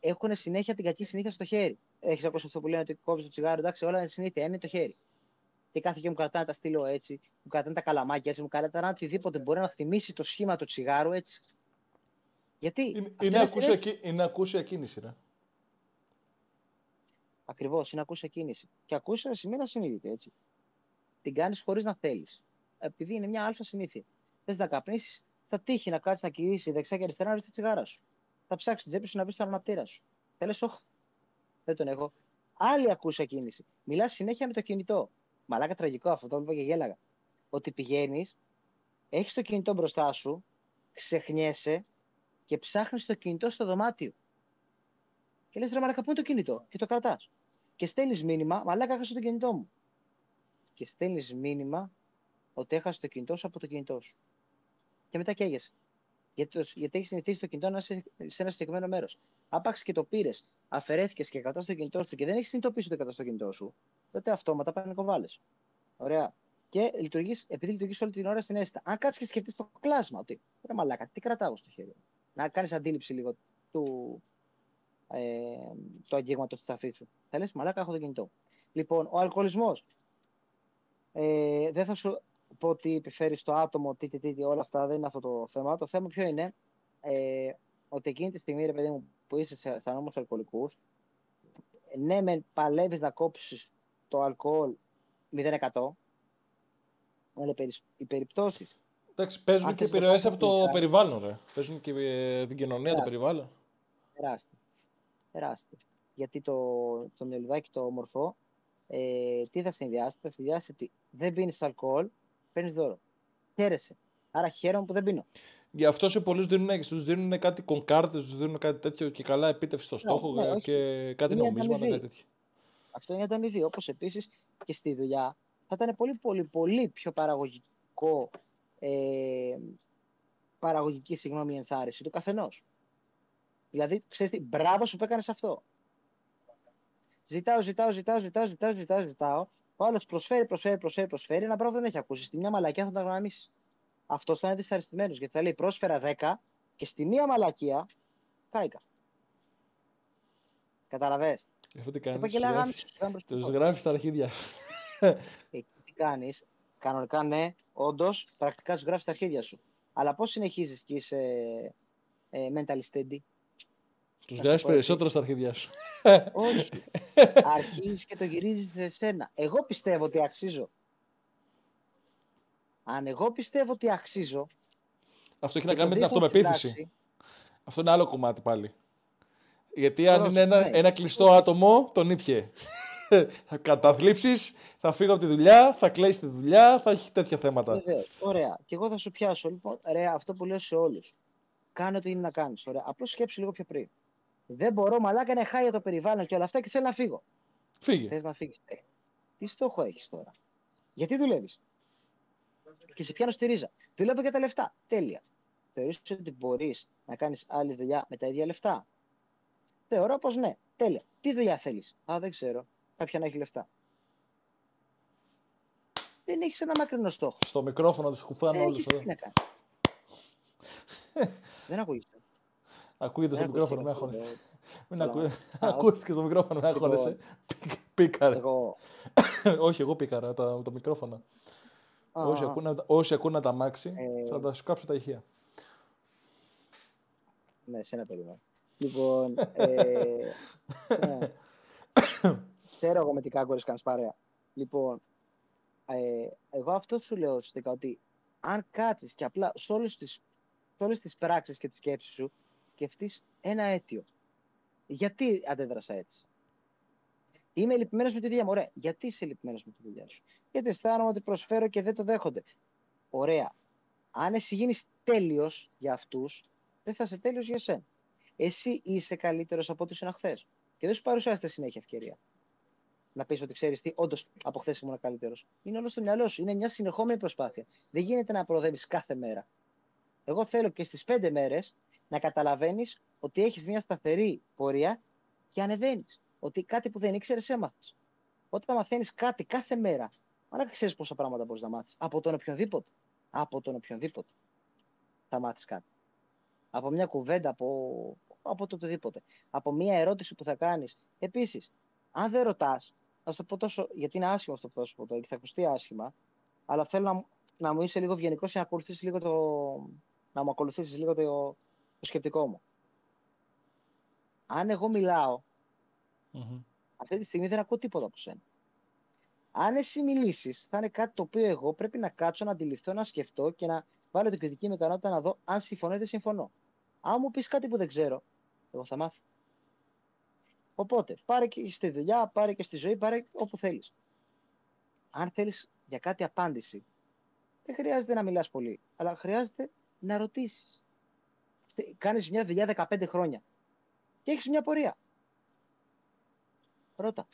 έχουν συνέχεια την κακή συνήθεια στο χέρι. Έχεις ακούσει αυτό που λένε ότι κόβεις το τσιγάρο, εντάξει, όλα είναι συνήθεια, είναι το χέρι. Και κάθε και μου κρατάνε τα στήλο έτσι, μου κρατάνε τα καλαμάκια έτσι, μου κρατάνε οτιδήποτε μπορεί να θυμίσει το σχήμα του τσιγάρου έτσι. Γιατί. Είναι, είναι, ακούσια, είναι ακούσια κίνηση, ρε. Ακριβώς, είναι ακούσια κίνηση. Και ακούσια σημαίνει ασυνείδητη, έτσι. Την κάνεις χωρίς να θέλεις. Επειδή είναι μια αλφα συνήθεια. Θες να καπνίσεις, θα τύχει να κάτσεις να κηρύσεις δεξιά και αριστερά να βρεις τη τσιγάρα σου. Θα ψάξεις την τσέπη σου να βρεις τον αναπτήρα σου. Θέλεις, όχι. Δεν τον έχω. Άλλη ακούσια κίνηση. Μιλάς συνέχεια με το κινητό. Μαλάκα τραγικό αυτό, το είπα και γέλαγα. Ότι πηγαίνεις, έχεις το κινητό μπροστά σου, ξεχνιέσαι και ψάχνεις το κινητό στο δωμάτιο. Και λες, ρε Μαλάκα, πού είναι το κινητό, και το κρατάς. Και στέλνεις μήνυμα, Μαλάκα, έχασα το κινητό μου. Και στέλνεις μήνυμα ότι έχασε το κινητό σου από το κινητό σου. Και μετά καίγεσαι. Γιατί, γιατί έχεις συνηθίσει το κινητό να είσαι σε ένα συγκεκριμένο μέρος. Άπαξ και το πήρες, αφαιρέθηκες και κρατάς το κινητό σου και δεν έχεις συνειδητοποιήσει ότι κρατάς το κινητό σου, τότε αυτόματα πάνε κοβάλες. Ωραία. Και λειτουργείς, επειδή λειτουργείς όλη την ώρα στην αίσθηση. Αν κάτσεις και σκεφτείς το κλάσμα, ότι ρε μαλάκα, τι κρατάω στο χέρι μου. Να κάνεις αντίληψη λίγο του, ε, του αγγίγματος τη αφή σου. Θα λε, μαλάκα, έχω το κινητό. Λοιπόν, ο αλκοολισμός. Ε, δεν θα σου πω ότι επιφέρει στο άτομο, τι, τι, τι, όλα αυτά δεν είναι αυτό το θέμα. Το θέμα ποιο είναι, ε, ότι εκείνη τη στιγμή, ρε παιδί μου, που είσαι σε, σε νόμου αλκοολικούς, ναι, με παλεύεις να κόψεις το αλκοόλ 0%, αλλά οι περιπτώσεις. Εντάξει, παίζουν και επιρροές από το περιβάλλον, ρε. Παίζουν και ε, την κοινωνία, το περιβάλλον. Τεράστιο. Τεράστιο. Γιατί το, το μυαλουδάκι το όμορφο, ε, τι θα συνδυάσει, θα συνδυάσει ότι δεν πίνεις αλκοόλ, παίρνεις δώρο. Χαίρεσαι. Άρα χαίρομαι που δεν πίνω. Γι' αυτό σε πολλούς δίνουν, τους δίνουν κάτι κονκάρτε, του δίνουν κάτι τέτοιο και καλά επίτευξη στο ναι, στόχο ναι, και κάτι νομίσματα, κάτι τέτοιο. Αυτό είναι ανταμοιβή. Όπως επίσης και στη δουλειά θα ήταν πολύ, πολύ, πολύ πιο παραγωγικό, ε, παραγωγική συγγνώμη, ενθάρρυνση του καθενός. Δηλαδή, ξέρεις τι, μπράβο σου που έκανες αυτό. Ζητάω, ζητάω, ζητάω, ζητάω, ζητάω, ζητάω, ζητάω. Ο άλλος προσφέρει, προσφέρει, προσφέρει, προσφέρει. Ένα πράγμα δεν έχει ακούσει. Στη μια μαλακία θα τον γραμμίσει. Αυτός θα είναι δυσαρεστημένος γιατί θα λέει πρόσφερα 10 και στη μία μαλακία κάηκα. Καταλαβέ. Αυτό τι κάνεις. Τους γράφεις τα αρχίδια. Ε, τι κάνεις; Κανονικά ναι, όντως, πρακτικά τους γράφεις τα αρχίδια σου. Αλλά πώς συνεχίζεις και είσαι ε, mental steady; Τους γράφεις περισσότερο στα αρχίδια σου. Όχι. Αρχίζεις και το γυρίζεις σε σένα. Εγώ πιστεύω ότι αξίζω. Αν εγώ πιστεύω ότι αξίζω. Αυτό έχει να κάνει με την αυτοπεποίθηση. Αυτό είναι άλλο κομμάτι πάλι. Γιατί αν είναι ένα, ναι. ένα κλειστό άτομο, τον ήπιε. Θα καταθλίψεις, θα φύγω από τη δουλειά, θα κλέσει τη δουλειά, θα έχεις τέτοια θέματα. Βεβαίως. Ωραία. Και εγώ θα σου πιάσω. Λοιπόν, ρε, αυτό που λέω σε όλους. Κάνε ό,τι είναι να κάνεις. Απλώς σκέψου λίγο πιο πριν. Δεν μπορώ, μαλάκα είναι χάει για το περιβάλλον και όλα αυτά και θέλω να φύγω. Φύγε. Θες να φύγεις. Ε, τι στόχο έχεις τώρα; Γιατί δουλεύεις; Και σε πιάνω στη ρίζα. Δουλεύω για τα λεφτά. Τέλεια. Θεωρείς ότι μπορείς να κάνεις άλλη δουλειά με τα ίδια λεφτά; Θεωρώ πως ναι. Τέλεια. Τι δουλειά θέλεις; Α, δεν ξέρω. Κάποια να έχει λεφτά. Δεν έχεις ένα μακρινό στόχο. Στο μικρόφωνο του σκουφάνε όλους. Τι να κάνεις. δεν ακούγεται. Ακούγεται στο μικρόφωνο, με Μην ακούστηκε στο μικρόφωνο να λοιπόν, χώρεσαι. Πίκαρε. Εγώ... Όχι, εγώ πίκαρα τα, τα μικρόφωνα. Όσοι, ακούνε, όσοι ακούνε τα μάξι, ε... θα τα σκάψω τα ηχεία. Ναι, σε ένα περίπου. Λοιπόν, ε... ναι. Ξέρω εγώ με τι κάγκορες κάνεις παρέα. Λοιπόν, ε, εγώ αυτό σου λέω ουσιαστικά ότι αν κάτσεις και απλά σε όλες τις, σε όλες τις πράξεις και τις σκέψεις σου σκεφτείς ένα αίτιο. Γιατί αντέδρασα έτσι; Είμαι λυπημένος με τη δουλειά μου. Ωραία. Γιατί είσαι λυπημένος με τη δουλειά σου; Γιατί αισθάνομαι ότι προσφέρω και δεν το δέχονται. Ωραία. Αν εσύ γίνεις τέλειος για αυτούς, δεν θα είσαι τέλειος για εσένα. Εσύ είσαι καλύτερος από ό,τι ήσουν χθες. Και δεν σου παρουσιάζεται συνέχεια ευκαιρία. Να πεις ότι ξέρεις τι, όντως από χθες ήμουν καλύτερος. Είναι όλο στο μυαλό σου. Είναι μια συνεχόμενη προσπάθεια. Δεν γίνεται να προοδεύεις κάθε μέρα. Εγώ θέλω και στις πέντε μέρες να καταλαβαίνεις ότι έχεις μια σταθερή πορεία και ανεβαίνεις. Ότι κάτι που δεν ήξερες, έμαθες. Όταν μαθαίνεις κάτι κάθε μέρα, αλλά ξέρεις πόσα πράγματα μπορείς να μάθεις. Από τον οποιονδήποτε. Από τον οποιονδήποτε. Θα μάθεις κάτι. Από μια κουβέντα, από, από το οτιδήποτε. Από μια ερώτηση που θα κάνεις. Επίσης, αν δεν ρωτάς, θα το πω τόσο, γιατί είναι άσχημο αυτό που θα σου πω τώρα και θα ακουστεί άσχημα, αλλά θέλω να, να μου είσαι λίγο ευγενικός και να ακολουθήσεις λίγο το, να μου ακολουθήσεις λίγο το, το σκεπτικό μου. Αν εγώ μιλάω, mm-hmm. αυτή τη στιγμή δεν ακούω τίποτα από σένα. Αν εσύ μιλήσεις, θα είναι κάτι το οποίο εγώ πρέπει να κάτσω, να αντιληφθώ, να σκεφτώ και να βάλω την κριτική μου ικανότητα να δω αν συμφωνώ ή δεν συμφωνώ. Αν μου πεις κάτι που δεν ξέρω, εγώ θα μάθω. Οπότε, πάρε και στη δουλειά, πάρε και στη ζωή, πάρε όπου θέλεις. Αν θέλεις για κάτι απάντηση, δεν χρειάζεται να μιλάς πολύ, αλλά χρειάζεται να ρωτήσεις κάνεις μια δουλειά 15 χρόνια και έχεις μια πορεία. Ρώτα.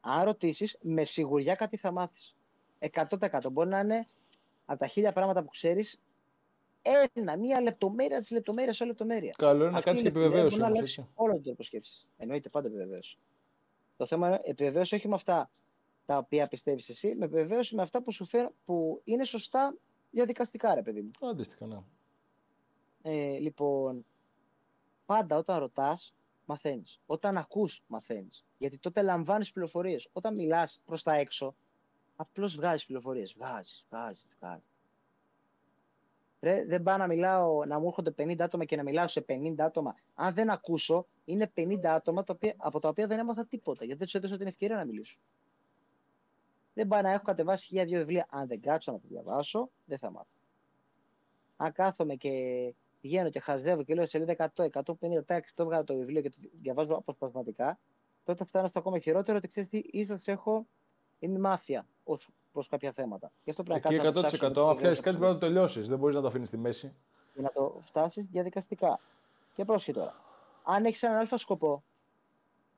Αν ρωτήσεις, με σιγουριά κάτι θα μάθεις. 100% μπορεί να είναι από τα χίλια πράγματα που ξέρεις ένα, μία λεπτομέρεια της λεπτομέρειας σε λεπτομέρεια. Καλό είναι να κάνεις και επιβεβαίωση. να αλλάξεις όλο τον τρόπο σκέψης. Εννοείται πάντα επιβεβαίωση. Το θέμα είναι επιβεβαίωση όχι με αυτά τα οποία πιστεύεις εσύ, με επιβεβαίωση με αυτά που σου φέρουν, που είναι σωστά διαδικαστικά, ρε παιδί μου. Αντίστοιχα, ναι. Ε, λοιπόν, πάντα όταν ρωτάς, μαθαίνεις. Όταν ακούς, μαθαίνεις. Γιατί τότε λαμβάνεις πληροφορίες. Όταν μιλάς προς τα έξω, απλώς βγάζεις πληροφορίες. Βγάζεις, βγάζεις, βγάζεις. Ρε, δεν πάω να μιλάω, να μου έρχονται 50 άτομα και να μιλάω σε 50 άτομα. Αν δεν ακούσω, είναι 50 άτομα τα οποία, από τα οποία δεν έμαθα τίποτα. Γιατί δεν τους έδωσα την ευκαιρία να μιλήσω. Δεν πάω να έχω κατεβάσει χιλιά δύο βιβλία. Αν δεν κάτσω να τα διαβάσω, δεν θα μάθω. Αν κάθομαι και πηγαίνω και χαζεύω και λέω σελίδα 100, 150 τάξη, το βγάλω το βιβλίο και το διαβάζω αποσπασματικά, τότε φτάνω στο ακόμα χειρότερο ότι ξέρεις τι, ίσως έχω, είμαι μάθια προς κάποια θέματα. Γι' αυτό πρέπει να κάνω. 100% αν πιάσει κάτι πρέπει να το τελειώσεις. Δεν μπορείς να το αφήνεις στη μέση. Για να το φτάσεις διαδικαστικά. Και πρόσχε τώρα. Αν έχεις έναν αλφα σκοπό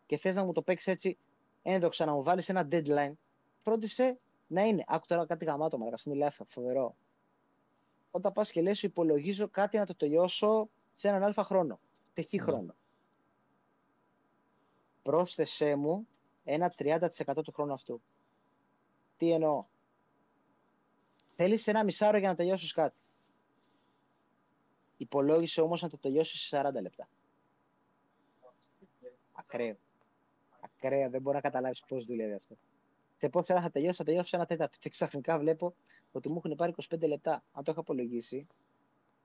και θες να μου το παίξεις έτσι ένδοξα, να μου βάλεις ένα deadline, φρόντισε να είναι. Άκου τώρα κάτι γαμάτο, μα είναι φοβερό όταν πας και λες, υπολογίζω κάτι να το τελειώσω σε έναν αλφα χρόνο. Τεχή ναι. χρόνο. Πρόσθεσέ μου ένα 30% του χρόνου αυτού. Τι εννοώ. Θέλεις ένα μισάρο για να τελειώσεις κάτι. Υπολόγισε όμως να το τελειώσεις σε 40 λεπτά. Ακραίο. Ακραίο. Δεν μπορεί να καταλάβεις πώς δουλεύει αυτό. Σε πόση ώρα θα τελειώσει, θα τελειώσει ένα τέταρτο. Και ξαφνικά βλέπω ότι μου έχουν πάρει 25 λεπτά. Αν το είχα απολογίσει,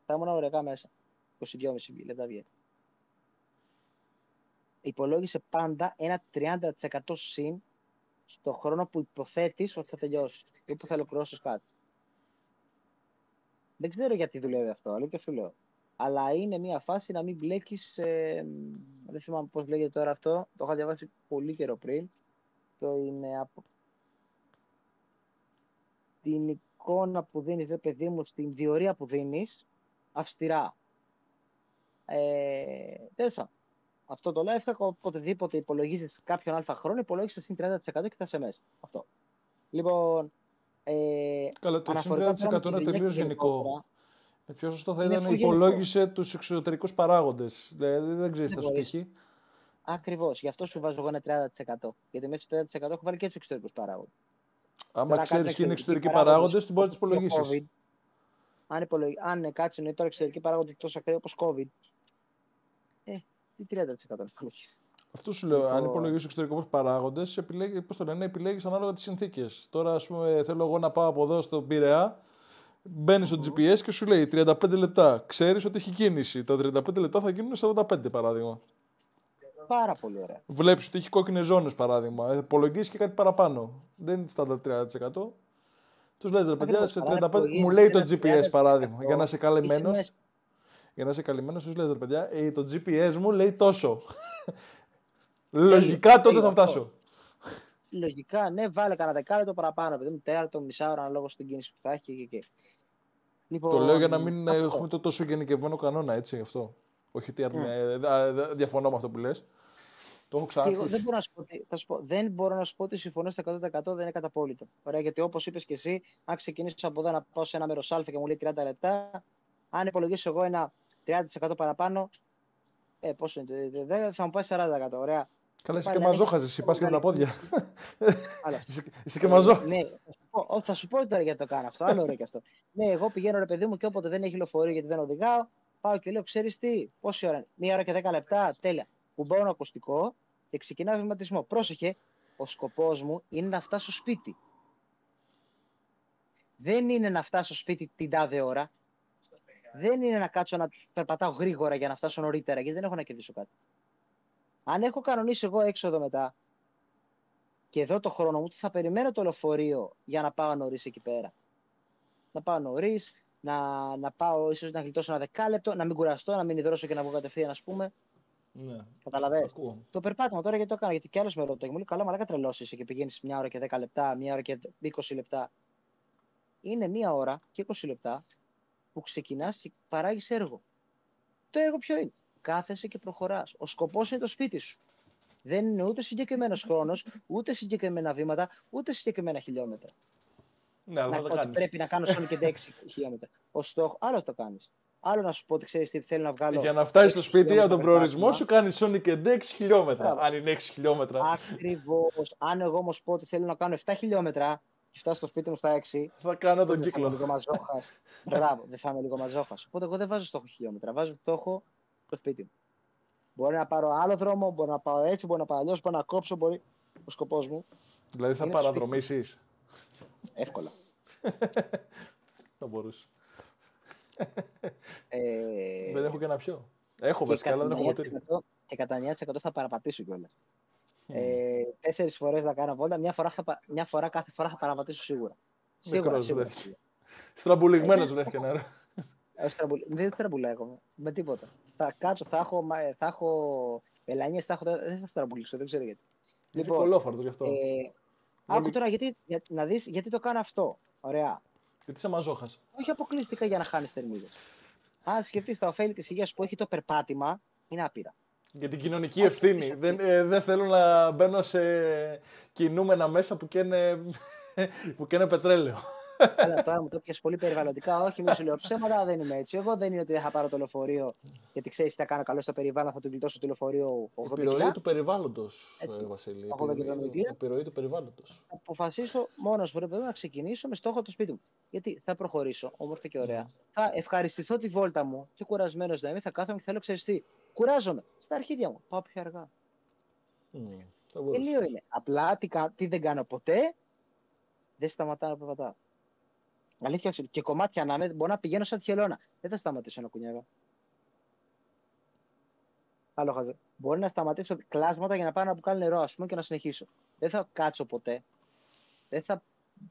θα ήμουν ωριακά μέσα. 22,5 λεπτά βγαίνει. Υπολόγισε πάντα ένα 30% συν στο χρόνο που υποθέτεις ότι θα τελειώσεις ή που θα ολοκληρώσεις κάτι. Δεν ξέρω γιατί δουλεύει αυτό, αλλά και σου λέω. Αλλά είναι μια φάση να μην μπλέκεις. Ε, δεν θυμάμαι πώς λέγεται τώρα αυτό. Το είχα διαβάσει πολύ καιρό πριν. Το είναι από την εικόνα που δίνεις, ρε παιδί μου, στην διορία που δίνεις, αυστηρά. Ε, τέλος αυτό το life hack, οποτεδήποτε υπολογίζεις κάποιον αλφα χρόνο, υπολογίζεις συν 30% και θα σε μέσα. Αυτό. Λοιπόν, ε, Καλά, το συν 30% είναι τελείως γενικό. Ε, πιο σωστό θα ήταν να υπολόγισε τους εξωτερικούς παράγοντες. Δηλαδή δεν ξέρεις τι θα σου τύχει. Ακριβώς. Γι' αυτό σου βάζω εγώ ένα 30%. Γιατί μέσα στο 30% έχω βάλει και τους εξωτερικούς παράγοντες. Άμα ξέρεις και είναι εξωτερικοί παράγοντες, τι μπορεί να του υπολογίσεις. Αν, υπολογι... αν κάτσουν τώρα εξωτερικοί παράγοντες τόσο ακραίοι όπως COVID, ε, Τι 30% υπολογίζει. Αυτό σου λέω. Αν υπολογίσει εξωτερικού παράγοντες, πώς το λένε, επιλέγεις ανάλογα τις συνθήκες. Τώρα, ας πούμε, θέλω εγώ να πάω από εδώ στο Πειραιά, μπαίνεις στο GPS και σου λέει 35 λεπτά. Ξέρεις ότι έχει κίνηση. Τα 35 λεπτά θα γίνουν 45 παράδειγμα. Πάρα πολύ ωραία. Βλέπεις ότι έχει κόκκινες ζώνες παράδειγμα. Υπολογίζεις και κάτι παραπάνω. Δεν είναι στάντα 30%. Τους λες, ρε παιδιά, σε 35. Μου λέει το GPS παράδειγμα. Για να είσαι καλυμμένο. Για να είσαι καλυμμένος, του λε, ρε παιδιά, «Ε, το GPS μου λέει τόσο. Λογικά τότε θα φτάσω. Λογικά, ναι, βάλε κανένα δεκάλεπτο παραπάνω. Παιδί μου, τέταρτο, μισάωρο αναλόγω στην κίνηση που θα έχει και εκεί. Λοιπόν, το λέω για να μην αυτό. έχουμε το τόσο γενικευμένο κανόνα, έτσι, αυτό. Όχι τι mm. διαφωνώ με αυτό που λες. Το έχω ξανακούσει. Δεν μπορώ να σου πω, θα σου πω, δεν μπορώ να σου πω ότι συμφωνώ στο 100% δεν είναι καταπόλυτο. Ωραία, γιατί όπως είπες και εσύ, αν ξεκινήσω από εδώ να πάω σε ένα μέρος Α και μου λέει 30 λεπτά, αν υπολογίσω εγώ ένα 30% παραπάνω, ε, πόσο είναι, θα μου πάει 40%. Ωραία. Καλά, είσαι και μαζόχαζε, εσύ πας και με τα πόδια. Είσαι και μαζό. Ναι, θα σου πω τώρα γιατί το κάνω αυτό. Άλλο ωραίο και αυτό. Ναι, εγώ πηγαίνω ρε παιδί μου και όποτε δεν έχει λεωφορείο γιατί δεν οδηγάω, πάω και λέω, ξέρεις τι, πόση ώρα είναι; Μία ώρα και 10 λεπτά, τέλεια. Κουμπάω ένα ακουστικό και ξεκινά βηματισμό. Πρόσεχε, ο σκοπός μου είναι να φτάσω σπίτι. Δεν είναι να φτάσω σπίτι την τάδε ώρα. Δεν είναι να κάτσω να περπατάω γρήγορα για να φτάσω νωρίτερα, γιατί δεν έχω να κερδίσω κάτι. Αν έχω κανονίσει εγώ έξοδο μετά και εδώ το χρόνο μου, θα περιμένω το λεωφορείο για να πάω νωρίς εκεί πέρα. Να πάω νωρίς, να, να πάω ίσως να γλιτώσω ένα δεκάλεπτο, να μην κουραστώ, να μην υδρώσω και να βγω κατευθείαν, ας πούμε. Ναι. Καταλαβέ. Το περπάτημα τώρα γιατί το έκανα, γιατί κι άλλος με ρωτάει. Μου λέει: Καλά, μαλάκα τρελώσεις και πηγαίνεις μια ώρα και 10 λεπτά, μια ώρα και 20 λεπτά. Είναι μια ώρα και 20 λεπτά που ξεκινάς και παράγεις έργο. Το έργο ποιο είναι; Κάθεσαι και προχωράς. Ο σκοπός είναι το σπίτι σου. Δεν είναι ούτε συγκεκριμένος χρόνος, ούτε συγκεκριμένα βήματα, ούτε συγκεκριμένα χιλιόμετρα. Ναι, να, το ότι πρέπει να κάνω σώνη και 6 χιλιόμετρα. Ο στόχο, άλλο το κάνεις. Άλλο να σου πω ότι ξέρεις τι θέλω να βγάλω. Για να φτάσεις στο σπίτι από τον προορισμό σου, κάνεις Sonic και 6 χιλιόμετρα. Αν είναι 6 χιλιόμετρα. Ακριβώς. Αν εγώ όμως πω ότι θέλω να κάνω 7 χιλιόμετρα και φτάσω στο σπίτι μου στα 6. Θα κάνω τον κύκλο. Θα είμαι λίγο μαζόχας. Μπράβο, δεν θα είμαι λίγο μαζόχας. Οπότε εγώ δεν βάζω στόχο χιλιόμετρα. Βάζω στόχο στο σπίτι μου. Μπορεί να πάρω άλλο δρόμο, μπορεί να πάω έτσι, μπορεί να πάω αλλιώς, μπορεί να κόψω. Μπορεί... Ο σκοπός μου. Δηλαδή θα παραδρομήσεις. Εύκολα. θα μπορούσε. Ε... Δεν έχω και να πιω. Έχω βασικά, αλλά δεν έχω μοτήρι. Και κατά 9% θα παραπατήσω κιόλας. Mm. Ε, Τέσσερις φορές θα κάνω βόλτα, μια φορά, θα, μια φορά κάθε φορά θα παραπατήσω σίγουρα. Σίγουρα. σίγουρα. Στραμπουλιγμένος ε, βρέθηκε νερό. Ε, δεν τραμπουλάγω με τίποτα. Θα κάτσω, θα έχω, θα έχω ελανιές, θα έχω, δεν θα στραμπουλήσω, δεν ξέρω γιατί. Είναι λοιπόν, κολόφαρτο γι' αυτό. Ε, άκου τώρα γιατί, για, να δεις γιατί το κάνω αυτό. Ωραία. Γιατί είσαι μαζόχας. Όχι αποκλειστικά για να χάνεις θερμίδες. Αν σκεφτείς τα ωφέλη της υγείας που έχει το περπάτημα, είναι άπειρα. Για την κοινωνική ευθύνη. δεν, ε, δεν θέλω να μπαίνω σε κινούμενα μέσα που καίνε, που καίνε πετρέλαιο. Αλλά τώρα μου το πιάσει πολύ περιβαλλοντικά. Όχι, μην σου λέω ψέματα, δεν είμαι έτσι. Εγώ δεν είναι ότι δεν θα πάρω το λεωφορείο γιατί ξέρεις τι θα κάνω καλό στο περιβάλλον, θα του γλιτώσω το λεωφορείο 80 κιλά. Επιρροή του περιβάλλοντος, Βασίλη. 80 Επιρροή του περιβάλλοντος. Θα αποφασίσω μόνος μου πρέπει να ξεκινήσω με στόχο το σπίτι μου. Γιατί θα προχωρήσω όμορφα και ωραία. Mm. Θα ευχαριστηθώ τη βόλτα μου και κουρασμένος να είμαι, θα κάθομαι και θέλω ξεριστεί. Κουράζομαι στα αρχίδια μου. Πάω πιο αργά. Mm. Τελείω είναι. Απλά τι, τι δεν κάνω ποτέ, δεν σταματάω να περπατάω. Αλήθεια, και κομμάτια να με, μπορώ να πηγαίνω σαν τη χελώνα. Δεν θα σταματήσω να κουνιάγω. Άλλο χαζό. Μπορεί να σταματήσω κλάσματα για να πάω να μπουκάλι νερό, ας πούμε, και να συνεχίσω. Δεν θα κάτσω ποτέ. Δεν θα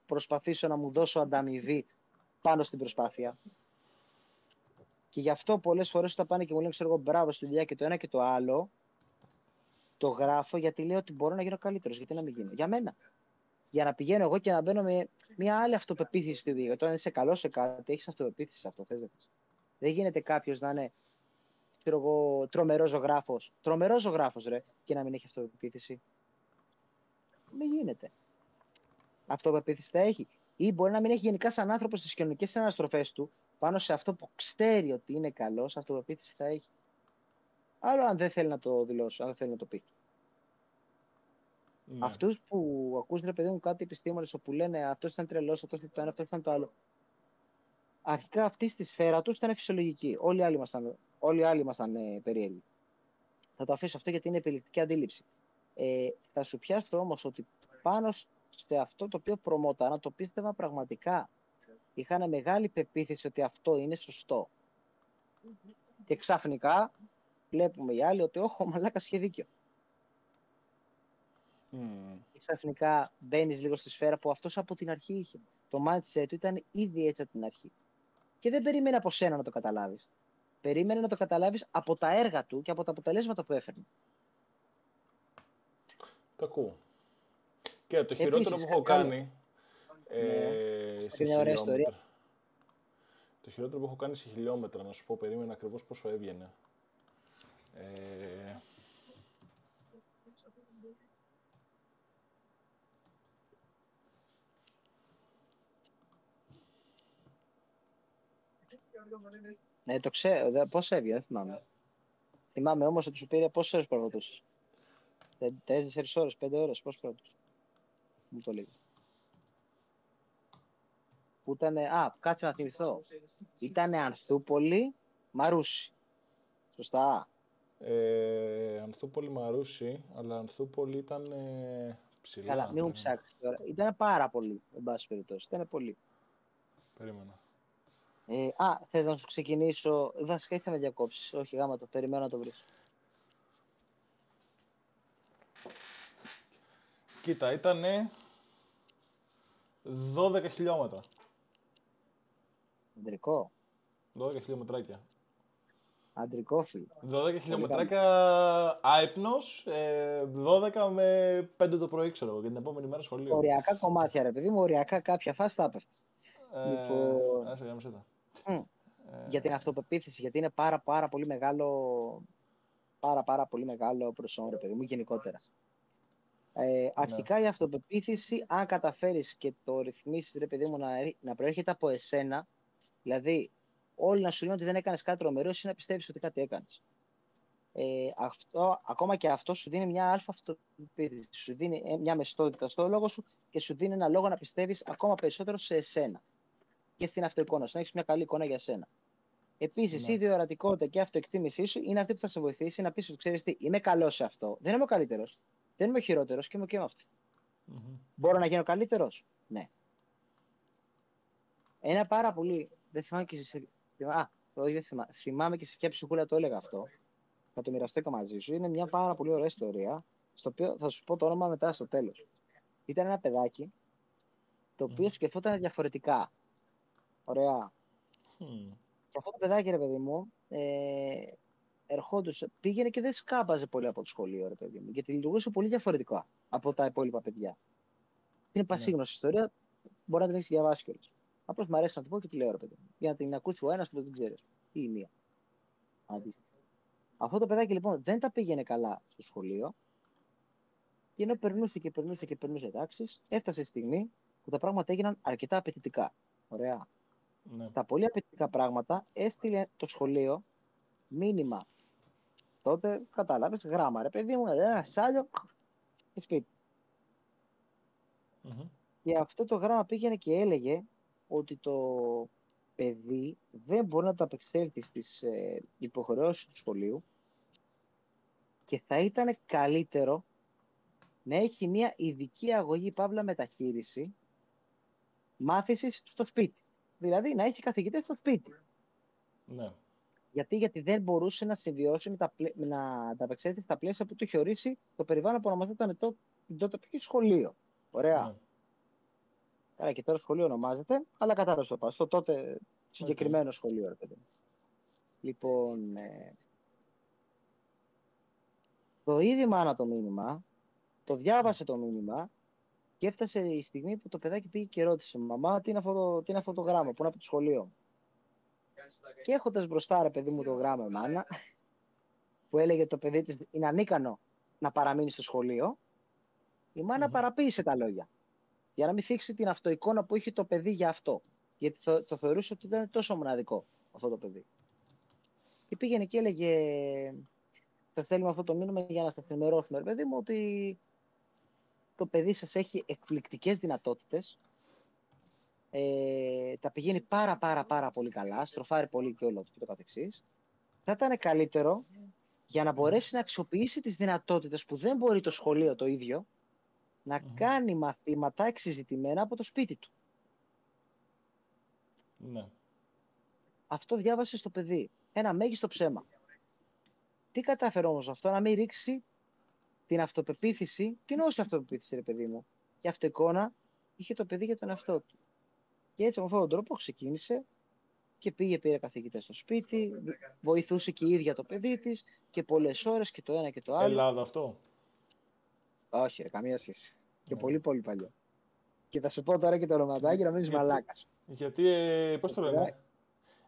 προσπαθήσω να μου δώσω ανταμοιβή πάνω στην προσπάθεια. Και γι' αυτό πολλές φορές όταν πάνε και μου λένε, ξέρω εγώ, μπράβο στη δουλειά και το ένα και το άλλο, το γράφω γιατί λέω ότι μπορώ να γίνω καλύτερος. Γιατί να μην γίνω; Για μένα για να πηγαίνω εγώ και να μπαίνω με μια άλλη αυτοπεποίθηση στη δουλειά. Όταν είσαι καλός σε κάτι, έχεις αυτοπεποίθηση σε αυτό. Θες, δεν, δεν γίνεται κάποιος να είναι ξέρω εγώ, τρομερός ζωγράφος. Τρομερός ζωγράφος, ρε, και να μην έχει αυτοπεποίθηση. Δεν γίνεται. Αυτοπεποίθηση θα έχει. Ή μπορεί να μην έχει γενικά σαν άνθρωπος στι κοινωνικές αναστροφές του πάνω σε αυτό που ξέρει ότι είναι καλός, αυτοπεποίθηση θα έχει. Άλλο αν δεν θέλει να το δηλώσει, αν δεν θέλει να το πει. Ναι. Αυτούς που ακούς ρε παιδί μου κάτι επιστήμονες όπου λένε αυτός ήταν τρελός, αυτός ήταν το ένα, αυτός ήταν το άλλο. Αρχικά αυτή στη σφαίρα τους ήταν φυσιολογική. Όλοι οι άλλοι ήμασταν, όλοι οι άλλοι ήμασταν ε, περίεργοι. Θα το αφήσω αυτό γιατί είναι επιλεκτική αντίληψη. Ε, θα σου πιάσω όμως ότι πάνω σε αυτό το οποίο προμότανα, το πίστευα πραγματικά. Είχαν μεγάλη πεποίθηση ότι αυτό είναι σωστό. Και ξαφνικά βλέπουμε οι άλλοι ότι όχι, ο Μαλάκας είχε δίκιο. Mm. Και ξαφνικά μπαίνεις λίγο στη σφαίρα που αυτός από την αρχή είχε. Το mindset του ήταν ήδη έτσι από την αρχή. Και δεν περίμενε από σένα να το καταλάβεις. Περίμενε να το καταλάβεις από τα έργα του και από τα αποτελέσματα που έφερνε. Το ακούω. Και το χειρότερο που έχω κάνει. Ε, ναι. σε χιλιόμετρα. Το χειρότερο που έχω κάνει σε χιλιόμετρα, να σου πω, περίμενα ακριβώς πόσο έβγαινε. Ε, Ναι, το ξέρω. Πώς έβγαινε, δεν θυμάμαι. Θυμάμαι όμως ότι σου πήρε πόσες ώρες προβοτούσε. Τέσσερις ώρες, πέντε ώρες, πώ προβοτούσε. Μου το λέει. Που ήταν. Α, κάτσε να θυμηθώ. Ήταν Ανθούπολη, Μαρούσι. Σωστά. Ε, Ανθούπολη, Μαρούσι, αλλά Ανθούπολη ήταν ε, ψηλά. Καλά, μην μου ψάξεις τώρα. Ήταν πάρα πολύ, εν πάση περιπτώσει. Ήταν πολύ. Περίμενα. Ε, α, θέλω να σου ξεκινήσω. Βασικά ήθελα να διακόψεις. Όχι, γάμα το. Περιμένω να το βρεις. Κοίτα, ήταν 12 χιλιόμετρα. Αντρικό. 12 χιλιόμετράκια. Αντρικό φίλο. 12 χιλιόμετράκια άϊπνος, 12 ε, με 5 το πρωί, ξέρω εγώ, για την επόμενη μέρα σχολείο. Οριακά κομμάτια, ρε παιδί μου, οριακά κάποια φάση τα Ε, λοιπόν... Άσε, γάμισε ε... Για την αυτοπεποίθηση, γιατί είναι πάρα, πάρα πολύ μεγάλο πάρα πάρα πολύ μεγάλο προσόν, ρε παιδί μου, γενικότερα. Ε, αρχικά ναι. η αυτοπεποίθηση, αν καταφέρεις και το ρυθμίσεις, ρε παιδί μου, να, να προέρχεται από εσένα, δηλαδή όλοι να σου λένε ότι δεν έκανες κάτι τρομερό, εσύ να πιστεύεις ότι κάτι έκανες. Ε, αυτό, ακόμα και αυτό σου δίνει μια αλφα αυτοπεποίθηση, σου δίνει ε, μια μεστότητα στο λόγο σου και σου δίνει ένα λόγο να πιστεύεις ακόμα περισσότερο σε εσένα και στην αυτοεικόνα σου, να έχεις μια καλή εικόνα για σένα. Επίσης, ναι. η διορατικότητα και η αυτοεκτίμησή σου είναι αυτή που θα σε βοηθήσει να πεις ότι ξέρεις τι, είμαι καλό σε αυτό. Δεν είμαι ο καλύτερος. Δεν είμαι ο χειρότερος και είμαι και με αυτό. Mm-hmm. Μπορώ να γίνω καλύτερος; Ναι. Ένα πάρα πολύ. Δεν θυμάμαι και σε. Α, το ίδιο θυμά... θυμάμαι και σε ποια ψυχούλα το έλεγα αυτό. Θα το μοιραστώ και μαζί σου. Είναι μια πάρα πολύ ωραία ιστορία. Στο οποίο θα σου πω το όνομα μετά στο τέλος. Ήταν ένα παιδάκι το οποίο mm. σκεφτόταν διαφορετικά. Ωραία. Mm. Και αυτό το παιδάκι, ρε παιδί μου, ε, ερχόντουσε, πήγαινε και δεν σκάπαζε πολύ από το σχολείο, ρε παιδί μου, γιατί λειτουργούσε πολύ διαφορετικά από τα υπόλοιπα παιδιά. Είναι ναι. πασίγνωση ναι. ιστορία, μπορεί να την έχεις διαβάσει κιόλας. Απλώς μου αρέσει να το πω και τη λέω, ρε παιδί μου, για να την ακούσει ο ένας που δεν την ξέρεις. Ή η μία. Αυτό το παιδάκι λοιπόν δεν τα πήγαινε καλά στο σχολείο. Και ενώ περνούσε και περνούσε και περνούσε τάξεις, έφτασε η στιγμή που τα πράγματα έγιναν αρκετά απαιτητικά. Ωραία. Ναι. Τα πολύ απαιτητικά πράγματα έστειλε το σχολείο μήνυμα. Τότε κατάλαβες γράμμα, ρε παιδί μου, ένα σάλιο και σπιτι Και αυτό το γράμμα πήγαινε και έλεγε ότι το παιδί δεν μπορεί να τα απεξέλθει στις ε, υποχρεώσεις του σχολείου και θα ήταν καλύτερο να έχει μια ειδική αγωγή παύλα μεταχείριση μάθησης στο σπίτι. Δηλαδή να έχει καθηγητές στο σπίτι. Ναι. Γιατί, γιατί δεν μπορούσε να συμβιώσει με τα, να τα απεξέλθει στα πλαίσια που του είχε ορίσει το περιβάλλον που ονομαζόταν το, τότε πήγε σχολείο. Ωραία. Ναι. Καλά, και τώρα σχολείο ονομάζεται, αλλά κατάλαβες το πας. Στο τότε συγκεκριμένο σχολείο, ρε παιδί. Λοιπόν, ε, το είδη μάνα το μήνυμα, το διάβασε το μήνυμα και έφτασε η στιγμή που το παιδάκι πήγε και ρώτησε Μαμά, τι είναι αυτό το, τι είναι αυτό το γράμμα που είναι από το σχολείο; Και έχοντας μπροστά, ρε παιδί μου, το γράμμα η μάνα, που έλεγε το παιδί της είναι ανίκανο να παραμείνει στο σχολείο, η μανα παραποίησε τα λόγια. Για να μην θίξει την αυτοεικόνα που είχε το παιδί για αυτό. Γιατί το, το θεωρούσε ότι ήταν τόσο μοναδικό αυτό το παιδί. Και πήγαινε και έλεγε, θα θέλουμε αυτό το μήνυμα για να σα ενημερώσουμε, παιδί μου, ότι το παιδί σας έχει εκπληκτικές δυνατότητες, ε, τα πηγαίνει πάρα πάρα πάρα πολύ καλά, στροφάρει πολύ και όλο και το καθεξής. Θα ήταν καλύτερο για να μπορέσει να αξιοποιήσει τις δυνατότητες που δεν μπορεί το σχολείο το ίδιο να κάνει μαθήματα εξειζητημένα από το σπίτι του. Ναι. Αυτό διάβασε στο παιδί. Ένα μέγιστο ψέμα. Τι κατάφερε όμως αυτό, να μην ρίξει την αυτοπεποίθηση, την όση αυτοπεποίθηση ρε παιδί μου. Και εικόνα είχε το παιδί για τον εαυτό του. Και έτσι με αυτόν τον τρόπο ξεκίνησε και πήγε, πήρε καθηγητές στο σπίτι, βοηθούσε και η ίδια το παιδί της και πολλές ώρες και το ένα και το άλλο. Ελλάδα αυτό; Όχι ρε, καμία σχέση. Και ναι. πολύ πολύ παλιό. Και θα σου πω τώρα και το ονοματάκι να μείνεις μαλάκας. Γιατί, ε, πώς το λένε,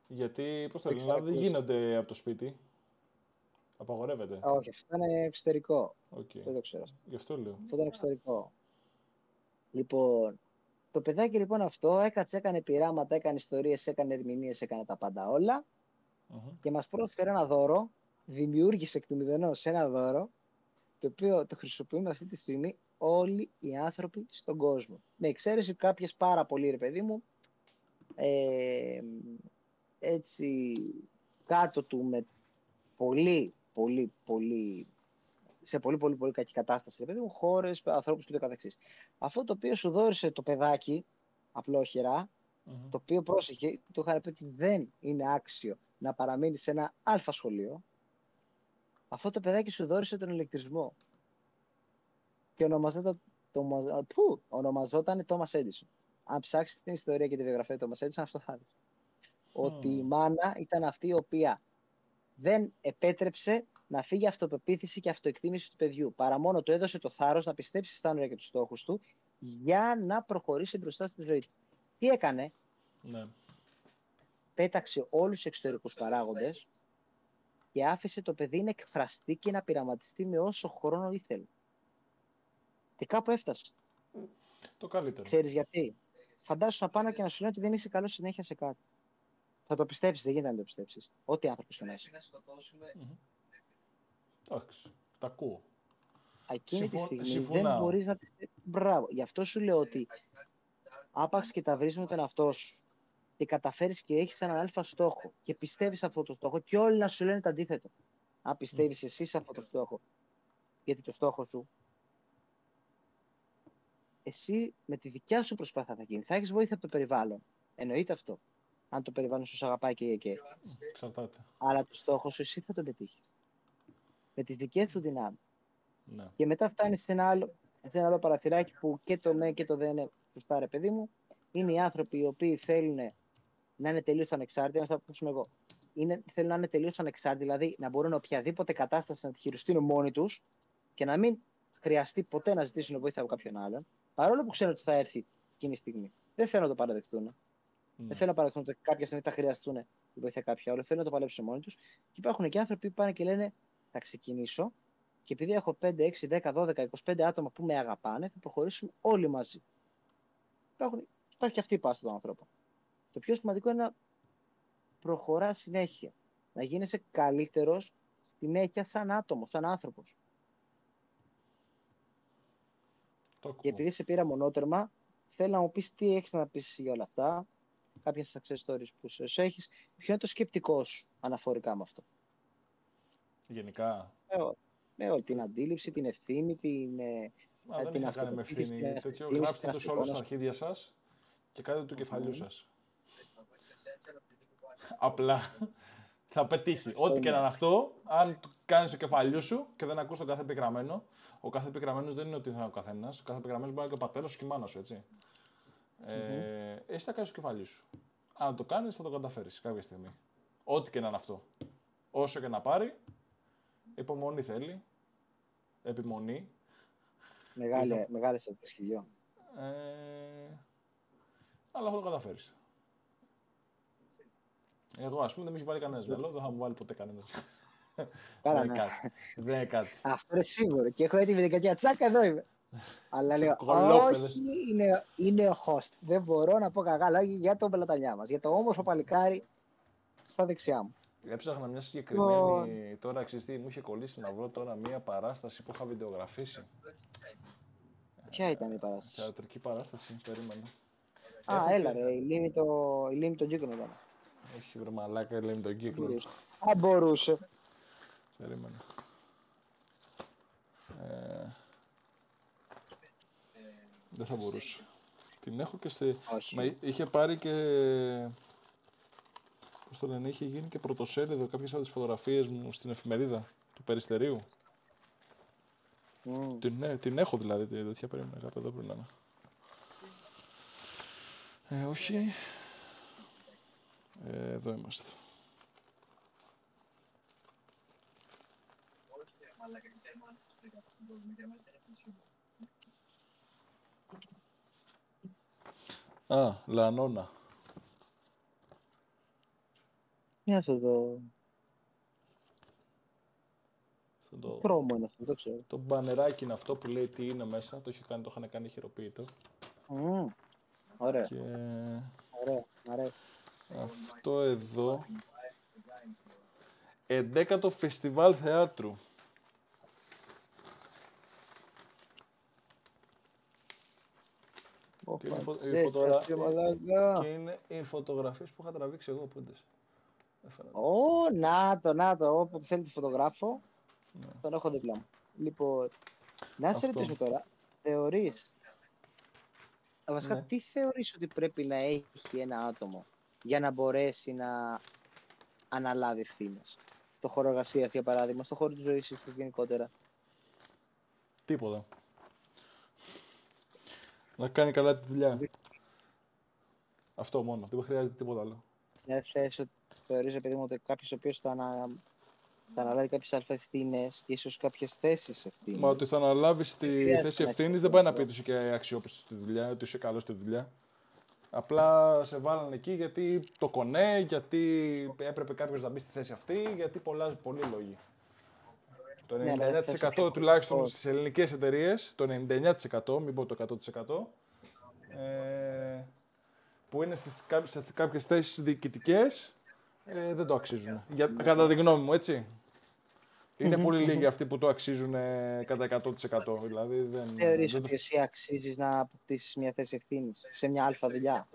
γιατί, πώς το λένε, δεν γίνονται από το σπίτι. Απαγορεύεται. Όχι, αυτό ήταν εξωτερικό. Okay. Δεν το ξέρω. Γι' αυτό λέω. Αυτό ήταν εξωτερικό. Λοιπόν, το παιδάκι λοιπόν αυτό έκατσε, έκανε πειράματα, έκανε ιστορίες, έκανε ερμηνείες, έκανε τα πάντα όλα mm-hmm. και μας πρόσφερε ένα δώρο, δημιούργησε εκ του μηδενός ένα δώρο το οποίο το χρησιμοποιούμε αυτή τη στιγμή όλοι οι άνθρωποι στον κόσμο. Με εξαίρεση κάποιες πάρα πολύ, ρε παιδί μου, ε, έτσι κάτω του με πολύ, πολύ, πολύ σε πολύ, πολύ, πολύ κακή κατάσταση, ρε παιδί μου, χώρες, ανθρώπους και το καθεξής. Αυτό το οποίο σου δόρισε το παιδάκι, απλόχερα, το οποίο πρόσεχε, το είχα πει ότι δεν είναι άξιο να παραμείνει σε ένα αλφα σχολείο, αυτό το παιδάκι σου δόρισε τον ηλεκτρισμό. Και ονομαζόταν, το, που, ονομαζόταν Thomas Edison. Αν ψάξεις την ιστορία και τη βιογραφία του Thomas Edison, αυτό θα δεις. Ότι η μάνα ήταν αυτή η οποία δεν επέτρεψε να φύγει αυτοπεποίθηση και αυτοεκτίμηση του παιδιού. Παρά μόνο του έδωσε το θάρρος να πιστέψει στα όνειρα και τους στόχους του για να προχωρήσει μπροστά στη ζωή του. Τι έκανε, ναι. πέταξε όλους τους εξωτερικούς παράγοντες και άφησε το παιδί να εκφραστεί και να πειραματιστεί με όσο χρόνο ήθελε. Και κάπου έφτασε. Το καλύτερο. Ξέρεις γιατί; Φαντάσου να πάνω και να σου λένε ότι δεν είσαι καλός συνέχεια σε κάτι. Θα το πιστέψεις, δεν γίνεται να το πιστέψεις. Ό,τι άνθρωπος και να είσαι. Εντάξει, τα ακούω. Εκείνη τη στιγμή δεν μπορείς να πιστέψει. Μπράβο. Γι' αυτό σου λέω ότι άπαξ και τα βρεις με τον εαυτό σου και καταφέρεις και έχεις έναν αλφα στόχο και πιστεύεις αυτό το στόχο και όλοι να σου λένε το αντίθετο. Αν πιστεύεις mm. εσύ σε αυτό το στόχο, γιατί το στόχο σου, εσύ με τη δικιά σου προσπάθεια θα γίνει. Θα έχεις βοήθεια από το περιβάλλον. Εννοείται αυτό. Αν το περιβάλλον σου αγαπάει και και. Εξαρτάται. Αλλά το στόχο σου εσύ θα τον πετύχεις με τις δικές σου δυνάμεις. Ναι. Και μετά φτάνει σε ένα άλλο, σε ένα άλλο παραθυράκι που και το ναι και το δεν είναι σωστά ρε παιδί μου. Είναι οι άνθρωποι οι οποίοι θέλουν να είναι τελείως ανεξάρτητοι, να θα πούμε εγώ. Είναι, θέλουν να είναι τελείως ανεξάρτητοι, δηλαδή να μπορούν οποιαδήποτε κατάσταση να τη χειριστούν μόνοι τους και να μην χρειαστεί ποτέ να ζητήσουν βοήθεια από κάποιον άλλον, παρόλο που ξέρουν ότι θα έρθει εκείνη τη στιγμή. Δεν θέλουν να το παραδεχτούν. Ναι. Δεν θέλουν να παραδεχτούν ότι κάποια στιγμή θα χρειαστούν τη βοήθεια κάποια άλλο. Θέλουν να το παλέψουν μόνοι τους. Και υπάρχουν και άνθρωποι που πάνε και λένε θα ξεκινήσω και επειδή έχω 5, 6, 10, 12, 25 άτομα που με αγαπάνε, θα προχωρήσουμε όλοι μαζί. Υπάρχουν, υπάρχει και αυτή η πάστα των ανθρώπων. Το πιο σημαντικό είναι να προχωρά συνέχεια. Να γίνεσαι καλύτερος συνέχεια σαν άτομο, σαν άνθρωπος. Και επειδή σε πήρα μονότερμα, θέλω να μου πεις τι έχεις να πεις για όλα αυτά, κάποιες success stories που σου έχεις, ποιο είναι το σκεπτικό σου αναφορικά με αυτό; Γενικά. Με, όλη την αντίληψη, την ευθύνη, την. Μα δεν την έχει κάνει με ευθύνη. Τέτοιο, γράψτε τους όλους στα αρχίδια σας και κάντε του κεφαλιού σας. Απλά θα πετύχει. Ό,τι και να είναι αυτό, αν κάνεις το κεφαλιού σου και δεν ακούς τον κάθε επιγραμμένο, ο κάθε επιγραμμένο δεν είναι ότι θα είναι ο καθένας. Ο κάθε επιγραμμένο μπορεί να είναι και ο πατέρας σου και η μάνα σου, έτσι. Ε, εσύ θα κάνεις το κεφαλιού σου. Αν το κάνεις, θα το καταφέρεις κάποια στιγμή. Ό,τι και να είναι αυτό. Όσο και να πάρει, Υπομονή θέλει. Επιμονή. Μεγάλη, θα... Μεγάλες σχηδιό. Ε, αλλά θα το καταφέρεις. Εγώ, ας πούμε, δεν με έχει βάλει κανένας βέλο, δεν θα μου βάλει ποτέ κανένας. Καλά, ναι. Δεν είναι κάτι. Αυτό είναι σίγουρο. Και έχω έτοιμη δεκαετία τσάκα, εδώ είμαι. Αλλά λέω, όχι, είναι, είναι ο host. Δεν μπορώ να πω κακά λόγια για τον πελατανιά μας. Για το όμορφο παλικάρι στα δεξιά μου. Έψαχνα μια συγκεκριμένη. Τώρα ξέρεις τι, μου είχε κολλήσει να βρω τώρα μια παράσταση που είχα βιντεογραφήσει. Ποια ήταν η παράσταση; Θεατρική παράσταση, περίμενα. Α, Έχω έλα ρε, η Λίμνη το, η Λίμνη τον κύκλο ήταν. Όχι βρε μαλάκα, η Λίμνη τον κύκλο. Α, μπορούσε. Περίμενα. Ε, δεν θα μπορούσε. Την έχω και στη... Όχι. Μα είχε πάρει και... Πώς το λένε, είχε γίνει και πρωτοσέλιδο κάποιες από τις φωτογραφίες μου στην εφημερίδα του Περιστερίου. Μμ. Την, ναι, την έχω δηλαδή, τη τέτοια περίμενα, κάπου εδώ πρέπει να είναι. Ε, όχι. Ε, εδώ είμαστε. Α, Λανώνα. Είναι αυτό το Αυτό το, πρόμο είναι αυτό, δεν το ξέρω. το μπανεράκι είναι αυτό που λέει τι είναι μέσα. Το, είχε κάνει, το είχαν κάνει χειροποίητο. Μμ. Ωραία, Και ωραία, μ' αρέσει. αυτό εδώ. 11ο Φεστιβάλ Θεάτρου. Ω, Και είναι φω- η φαντζέσαι, φωτογρα- αυτή, μαλάκα. Και είναι οι φωτογραφίες που είχα τραβήξει εγώ πούντες. Έφερα. Ω, να το, να το. Όποτε θέλει τη φωτογράφο, Ναι. τον έχω δίπλα μου. Λοιπόν, να σε Αυτό. ρωτήσω τώρα, θεωρείς, βασικά Ναι. τι θεωρείς ότι πρέπει να έχει ένα άτομο για να μπορέσει να αναλάβει ευθύνες; Το χώρο εργασίας, για παράδειγμα, στο χώρο της ζωής του γενικότερα. Τίποτα. Να κάνει καλά τη δουλειά. Αυτό μόνο. Δεν χρειάζεται τίποτα άλλο. Μια θέση ότι θεωρείς, επειδή μου, ότι κάποιος ο οποίος θα, ανα... θα αναλάβει κάποιες αλφα ευθύνε και ίσως κάποιες θέσεις ευθύνης. Μα ότι θα αναλάβεις τη χρειάζεται θέση να ευθύνης έχεις δεν πάει να αυτό. πει ότι είσαι και αξιόπιστος στη δουλειά, ότι είσαι καλός στη δουλειά. Απλά σε βάλανε εκεί γιατί το κονέ, γιατί έπρεπε κάποιος να μπει στη θέση αυτή, γιατί πολλά, πολλοί λόγοι. Το Ναι, αλλά δεν θες 99% να τουλάχιστον πώς. στις ελληνικές εταιρείες, το 99%, μην πω το 100%, ε, που είναι στις, κάποιες- σε κάποιες θέσεις διοικητικές, ε, δεν το αξίζουν. Για, κατά τη γνώμη μου, έτσι. Είναι πολύ λίγοι αυτοί που το αξίζουν ε, κατά 100%. Δηλαδή δεν, Θεωρείς δεν το- ότι εσύ αξίζεις να αποκτήσεις μια θέση ευθύνης σε μια αλφα δουλειά;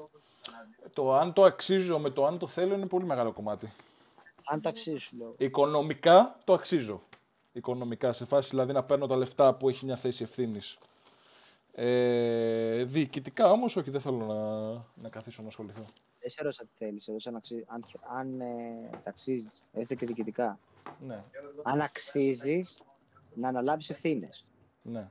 το αν το αξίζω με το αν το θέλω είναι πολύ μεγάλο κομμάτι. Αν το αξίζεις, σου λέω. Οικονομικά το αξίζω. Οικονομικά, σε φάση δηλαδή να παίρνω τα λεφτά που έχει μια θέση ευθύνης. Ε, διοικητικά όμως, όχι, δεν θέλω να, να καθίσω να ασχοληθώ. Δεν σε ρώτησα τι θέλεις. Σε αν, αξι... αν, αν ε, τα αξίζει, έστω και διοικητικά. Ναι, Αν αξίζεις να αναλάβεις ευθύνες. ναι.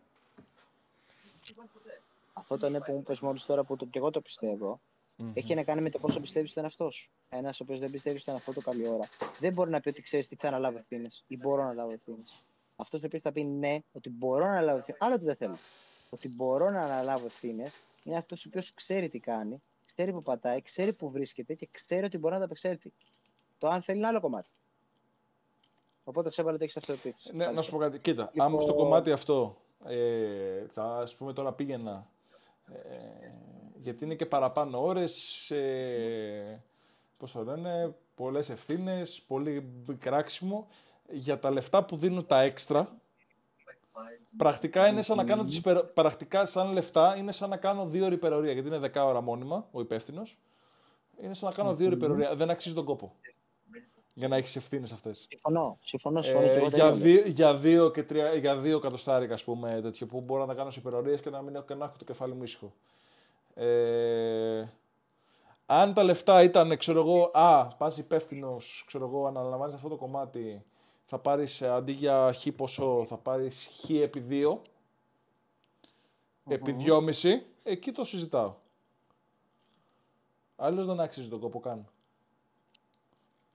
Αυτό το ναι που μου είπε μόλις τώρα που το, και εγώ το πιστεύω, Μμμ. έχει να κάνει με το πόσο πιστεύεις στον εαυτό σου. Ένας ο οποίος δεν πιστεύει στον εαυτό του καλή ώρα, δεν μπορεί να πει ότι ξέρεις τι θα αναλάβω ευθύνες ή μπορώ να λάβω ευθύνες. Αυτός ο οποίος θα πει ναι, ότι μπορώ να αναλάβω ευθύνες, άλλο ότι δεν θέλω. Ότι μπορώ να αναλάβω ευθύνες είναι αυτός ο οποίος ξέρει τι κάνει, ξέρει που πατάει, ξέρει που βρίσκεται και ξέρει ότι μπορεί να τα απεξέλθει. Το αν θέλει είναι άλλο κομμάτι. Οπότε ξέβαλε ότι έχεις αυτοεπίθεση. Ναι, να σου πω κάτι. Κοίτα, Λοιπόν- άμα στο κομμάτι αυτό ε, θα ας πούμε τώρα πήγαινα. Ε, γιατί είναι και παραπάνω ώρες, ε, πώς το λένε, πολλές ευθύνες, πολύ κράξιμο. Για τα λεφτά που δίνουν τα έξτρα, πρακτικά είναι σαν να κάνω τις υπερο... πρακτικά σαν λεφτά είναι σαν να κάνω δύο ώρες υπερορία, γιατί είναι 10 ώρα μόνιμα ο υπεύθυνος. Είναι σαν να κάνω δύο ώρες υπερορία. Δεν αξίζει τον κόπο. Για να έχεις ευθύνες αυτές. Συμφωνώ, συμφωνώ, συμφωνώ. και Ε, εγώ για, δεν είμαι. δύο, για, δύο και τρία, για δύο εκατοστάρικα, ας πούμε, τέτοιο, που μπορώ να τα κάνω σε υπερορίες και να μην έχω, και να έχω το κεφάλι μου ήσυχο. Ε, αν τα λεφτά ήταν, ξέρω εγώ, α, πας υπεύθυνος, ξέρω εγώ, αναλαμβάνεις αυτό το κομμάτι, θα πάρεις ε, αντί για χ ποσό, θα πάρεις χ επί δύο, επί δυόμιση, εκεί το συζητάω. Άλλως δεν αξίζει τον κόπο καν.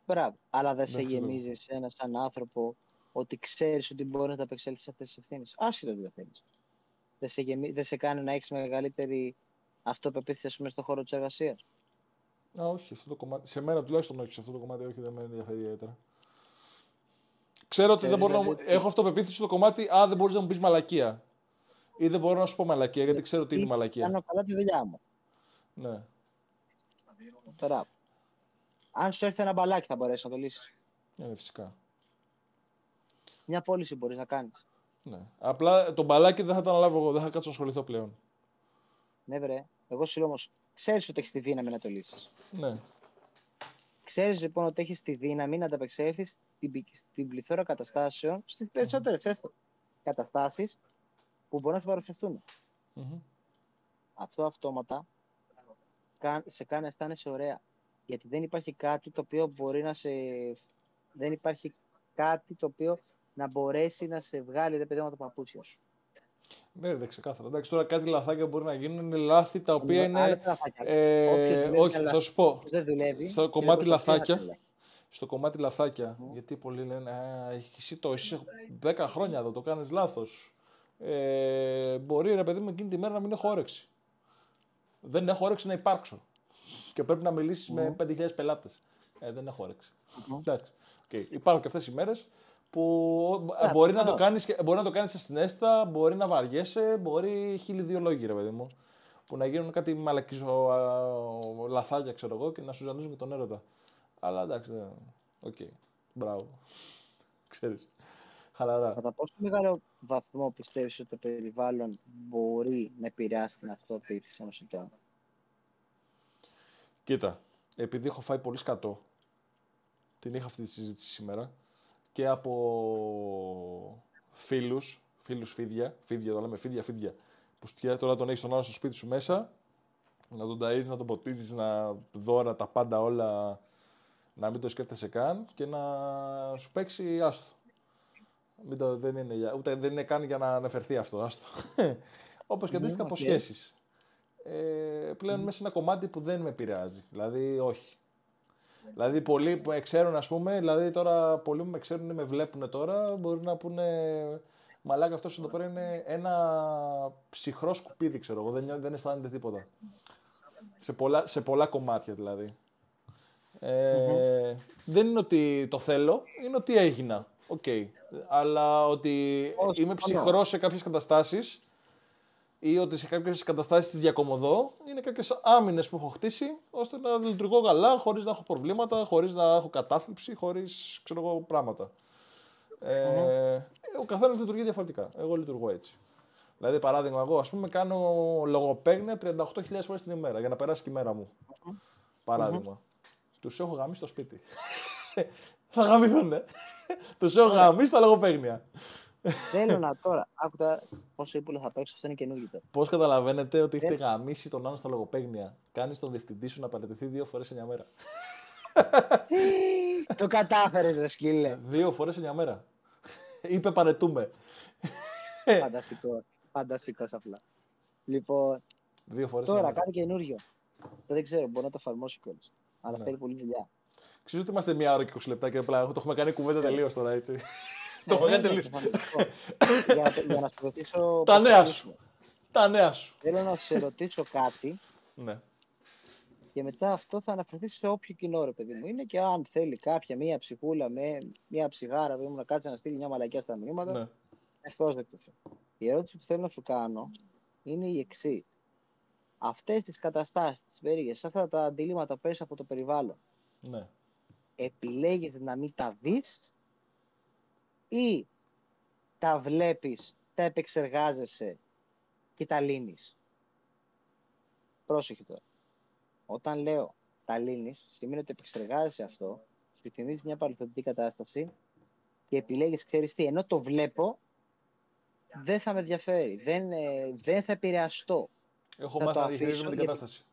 Μπράβο. Αλλά δεν σε Εντάξει, το- γεμίζει εσένα σαν άνθρωπο ότι ξέρεις ότι μπορεί να τα απεξέλθεις σε αυτές τις ευθύνες. Άσχετο ότι δεν θέλεις. Δεν σε, γεμί... δεν σε κάνει να έχεις μεγαλύτερη αυτοπεποίθηση, ας πούμε, στον χώρο της εργασίας. Α, όχι, αυτό το κομμάτι. Σε μένα τουλάχιστον όχι, σε αυτό το κομμάτι όχι, δεν με ενδιαφέρει ιδιαίτερα. Ξέρω ότι δεν Ξέρεις, μπορώ να μου... δηλαδή, Έχω αυτοπεποίθηση στο κομμάτι, α, δεν μπορείς να μου πεις μαλακία. Ή δεν μπορώ να σου πω μαλακία, γιατί ξέρω τι είναι η μαλακία. Κάνω καλά τη δουλειά μου. Ναι. Τώρα, αν σου έρθει ένα μπαλάκι, θα μπορέσεις να το λύσεις. ναι, φυσικά. Μια πώληση μπορείς να κάνεις. Ναι. Απλά το μπαλάκι δεν θα το αναλάβω εγώ, δεν θα κάτσω να ασχοληθώ πλέον. Ναι, βρε. Εγώ σου λέω όμως, ξέρεις ότι έχεις τη δύναμη να το λύσεις. Ναι. Ξέρεις λοιπόν ότι έχεις τη δύναμη να ανταπεξέλθεις στην, στην πληθώρα καταστάσεων, στις περισσότερες mm-hmm. καταστάσεις που μπορεί να σου παρουσιαστούν. Mm-hmm. Αυτό αυτόματα σε κάνει να αισθάνεσαι ωραία. Γιατί δεν υπάρχει κάτι το οποίο μπορεί να σε. Δεν υπάρχει κάτι το οποίο να μπορέσει να σε βγάλει ρε παιδί από τα παπούτσια σου. Ναι, δεν ξεκάθαρα. Εντάξει, τώρα κάτι λαθάκια μπορεί να γίνουν. Είναι λάθη τα οποία είναι. Ε, όχι, θα σου πω. στο κομμάτι λαθάκια. Στο κομμάτι λαθάκια. Γιατί πολλοί λένε, εσύ το εσύ 10 χρόνια εδώ το κάνεις λάθος. Ε, μπορεί ρε παιδί μου εκείνη τη μέρα να μην έχω όρεξη. Δεν έχω όρεξη να υπάρξω. Και πρέπει να μιλήσεις με 5.000 πελάτες. Ε, δεν έχω όρεξη. Εντάξει. Okay. Υπάρχουν και αυτές οι μέρες που yeah, μπορεί, να το κάνεις, μπορεί να το κάνεις ασυναίσθητα, μπορεί να βαριέσαι, μπορεί χίλιοι δύο λόγοι, ρε παιδί μου. Που να γίνουν κάτι μαλακισμένα λαθάκια, ξέρω εγώ, και να σου ξενίζουν και τον έρωτα. Αλλά εντάξει, ναι. οκέι. Okay. Μπράβο. Ξέρεις. Χαλαρά. Κατά πόσο μεγάλο βαθμό πιστεύεις ότι το περιβάλλον μπορεί να επηρεάσει την αυτοπεποίθηση ενός ατόμου. Κοίτα, επειδή έχω φάει πολύ σκατό, την είχα αυτή τη συζήτηση σήμερα, και από φίλους, φίλους φίδια, φίδια το λέμε φίδια, φίδια, που τώρα τον έχεις τον άλλο στο σπίτι σου μέσα, να τον ταΐζεις, να τον ποτίζεις, να δώρα τα πάντα όλα, να μην το σκέφτεσαι καν και να σου παίξει άστο. Μην το, δεν, είναι, ούτε, δεν είναι καν για να αναφερθεί αυτό, άστο. Όπως και αντίστοιχα από σχέσεις. Ε, πλέον μέσα σε ένα κομμάτι που δεν με επηρεάζει. Δηλαδή, όχι. Δηλαδή, πολλοί που με ξέρουν, ας πούμε, δηλαδή τώρα πολλοί που με ξέρουν με βλέπουν τώρα, μπορεί να πούνε Μαλάκα αυτός εδώ πέρα είναι ένα ψυχρό σκουπίδι, ξέρω εγώ. Δεν, δεν αισθάνεται τίποτα. Σε πολλά, σε πολλά κομμάτια δηλαδή. Ε, Δεν είναι ότι το θέλω, είναι ότι έγινα. Okay. Okay. Αλλά ότι είμαι ψυχρός σε κάποιες καταστάσεις ή ότι σε κάποιες καταστάσεις της διακομωδώ είναι κάποιες άμυνες που έχω χτίσει ώστε να λειτουργώ καλά, χωρίς να έχω προβλήματα, χωρίς να έχω κατάθλιψη, χωρίς ξέρω εγώ πράγματα. Ε, ο καθένας λειτουργεί διαφορετικά. Εγώ λειτουργώ έτσι. Δηλαδή, παράδειγμα, εγώ ας πούμε κάνω λογοπαίγνια 38.000 φορές την ημέρα για να περάσει και η μέρα μου. Παράδειγμα. Τους έχω γαμίσει στο σπίτι. Θα γαμηθούν, Τους έχω γαμίσει τα λογοπαίγνια. Θέλω να τώρα. Άκουτα πόσο ύπουλος θα παίξω, αυτό είναι καινούργιο τώρα. Πώς καταλαβαίνετε ότι έχετε γαμίσει τον άλλο στα λογοπαίγνια; Κάνεις τον διευθυντή σου να παραιτηθεί δύο φορές εννιά μέρα. Το κατάφερες, ρε σκύλε. Δύο φορές εννιά μέρα. Είπε παρετούμε. Φανταστικό. Φανταστικός απλά. Λοιπόν. Δύο φορές τώρα κάτι καινούριο. Δεν ξέρω, μπορώ να το εφαρμόσω κιόλας. Αλλά ναι. θέλει πολύ δουλειά. Ξέρω ότι είμαστε μία ώρα και 20 λεπτά και απλά το έχουμε κάνει κουβέντα τελείως τώρα έτσι. Το Για να σου ρωτήσω. Τα νέα σου. Τα νέα σου. Θέλω να σε ρωτήσω κάτι. Ναι. Και μετά αυτό θα αναφερθεί σε όποιο κοινό ρε παιδί μου είναι και αν θέλει κάποια μία ψυχούλα με μία ψυχάρα μου να κάτσει να στείλει μια μαλακιά στα μηνύματα. Ναι. Ευπρόσδεκτο. Η ερώτηση που θέλω να σου κάνω είναι η εξής. Αυτές τις καταστάσεις, τις περίεργε, αυτά τα αντιλήμματα που παίρνει από το περιβάλλον. Ναι. Επιλέγεις να μην τα δεις ή τα βλέπεις, τα επεξεργάζεσαι και τα λύνεις. Πρόσεχε τώρα. Όταν λέω τα λύνεις, σημαίνει ότι επεξεργάζεσαι αυτό, σου θυμίζεις μια παρελθοντική κατάσταση και επιλέγεις, ξέρεις τι, ενώ το βλέπω, δεν θα με ενδιαφέρει, δεν, ε, δεν θα επηρεαστώ. Έχω μάθει να διαχειρίζομαι την κατάσταση.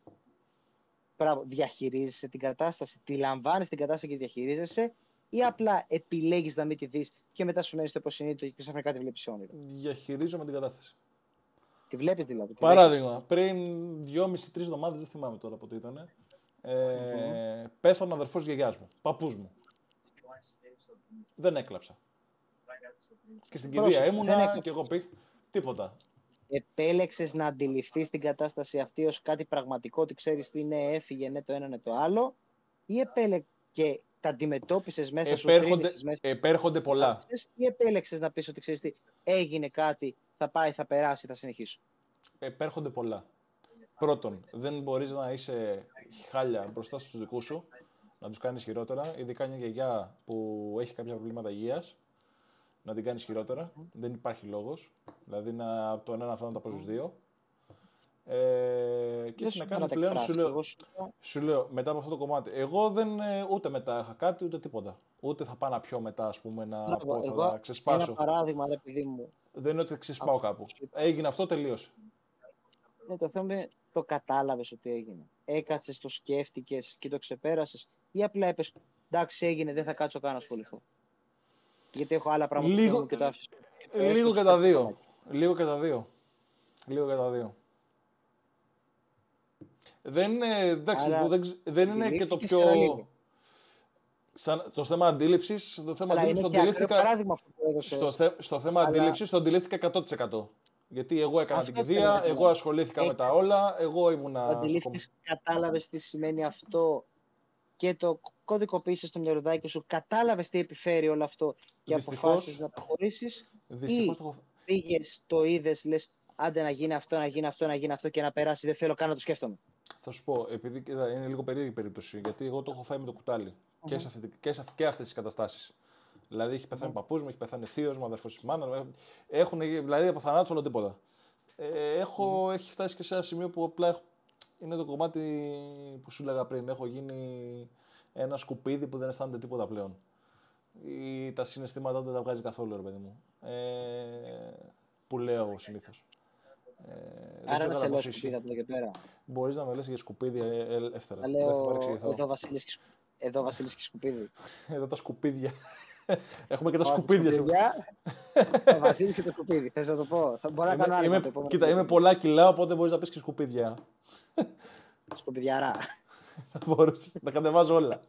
Μπράβο, διαχειρίζεσαι την κατάσταση, τη λαμβάνεις την κατάσταση και διαχειρίζεσαι ή απλά επιλέγεις να μην τη δεις και μετά σου μένει στο υποσυνείδητο και ξαφνικά τη βλέπεις όνειρο. Διαχειρίζομαι την κατάσταση. Τη βλέπεις δηλαδή. Τη Παράδειγμα, πριν δυόμιση-τρεις εβδομάδες, δεν θυμάμαι τώρα πότε ήταν, ε, πέθανε ο αδερφός γιαγιάς μου, παππούς μου. Δεν έκλαψα. Και στην κηδεία ήμουνα και εγώ πει τίποτα. Επέλεξες να αντιληφθείς την κατάσταση αυτή ως κάτι πραγματικό, ότι ξέρεις τι είναι, έφυγε, ναι, το ένα, ναι, το άλλο, ή επέλεξε τα αντιμετώπισες μέσα σου. Επέρχονται, μέσα... επέρχονται πολλά. Ή επέλεξες να πεις ότι ξέρεις τι, έγινε κάτι, θα πάει, θα περάσει, θα συνεχίσω. Επέρχονται πολλά. Πρώτον, δεν μπορείς να είσαι χάλια μπροστά στους δικούς σου, να τους κάνεις χειρότερα. Ειδικά μια γιαγιά που έχει κάποια προβλήματα υγείας, να την κάνεις χειρότερα. Δεν υπάρχει λόγος. Δηλαδή να, το ένα αυτό να το πω στους δύο. Ε, και έχει να κάνει πλέον, σου λέω, σου λέω, μετά από αυτό το κομμάτι. Εγώ δεν, ε, ούτε μετά είχα κάτι, ούτε τίποτα. Ούτε θα πάω να πιω μετά, ας πούμε, να να πω, εγώ, θα ξεσπάσω. Ένα παράδειγμα, ρε παιδί μου. Δεν είναι ότι ξεσπάω κάπου. Έγινε αυτό, τελείωσε. Ναι, το θέμα είναι το κατάλαβες ότι έγινε. Έκατσες, το σκέφτηκες και το ξεπέρασες ή απλά είπες εντάξει έγινε, δεν θα κάτσω καν να ασχοληθώ. Γιατί έχω άλλα πράγματα Λίγο- που και το άφησες. το Λίγο έστωσες και στο τα δύο. κεφαλάκι. Λίγο και τα δύο. Λίγο και τα δύο. Δεν είναι, εντάξει, Άρα, δεν, ξ- δεν είναι και το Λήφθηκες πιο... ένα λίγο. Σαν, το θέμα αντίληψης, το θέμα Αλλά αντίληψης είναι το και ακραίο αντιλήφθηκα. παράδειγμα αυτό που έδωσες. Στο, θε, στο θέμα Αλλά- αντίληψης το αντιλήφθηκα 100%. Γιατί εγώ έκανα Αυτό την θέλω κηδεία, να πω. εγώ ασχολήθηκα με τα όλα, εγώ ήμουνα. Το στο αντιλήφθηκες, κατάλαβες τι σημαίνει αυτό και το κωδικοποίησες στο μυαλουδάκι σου, κατάλαβες τι επιφέρει όλο αυτό και Δυστυχώς- αποφάσισες να προχωρήσεις Δυστυχώς ή- το έχω. πήγες, το είδες, λες άντε να γίνει αυτό, να γίνει αυτό, να γίνει αυτό και να περάσει, δεν θέλω καν να το σκέφτομαι. Θα σου πω, επειδή κοίτα, είναι λίγο περίεργη η περίπτωση, γιατί εγώ το έχω φάει με το κουτάλι και, σε αυτή, τη- και, σε, αυτή- και αυτές τις καταστάσεις. Δηλαδή έχει πεθάνει παππούς μου, έχει πεθάνει θείος μου, αδερφός της μάνας μου, έχουν, δηλαδή από θανάτους όλο τίποτα. Ε, έχω, Έχει φτάσει και σε ένα σημείο που απλά έχω, είναι το κομμάτι που σου έλεγα πριν, έχω γίνει ένα σκουπίδι που δεν αισθάνεται τίποτα πλέον. Ή τα συναισθήματα δεν τα βγάζει καθόλου, ρε παιδί μου. Ε, που λέω συνήθως. Ε, δεν Άρα ξέρω να κατά σε λέω πόσο ισχύει. σκουπίδα από εδώ και πέρα. Μπορείς να με λες για σκουπίδια ε, ε, ελεύθερα. Θα Δεν θα λέω παρεξηγηθώ. εδώ Βασίλης και, σκου- εδώ Βασίλης και σκουπίδι. Εδώ τα σκουπίδια. Έχουμε και τα Ω, σκουπίδια. σε- σκουπίδια. Ο Βασίλης και το σκουπίδι. Θες να το πω; Θα μπορώ να κάνω Είμαι, άλλο είμαι, το επόμενο κοίτα, είμαι podcast. πολλά κιλά, οπότε μπορείς να πεις και σκουπίδια. Σκουπιδιαρά. Θα μπορούσε να κατεβάζω όλα.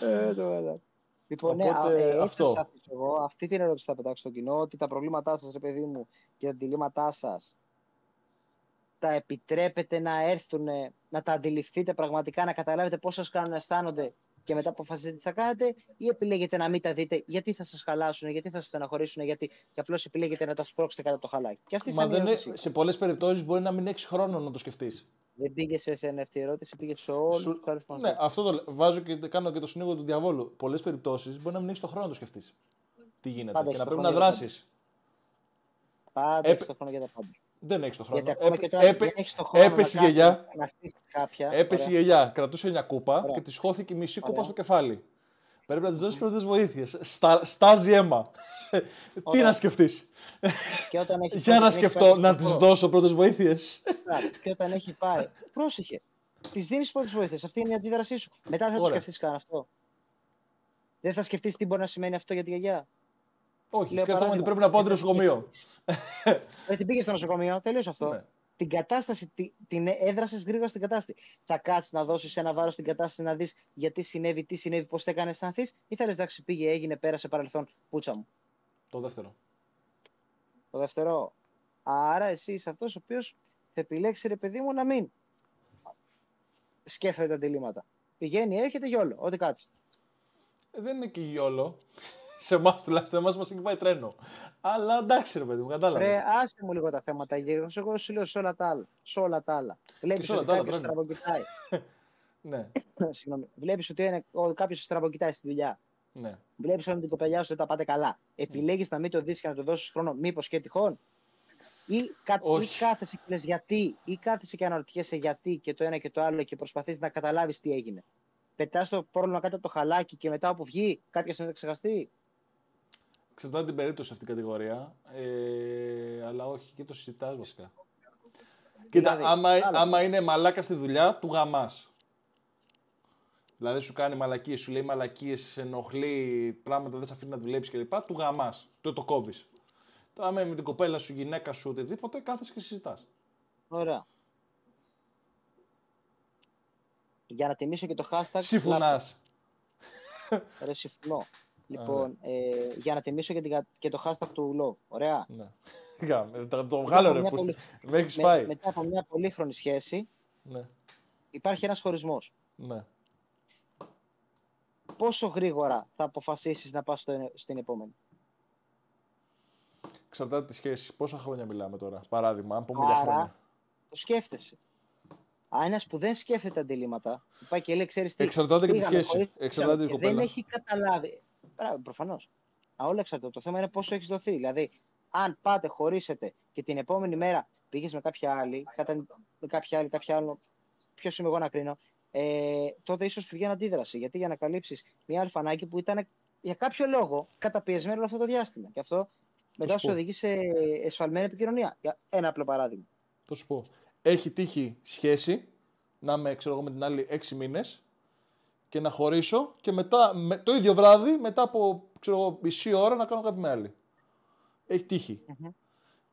Ε, το βέβαια. Λοιπόν, ναι, Οπότε, α, ε, έτσι αυτό. σας αφήσω εγώ. Αυτή την ερώτηση θα πετάξω στο κοινό, ότι τα προβλήματά σας, ρε παιδί μου, και τα αντιλήμματά σας, τα επιτρέπετε να έρθουν, να τα αντιληφθείτε πραγματικά, να καταλάβετε πώς σας κάνουν να αισθάνονται και μετά αποφασίζετε τι θα κάνετε, ή επιλέγετε να μην τα δείτε, γιατί θα σας χαλάσουν, γιατί θα σας στεναχωρήσουν, γιατί και απλώς επιλέγετε να τα σπρώξετε κατά το χαλάκι. Και αυτή θα Μα είναι η δεν είναι, ερώτηση. σε πολλές περιπτώσεις μπορεί να μην έχεις χρόνο να το σκεφτείς. Δεν πήγε σε εσένα αυτή η ερώτηση, πήγε σε όλους Σου- τους άλλους που Ναι, αυτό το λέ- βάζω και κάνω και το συνήγορο του διαβόλου. Πολλές περιπτώσεις μπορεί να μην έχεις το χρόνο να το σκεφτείς. Τι γίνεται. Πάντα και έχεις να το πρέπει να χρόνο για τα δράσεις. Πάντα Έπε- έχεις το χρόνο για τα πάντα. Δεν έχεις το χρόνο. Γιατί ακόμα Έπε- και τώρα έπε- δεν έχεις το χρόνο έπεσε η να κάτσεις γιαγιά. να στήσεις κάποια. Έπεσε η Ωραία. γιαγιά, κρατούσε μια κούπα Ωραία. και της χώθηκε η μισή κούπα Ωραία. στο κεφάλι. Πρέπει να τη δώσεις πρώτες βοήθειες. Στα, στάζει αίμα. Τι Ωραία. να σκεφτείς. Και όταν έχει Για πάει- να έχει σκεφτώ, πάει να στο τη χώρο, δώσω πρώτες βοήθειες. Και όταν έχει πάει. Πρόσεχε. Της δίνεις πρώτες βοήθειες. Αυτή είναι η αντίδρασή σου. Μετά δεν θα το Ωραία. σκεφτείς καν αυτό. Δεν θα σκεφτείς τι μπορεί να σημαίνει αυτό για τη γιαγιά. Όχι, Λέω σκέφτομαι ότι παράδειγμα. πρέπει να πάω Δεν θα νοσοκομείο. σκεφτείς. Δεν την πήγες στο νοσοκομείο, τελείωσε αυτό. Ναι. Την κατάσταση, τη- την έδρασες γρήγορα στην κατάσταση. Θα κάτσεις να δώσεις ένα βάρος στην κατάσταση να δεις γιατί συνέβη, τι συνέβη, πώς το έκανε αισθανθείς, ή θα λες εντάξει, πήγε, έγινε, πέρασε παρελθόν, πούτσα μου. Το δεύτερο. Το δεύτερο. Άρα εσύ είσαι αυτός ο οποίος θα επιλέξει, ρε παιδί μου, να μην σκέφτεται τα αντιλήμματα. Πηγαίνει, έρχεται γιόλο, ό,τι κάτσεις. Ε, Δεν είναι και γιόλο. Σε εμάς τουλάχιστον, εμάς μας έχει πάει τρένο. Αλλά εντάξει, ρε παιδί μου, Ρε, κατάλαβε. άσε μου λίγο τα θέματα γύρω. Εγώ σου λέω σε όλα τα άλλα. Σε όλα τα άλλα. Βλέπεις σε όλα ότι τα άλλα κάποιος τρέμει. στραβοκοιτάει. Ναι, Συγγνώμη. Βλέπεις ότι κάποιος στραβοκοιτάει στη δουλειά. ναι. Βλέπεις ότι την κοπελιά σου δεν τα πάτε καλά. Επιλέγεις να μην το δεις και να το δώσεις χρόνο, μήπως και τυχόν. Ή, κα... ή Όχι. κάθεσαι και λες γιατί, ή κάθεσαι και αναρωτιέσαι γιατί και το ένα και το άλλο και προσπαθείς να καταλάβεις τι έγινε. Πετάς το πρόβλημα κάτω από το χαλάκι και μετά που βγει, κάποια στιγμή θα ξεχαστεί. Εξαρτάται την περίπτωση αυτή η κατηγορία. Ε, αλλά όχι, και το συζητάς βασικά. Κοίτα, Δηλαδή, άμα, άλλο. άμα είναι μαλάκα στη δουλειά, του γαμάς. Δηλαδή σου κάνει μαλακίες, σου λέει μαλακίες, σε ενοχλεί, πράγματα δεν σε αφήνει να δουλέψεις κλπ. Του γαμάς. Το, το κόβεις. Τώρα, άμα είναι με την κοπέλα σου, γυναίκα σου, οτιδήποτε, κάθεσαι και συζητάς. Ωραία. Για να τιμήσω και το hashtag. Συμφωνάς. Ρε, συμφωνώ. Λοιπόν, ε, για να τιμήσω και, την κα- και το hashtag του Love. Ωραία. Ναι. Γάμε, το, το βγάλω ρε, μια που πολύ- με έχεις Με- φάει. μετά από μια πολύχρονη σχέση, Ναι, υπάρχει ένας χωρισμός. ναι. Πόσο γρήγορα θα αποφασίσεις να πας στο, στην επόμενη; Εξαρτάται τη σχέση. Πόσα χρόνια μιλάμε τώρα, παράδειγμα, αν πούμε για χρόνια. Άρα, το σκέφτεσαι. Αν ένας που δεν σκέφτεται αντιλήμματα, που πάει και λέει, ξέρεις τι, Εξαρτάται και τη πήγαμε, σχέση. χωρίσαμε Εξαρτάται την και δεν κοπέλα. έχει καταλάβει. Μπράβο, προφανώς. Α, όλα εξαρτάται. Το θέμα είναι πόσο έχεις δοθεί. Δηλαδή, αν πάτε, χωρίσετε και την επόμενη μέρα πήγες με κάποια άλλη, κατά, με κάποια άλλη, κάποια άλλο, ποιος είμαι εγώ να κρίνω, ε, τότε ίσως σου βγαίνει αντίδραση. Γιατί για να καλύψεις μια αλφανάκη που ήταν για κάποιο λόγο καταπιεσμένο όλο αυτό το διάστημα. Και αυτό μετά σου οδηγεί σε εσφαλμένη επικοινωνία. Για ένα απλό παράδειγμα. Θα σου πω. Έχει τύχει σχέση να είμαι ξέρω εγώ, με την άλλη έξι μήνες και να χωρίσω και μετά με, το ίδιο βράδυ, μετά από ξέρω, μισή ώρα να κάνω κάτι με άλλη. Έχει τύχει. Mm-hmm.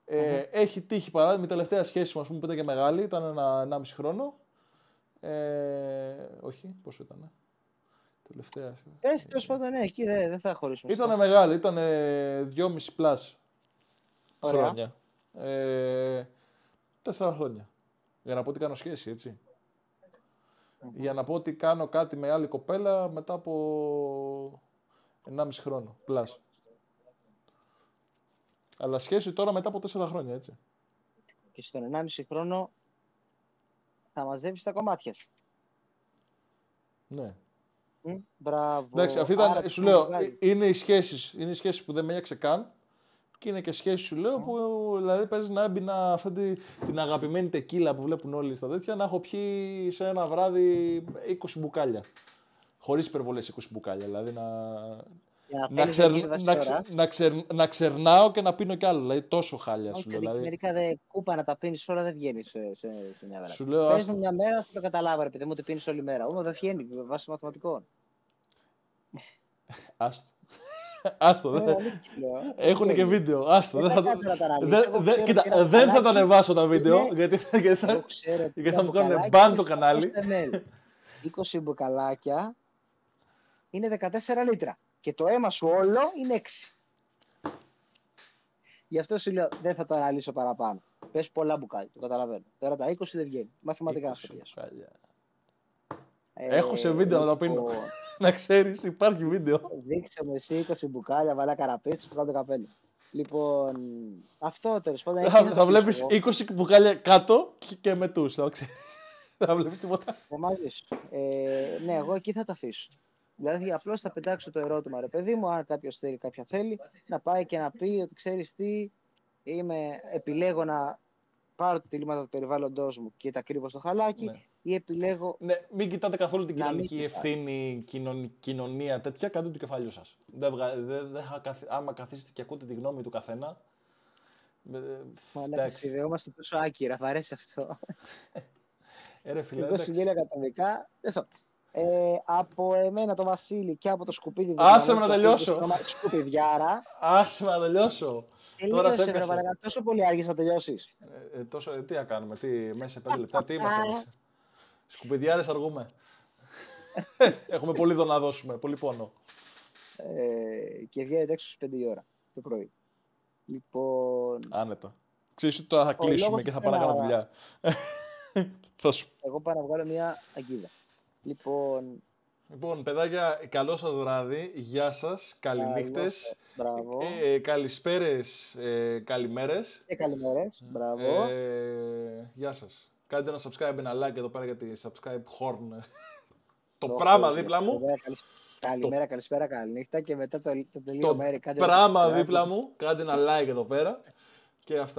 Ε, mm-hmm. Έχει τύχει παράδειγμα, η τελευταία σχέση μου, πούμε, που ήταν και μεγάλη, ήταν ένα, ένα μισή χρόνο. Ε, όχι, πόσο ήταν. Τελευταία. Ε, τέλος πάντων, ναι, εκεί δεν, δεν θα χωρίσουμε. Ήταν μεγάλη, ήταν δυόμιση πλάς χρόνια. Ε, τέσσερα χρόνια. Για να πω ότι κάνω σχέση, έτσι. Για να πω ότι κάνω κάτι με άλλη κοπέλα μετά από 1,5 χρόνο. Πλάς. Αλλά σχέση τώρα μετά από 4 χρόνια, έτσι. Και στον 1,5 χρόνο θα μαζεύει τα κομμάτια σου. Ναι. μπράβο. Εντάξει, αυτή ήταν, σου λέω, είναι οι σχέσεις, είναι οι σχέσεις που δεν με έξε καν και είναι και σχέση σου λέω που δηλαδή παίζεις να έμπεινα αυτή την αγαπημένη τεκίλα που βλέπουν όλοι στα τέτοια να έχω πιει σε ένα βράδυ 20 μπουκάλια. Χωρίς υπερβολές 20 μπουκάλια. Δηλαδή να. Να, ξερ, να, ξερ, να, ξερ, να, ξερνάω και να πίνω κι άλλο. Δηλαδή τόσο χάλια σου λέω. Δηλαδή... Μερικά δε, κούπα να τα πίνεις όλα δεν βγαίνει σε, σε, σε μια μέρα. Σου λέω. Άστο... μια μέρα θα το καταλάβω, επειδή μου ότι πίνεις όλη μέρα. Όμω δεν βγαίνει βάσει μαθηματικών. Άστο. Άστο. Ναι, Έχουν και βίντεο. Άστο. Δεν θα, δεν θα τα ανεβάσω τα βίντεο γιατί θα μου κάνουν μπαν το κανάλι. 20 μπουκαλάκια είναι 14 λίτρα. Και το αίμα σου όλο είναι 6. Γι' αυτό σου λέω δεν θα το αναλύσω παραπάνω. Πες πολλά μπουκάλια, το καταλαβαίνω. Τώρα τα 20 δεν βγαίνει. Μαθηματικά θα το Έχω σε βίντεο να το πίνω. Λοιπόν, να ξέρεις, υπάρχει βίντεο. Δείξε μου εσύ 20 μπουκάλια, βάλα καραπέτσι, που κάνω το καπέλο. Λοιπόν, αυτό τέλος πάντων. Θα, θα βλέπεις 20 μπουκάλια κάτω και, και με τους. Θα, θα βλέπεις τίποτα. μαζί σου. Ε, ναι, εγώ εκεί θα τα αφήσω. Δηλαδή, απλώς θα πετάξω το ερώτημα, ρε παιδί μου, αν κάποιος θέλει, κάποια θέλει, να πάει και να πει ότι ξέρεις τι, είμαι, επιλέγω να πάρω τα τηλήματα του περιβάλλοντός μου και τα κρύβω στο χαλάκι, ναι ή επιλέγω. Ναι, μην κοιτάτε καθόλου την κοινωνική ευθύνη, κοινωνία τέτοια, κάντε το κεφάλι σα. Δεν, δεν, δεν, άμα καθίσετε και ακούτε τη γνώμη του καθένα. Μα να συνδεόμαστε τόσο άκυρα, β' αρέσει αυτό. Ε, ρε, φίλε, Εγώ συμβαίνει ακατομικά. Ε, από εμένα το Βασίλη και από το σκουπίδι Άσε με να τελειώσω. Σκουπιδιάρα. Άσε με να τελειώσω. Τώρα σε τόσο πολύ άργησε να τελειώσει. Ε, ε, τόσο, ε, τι να κάνουμε, τι, μέσα σε πέντε λεπτά, τι είμαστε εμείς. Σκουπιδιάρες αργούμε. Έχουμε πολύ εδώ να δώσουμε, πολύ πόνο. Ε, και βγαίνετε έξω στις 5 η ώρα το πρωί. Λοιπόν. Άνετα. Ξέρεις ότι τώρα θα κλείσουμε και θα πάμε να κάνουμε δουλειά. Εγώ πάω να βγάλω μια αγκίδα. Λοιπόν, Λοιπόν, παιδάκια, καλό σας βράδυ. Γεια σας. Καληνύχτες. Μπράβο. Ε, καλησπέρες, ε, καλημέρες. Και καλημέρες. Μπράβο. Ε, γεια σας. Κάντε ένα subscribe, ένα like εδώ πέρα για τη subscribe horn. το πράγμα δίπλα μου. Καλημέρα, καλησπέρα, καληνύχτα και μετά το, το τελείω μέρη. Το πράγμα δίπλα μου. Κάντε ένα like εδώ πέρα. Και αυτά.